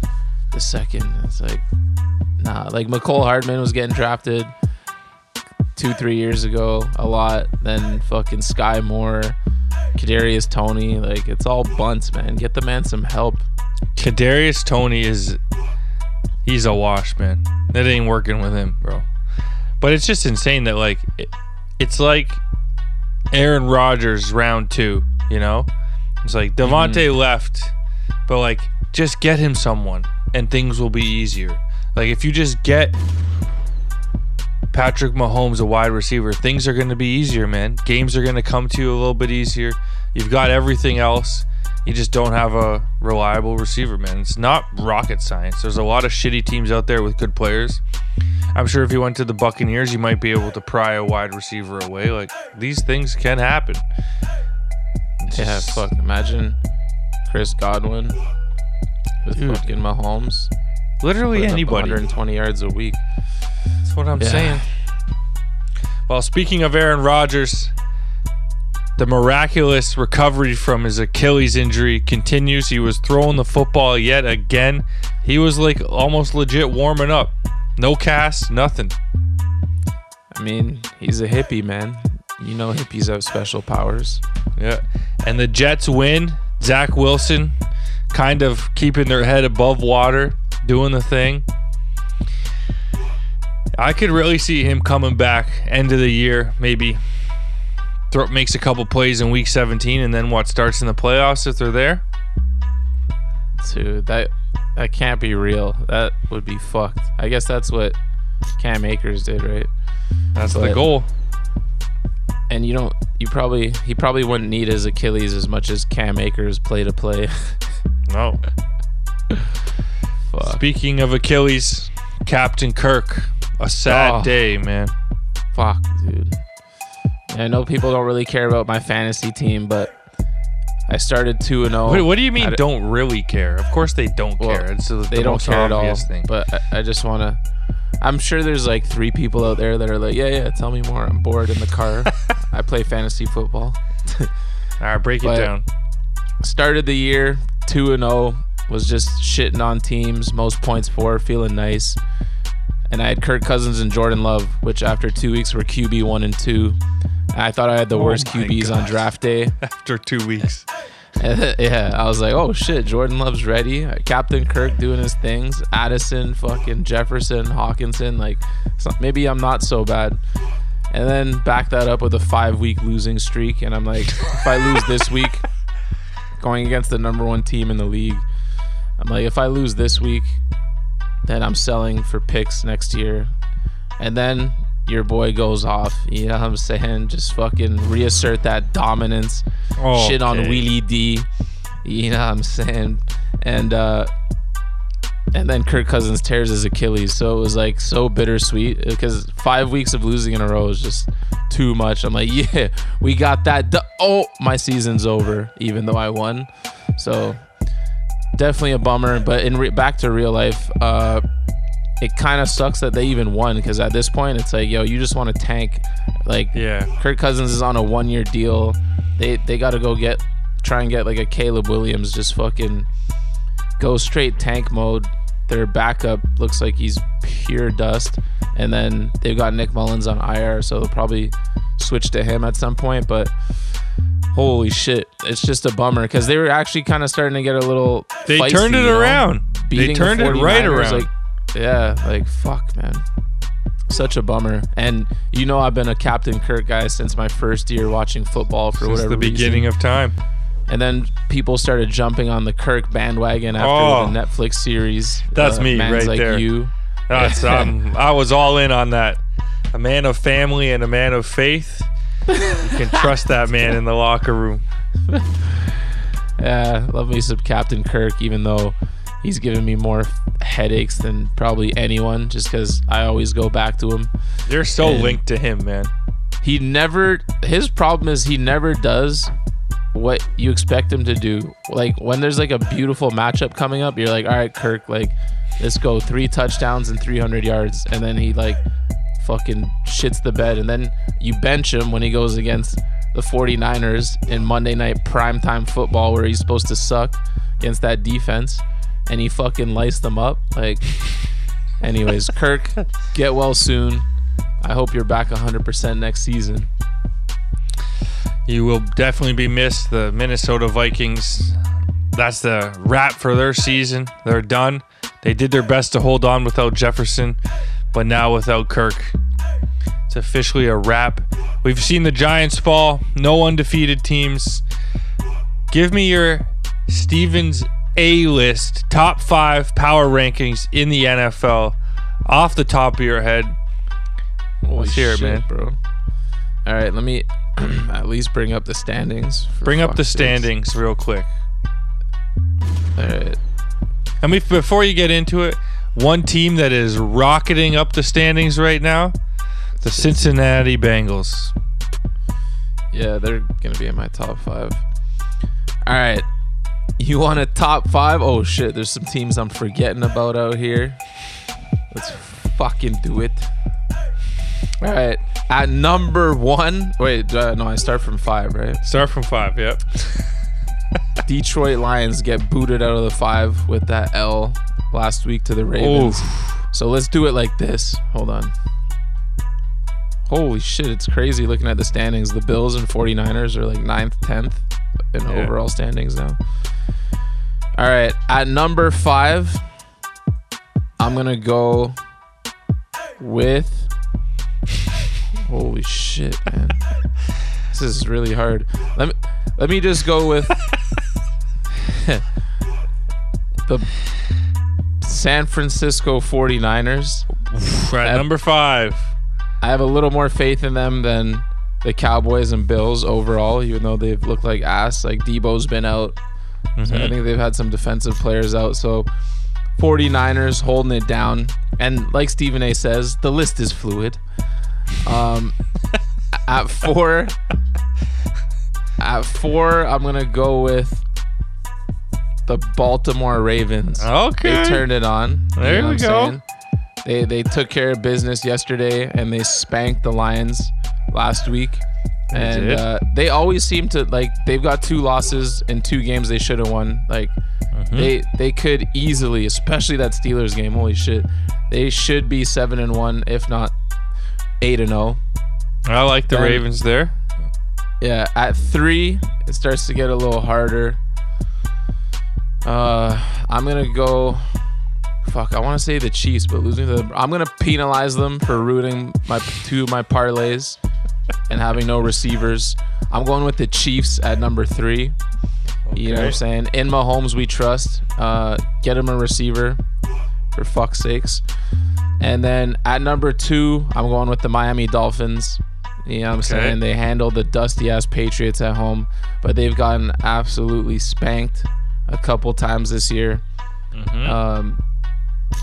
the second. It's like, nah. Like Mecole Hardman was getting drafted two, three years ago, a lot. Then fucking Skyy Moore, Kadarius Toney. Like it's all bunts, man. Get the man some help. Kadarius Toney is he's a wash, man. That ain't working with him, bro. But it's just insane that like it, it's like Aaron Rodgers round two, you know? It's like Davante mm-hmm. left, but like just get him someone and things will be easier. Like if you just get Patrick Mahomes a wide receiver, things are going to be easier, man. Games are going to come to you a little bit easier. You've got everything else. You just don't have a reliable receiver, man. It's not rocket science. There's a lot of shitty teams out there with good players. I'm sure if you went to the Buccaneers, you might be able to pry a wide receiver away. Like these things can happen. Yeah, fuck. Imagine Chris Godwin with Dude. fucking Mahomes. Literally anybody. 120 yards a week. That's what I'm Yeah. saying. Well, speaking of Aaron Rodgers, the miraculous recovery from his Achilles injury continues. He was throwing the football yet again. He was like almost legit warming up. No cast, nothing. I mean, he's a hippie, man. You know hippies have special powers. Yeah. And the Jets win. Zach Wilson kind of keeping their head above water, doing the thing. I could really see him coming back end of the year, maybe throw, makes a couple plays in week 17, and then what starts in the playoffs if they're there. Dude, that that can't be real. That would be fucked. I guess that's what Cam Akers did, right? That's the goal. And you don't. You probably he probably wouldn't need his Achilles as much as Cam Akers play to play. No. Fuck. Speaking of Achilles, Captain Kirk, a sad Oh. day, man. Fuck, dude. I know people don't really care about my fantasy team, but I started two and oh. zero. What, what do you mean? Don't really care? Of course they don't Well, care. It's the, they the don't most care at all. obvious thing. But I, I just want to. I'm sure there's like three people out there that are like, yeah, yeah, tell me more. I'm bored in the car. I play fantasy football. All right, break it But- down. Started the year two and zero. Was just shitting on teams. Most points for, feeling nice. And I had Kirk Cousins and Jordan Love, which after two weeks were QB one and two. I thought I had the Oh worst QBs on draft day. After two weeks. yeah, I was like, oh shit, Jordan Love's ready. Captain Kirk doing his things. Addison, fucking Jefferson, Hockenson. Like, maybe I'm not so bad. And then back that up with a five week losing streak. And I'm like, if I lose this week, going against the number one team in the league, I'm like, if I lose this week, then I'm selling for picks next year. And then your boy goes off. You know what I'm saying? Just fucking reassert that dominance. Shit on Okay. Wheelie D. You know what I'm saying? And uh and then Kirk Cousins tears his Achilles. So it was like so bittersweet because five weeks of losing in a row is just too much. I'm like, yeah, we got that. du- oh, my season's over, even though I won. So definitely a bummer. But in re- back to real life, uh, it kind of sucks that they even won because at this point it's like, yo, you just want to tank. Like, Yeah. Kirk Cousins is on a one year deal. They they got to go get try and get like a Caleb Williams. Just fucking go straight tank mode. Their backup looks like he's pure dust, and then they've got Nick Mullens on IR, so they'll probably switch to him at some point. But holy shit, it's just a bummer because they were actually kind of starting to get a little. They feisty, turned it you know? around. They Beating the turned it right around. Like, yeah, like fuck, man such a bummer. And you know, I've been a Captain Kirk guy since my first year watching football for Since whatever the beginning reason. of time. And then people started jumping on the Kirk bandwagon after Oh. the Netflix series. That's uh, me right like there. You. That's, um, I was all in on that. A man of family and a man of faith. You can trust that man in the locker room. Yeah, love me some Captain Kirk, even though he's given me more headaches than probably anyone, just because I always go back to him. You're so And linked to him, man. He never. His problem is he never does what you expect him to do. Like when there's like a beautiful matchup coming up, you're like, all right, Kirk, like let's go three touchdowns and 300 yards, and then he like fucking shits the bed, and then you bench him when he goes against the 49ers in Monday night primetime football where he's supposed to suck against that defense, and he fucking lights them up. Like, anyways, Kirk, get well soon. I hope you're back 100% next season. You will definitely be missed. The Minnesota Vikings, that's the wrap for their season. They're done. They did their best to hold on without Jefferson, but now without Kirk, it's officially a wrap. We've seen the Giants fall, no undefeated teams. Give me your Stevens A list top five power rankings in the NFL off the top of your head. Let's hear it, man. bro. All right, let me at least bring up the standings. Bring up the standings real quick. All right. I mean, before you get into it, one team that is rocketing up the standings right now, the Cincinnati Bengals. Yeah, they're gonna be in my top five. All right. You want a top five? Oh shit, there's some teams I'm forgetting about out here. Let's fucking do it. All right. At number one, wait, uh, no, I start from five, right? Start from five. Yep. Detroit Lions get booted out of the five with that L last week to the Ravens. So let's do it like this. Hold on. Holy shit, it's crazy looking at the standings. The Bills and 49ers are like 9th, 10th in Yeah. overall standings now. All right, at number five, I'm going to go with. Holy shit, man! this is really hard. Let me let me just go with the San Francisco 49ers. At number five. I have a little more faith in them than the Cowboys and Bills overall, even though they've looked like ass. Like Deebo's been out. So I Mhm. think they've had some defensive players out. So 49ers holding it down. And like Stephen A says, the list is fluid. Um, at four, at four, I'm gonna go with the Baltimore Ravens. Okay. they turned it on. You There know we go. saying? They they took care of business yesterday and they spanked the Lions last week. They and uh, they always seem to like they've got two losses in two games they should have won. Like Mm-hmm. they they could easily, especially that Steelers game. Holy shit, they should be seven and one, if not eight and zero. I like the Then- Ravens there. Yeah, at three, it starts to get a little harder. Uh, I'm gonna go. Fuck, I want to say the Chiefs, but losing to the, I'm gonna penalize them for rooting my two of my parlays and having no receivers. I'm going with the Chiefs at number three. You know what I'm saying? In Mahomes, we trust. Uh, get him a receiver, for fuck's sakes. And then at number two, I'm going with the Miami Dolphins. You know what I'm Okay. saying? They handled the dusty ass Patriots at home, but they've gotten absolutely spanked a couple times this year. Mhm. Um,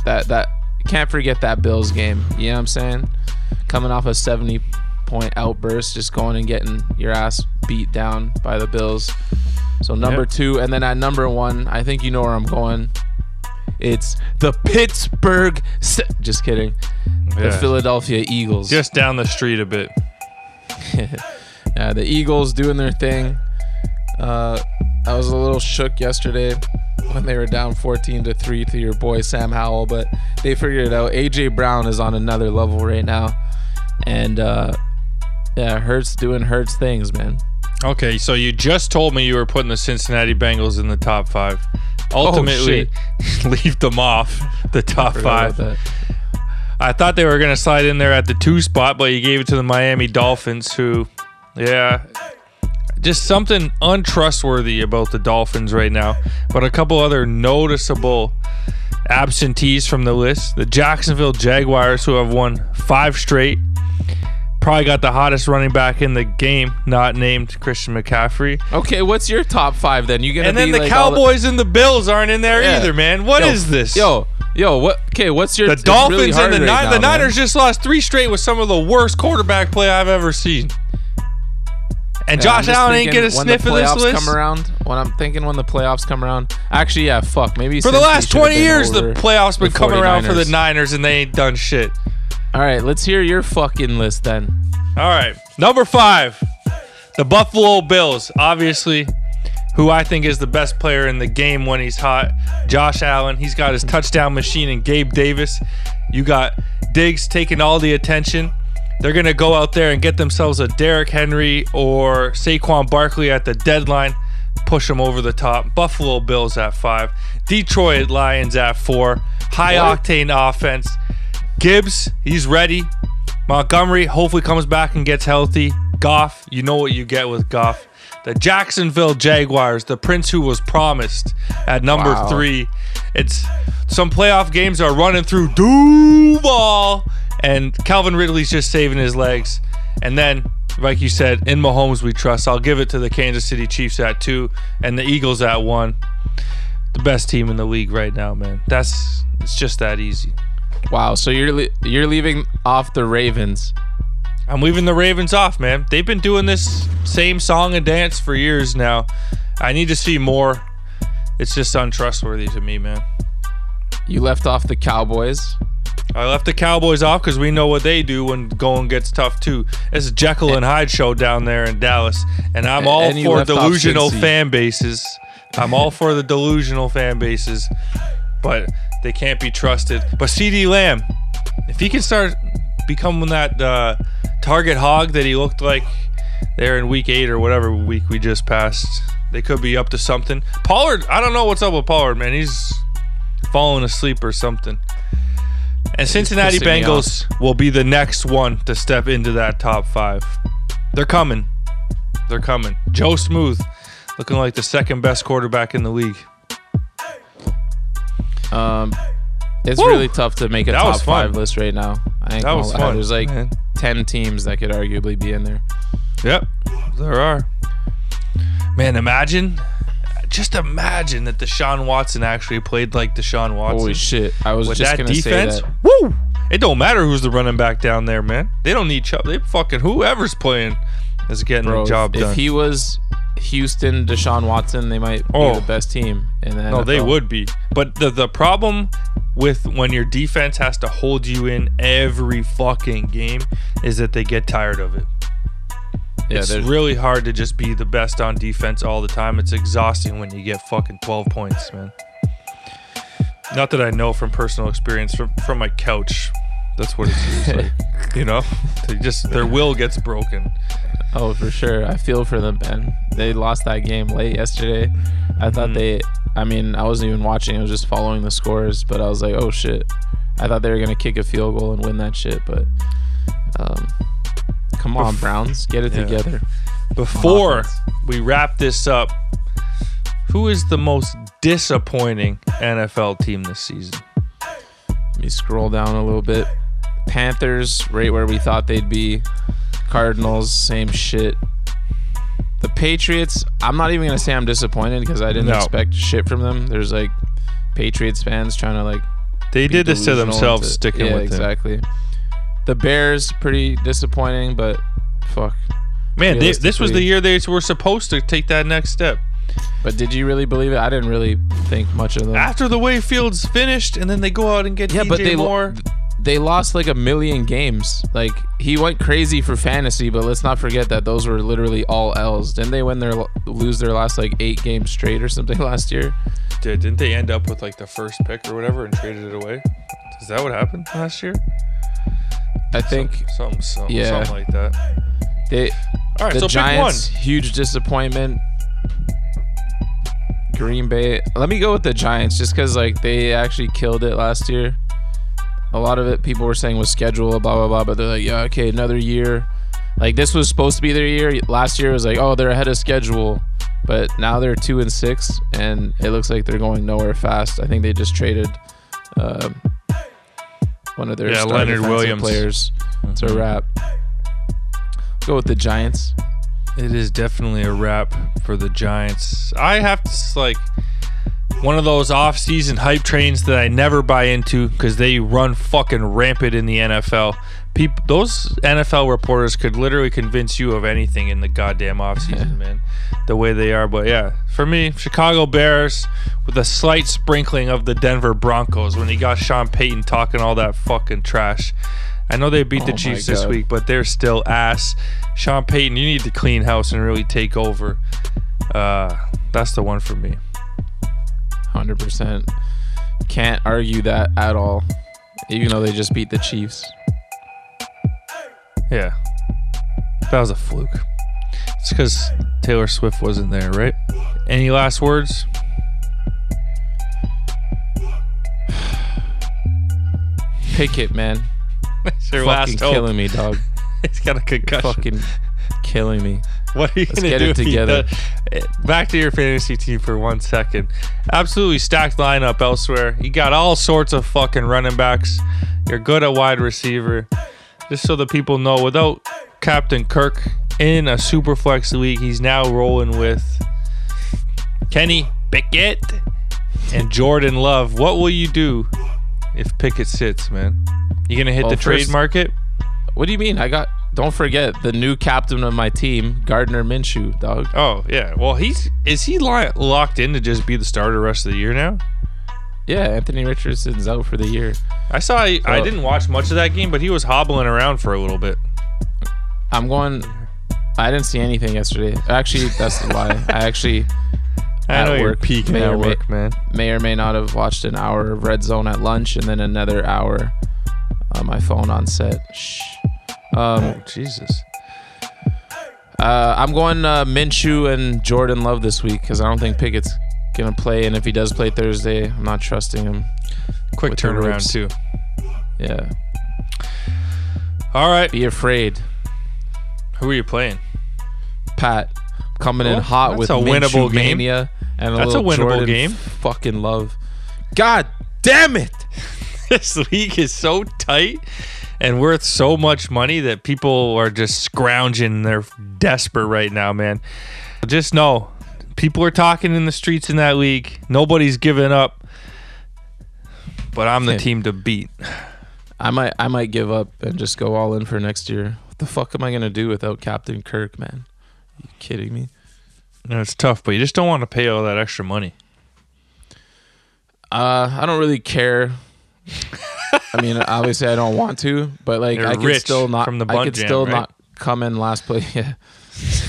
that that can't forget that Bills game. You know what I'm saying? Coming off a 70 point outburst, just going and getting your ass beat down by the Bills. So number Yep. two, and then at number one, I think you know where I'm going. It's the Pittsburgh. Se- just kidding. The Philadelphia Eagles. Just down the street a bit. yeah, the Eagles doing their thing. Uh, I was a little shook yesterday when they were down 14 to 3 to your boy Sam Howell, but they figured it out. AJ Brown is on another level right now. And uh, yeah, Hurts doing Hurts things, man. Okay, so you just told me you were putting the Cincinnati Bengals in the top five. Oh, Ultimately, leave them off the top Forgot five. about that. I thought they were going to slide in there at the two spot, but you gave it to the Miami Dolphins, who, yeah, just something untrustworthy about the Dolphins right now. But a couple other noticeable absentees from the list the Jacksonville Jaguars, who have won five straight. Probably got the hottest running back in the game, not named Christian McCaffrey. Okay, what's your top five then? You gonna And then the like Cowboys and the Bills aren't in there Yeah. either, man. What is Yo, this? Yo, yo, what? Okay, what's your The it's really Dolphins and the right Ni- now, the man. Niners just lost three straight with some of the worst quarterback play I've ever seen. And Josh just Allen ain't get a sniff of this list. Come around when I'm thinking when the playoffs come around. Actually, yeah, fuck. Maybe For the last 20 years, the playoffs been the coming around for the Niners and they ain't done shit. All right, let's hear your fucking list then. All right. Number five, the Buffalo Bills. Obviously, who I think is the best player in the game when he's hot. Josh Allen. He's got his touchdown machine and Gabe Davis. You got Diggs taking all the attention. They're going to go out there and get themselves a Derrick Henry or Saquon Barkley at the deadline. Push them over the top. Buffalo Bills at five. Detroit Lions at four. High octane offense. Gibbs, he's ready. Montgomery hopefully comes back and gets healthy. Goff, you know what you get with Goff. The Jacksonville Jaguars, the prince who was promised at number Wow. three. It's some playoff games are running through Duval, and Calvin Ridley's just saving his legs. And then, like you said, in Mahomes we trust. I'll give it to the Kansas City Chiefs at two, and the Eagles at one. The best team in the league right now, man. That's it's just that easy. Wow, so you're le- you're leaving off the Ravens. I'm leaving the Ravens off, man. They've been doing this same song and dance for years now. I need to see more. It's just untrustworthy to me, man. You left off the Cowboys. I left the Cowboys off because we know what they do when going gets tough too. It's a Jekyll and Hyde show down there in Dallas, and I'm all And for delusional fan bases. I'm all for the delusional fan bases, but they can't be trusted. But CeeDee Lamb, if he can start becoming that uh, target hog that he looked like there in Week Eight or whatever week we just passed, they could be up to something. Pollard, I don't know what's up with Pollard, man. He's falling asleep or something. And Cincinnati pissing me off. Bengals will be the next one to step into that top five. They're coming. They're coming. Joe Smooth, looking like the second best quarterback in the league. Um, it's Woo! really tough to make a That top five list right now. I ain't That was lie. fun, There's like man. ten teams that could arguably be in there. Yep, there are. Man, imagine, just imagine that Deshaun Watson actually played like Deshaun Watson. Holy shit! I was With just that gonna defense, say that. woo! It don't matter who's the running back down there, man. They don't need Chubb. They fucking whoever's playing is getting Bro, the job if done. If he was Houston, Deshaun Watson, they might Oh. be the best team in the No, they would be. But the the problem with when your defense has to hold you in every fucking game is that they get tired of it. Yeah, it's really hard to just be the best on defense all the time. It's exhausting when you get fucking 12 points, man. Not that I know from personal experience from from my couch. That's what it's like. You know, they just their will gets broken. Oh, for sure. I feel for them, man. They lost that game late yesterday. I thought Mhm. they. I mean, I wasn't even watching. I was just following the scores. But I was like, oh shit. I thought they were gonna kick a field goal and win that shit. But, um, come on, Bef- Browns, get it Yeah. together. Before we wrap this up, who is the most disappointing NFL team this season? Let me scroll down a little bit. Panthers, right where we thought they'd be. Cardinals, same shit. The Patriots, I'm not even gonna say I'm disappointed because I didn't No. expect shit from them. There's like Patriots fans trying to like They did this to themselves, into- sticking yeah, with it. exactly. The Bears, pretty disappointing, but fuck. Man, they, this was the year they were supposed to take that next step. But did you really believe it? I didn't really think much of them. After the way Fields finished, and then they go out and get yeah, DJ but they lo- Moore. they lost like a million games. Like he went crazy for fantasy, but let's not forget that those were literally all L's. Didn't they win their lose their last like eight games straight or something last year? Did, didn't they end up with like the first pick or whatever and traded it away? Is that what happened last year? I think Something, something, Yeah. something like that. they. All right, the so Giants, huge disappointment. Green Bay. Let me go with the Giants just because like they actually killed it last year. A lot of it people were saying was schedule, blah blah blah, but they're like, yeah, okay, another year. Like this was supposed to be their year. Last year was like, oh, they're ahead of schedule, but now they're two and six, and it looks like they're going nowhere fast. I think they just traded um, one of their Yeah, Leonard Williams. players. It's a Mhm. wrap. Go with the Giants. It is definitely a wrap for the Giants. I have to like one of those off-season hype trains that I never buy into because they run fucking rampant in the NFL. People, those NFL reporters could literally convince you of anything in the goddamn offseason, man. The way they are, but yeah, for me, Chicago Bears with a slight sprinkling of the Denver Broncos when you got Sean Payton talking all that fucking trash. I know they beat Oh the my Chiefs this week, but they're still ass. Sean Payton, you need to clean house and really take over. Uh, that's the one for me. Hundred percent. Can't argue that at all. Even though they just beat the Chiefs. Yeah, that was a fluke. It's because Taylor Swift wasn't there, right? Any last words? Pick it, man. It's your fucking last hope. killing me, dog. He's got a concussion. fucking killing me. What are you Let's gonna get do it together. Eh, Back to your fantasy team for one second. Absolutely stacked lineup elsewhere. You got all sorts of fucking running backs. You're good at wide receiver. Just so the people know, without Captain Kirk in a super flex league, he's now rolling with Kenny Pickett and Jordan Love. What will you do if Pickett sits, man? You gonna hit Well, the trade market? What do you mean? I got. Don't forget the new captain of my team, Gardner Minshew, dog. Oh yeah. Well, he's is he li- locked in to just be the starter rest of the year now? Yeah, Anthony Richardson's out for the year. I saw. I, I didn't watch much of that game, but he was hobbling around for a little bit. I'm going. I didn't see anything yesterday. Actually, that's a lie. I actually. I at know you're work, peaking may at or may- work, man. May or may not have watched an hour of Red Zone at lunch and then another hour on my phone on set. Shh. Um, Oh Jesus. Uh, I'm going uh, Minshew and Jordan Love this week because I don't think Pickett's gonna play, and if he does play Thursday, I'm not trusting him. Quick turnaround too. Yeah. All right. Be afraid. Who are you playing? Pat coming Oh, in hot with a winnable game. mania and a That's a winnable Jordan game. Fucking love. God damn it! this league is so tight and worth so much money that people are just scrounging. They're desperate right now, man. Just know, people are talking in the streets in that league. Nobody's giving up, but I'm the team to beat. I might I might give up and just go all in for next year. What the fuck am I gonna do without Captain Kirk, man? you kidding me? And it's tough, but you just don't want to pay all that extra money. Uh, I don't really care. I mean, obviously, I don't want to, but like, You're I could still not. from the I could Jam, still right? not come in last place.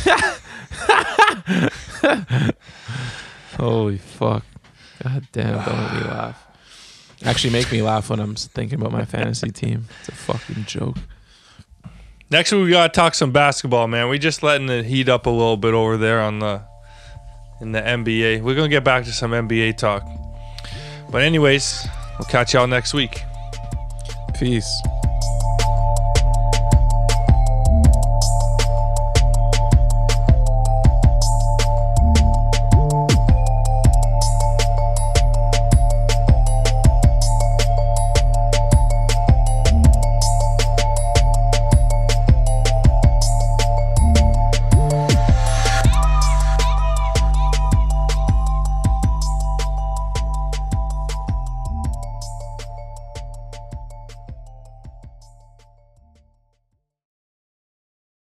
Yeah. Holy fuck! God damn! Don't make me laugh. Actually, make me laugh when I'm thinking about my fantasy team. It's a fucking joke. Next week we gotta talk some basketball, man. We just letting it heat up a little bit over there on the in the NBA. We're gonna get back to some NBA talk. But anyways, we'll catch y'all next week. Peace.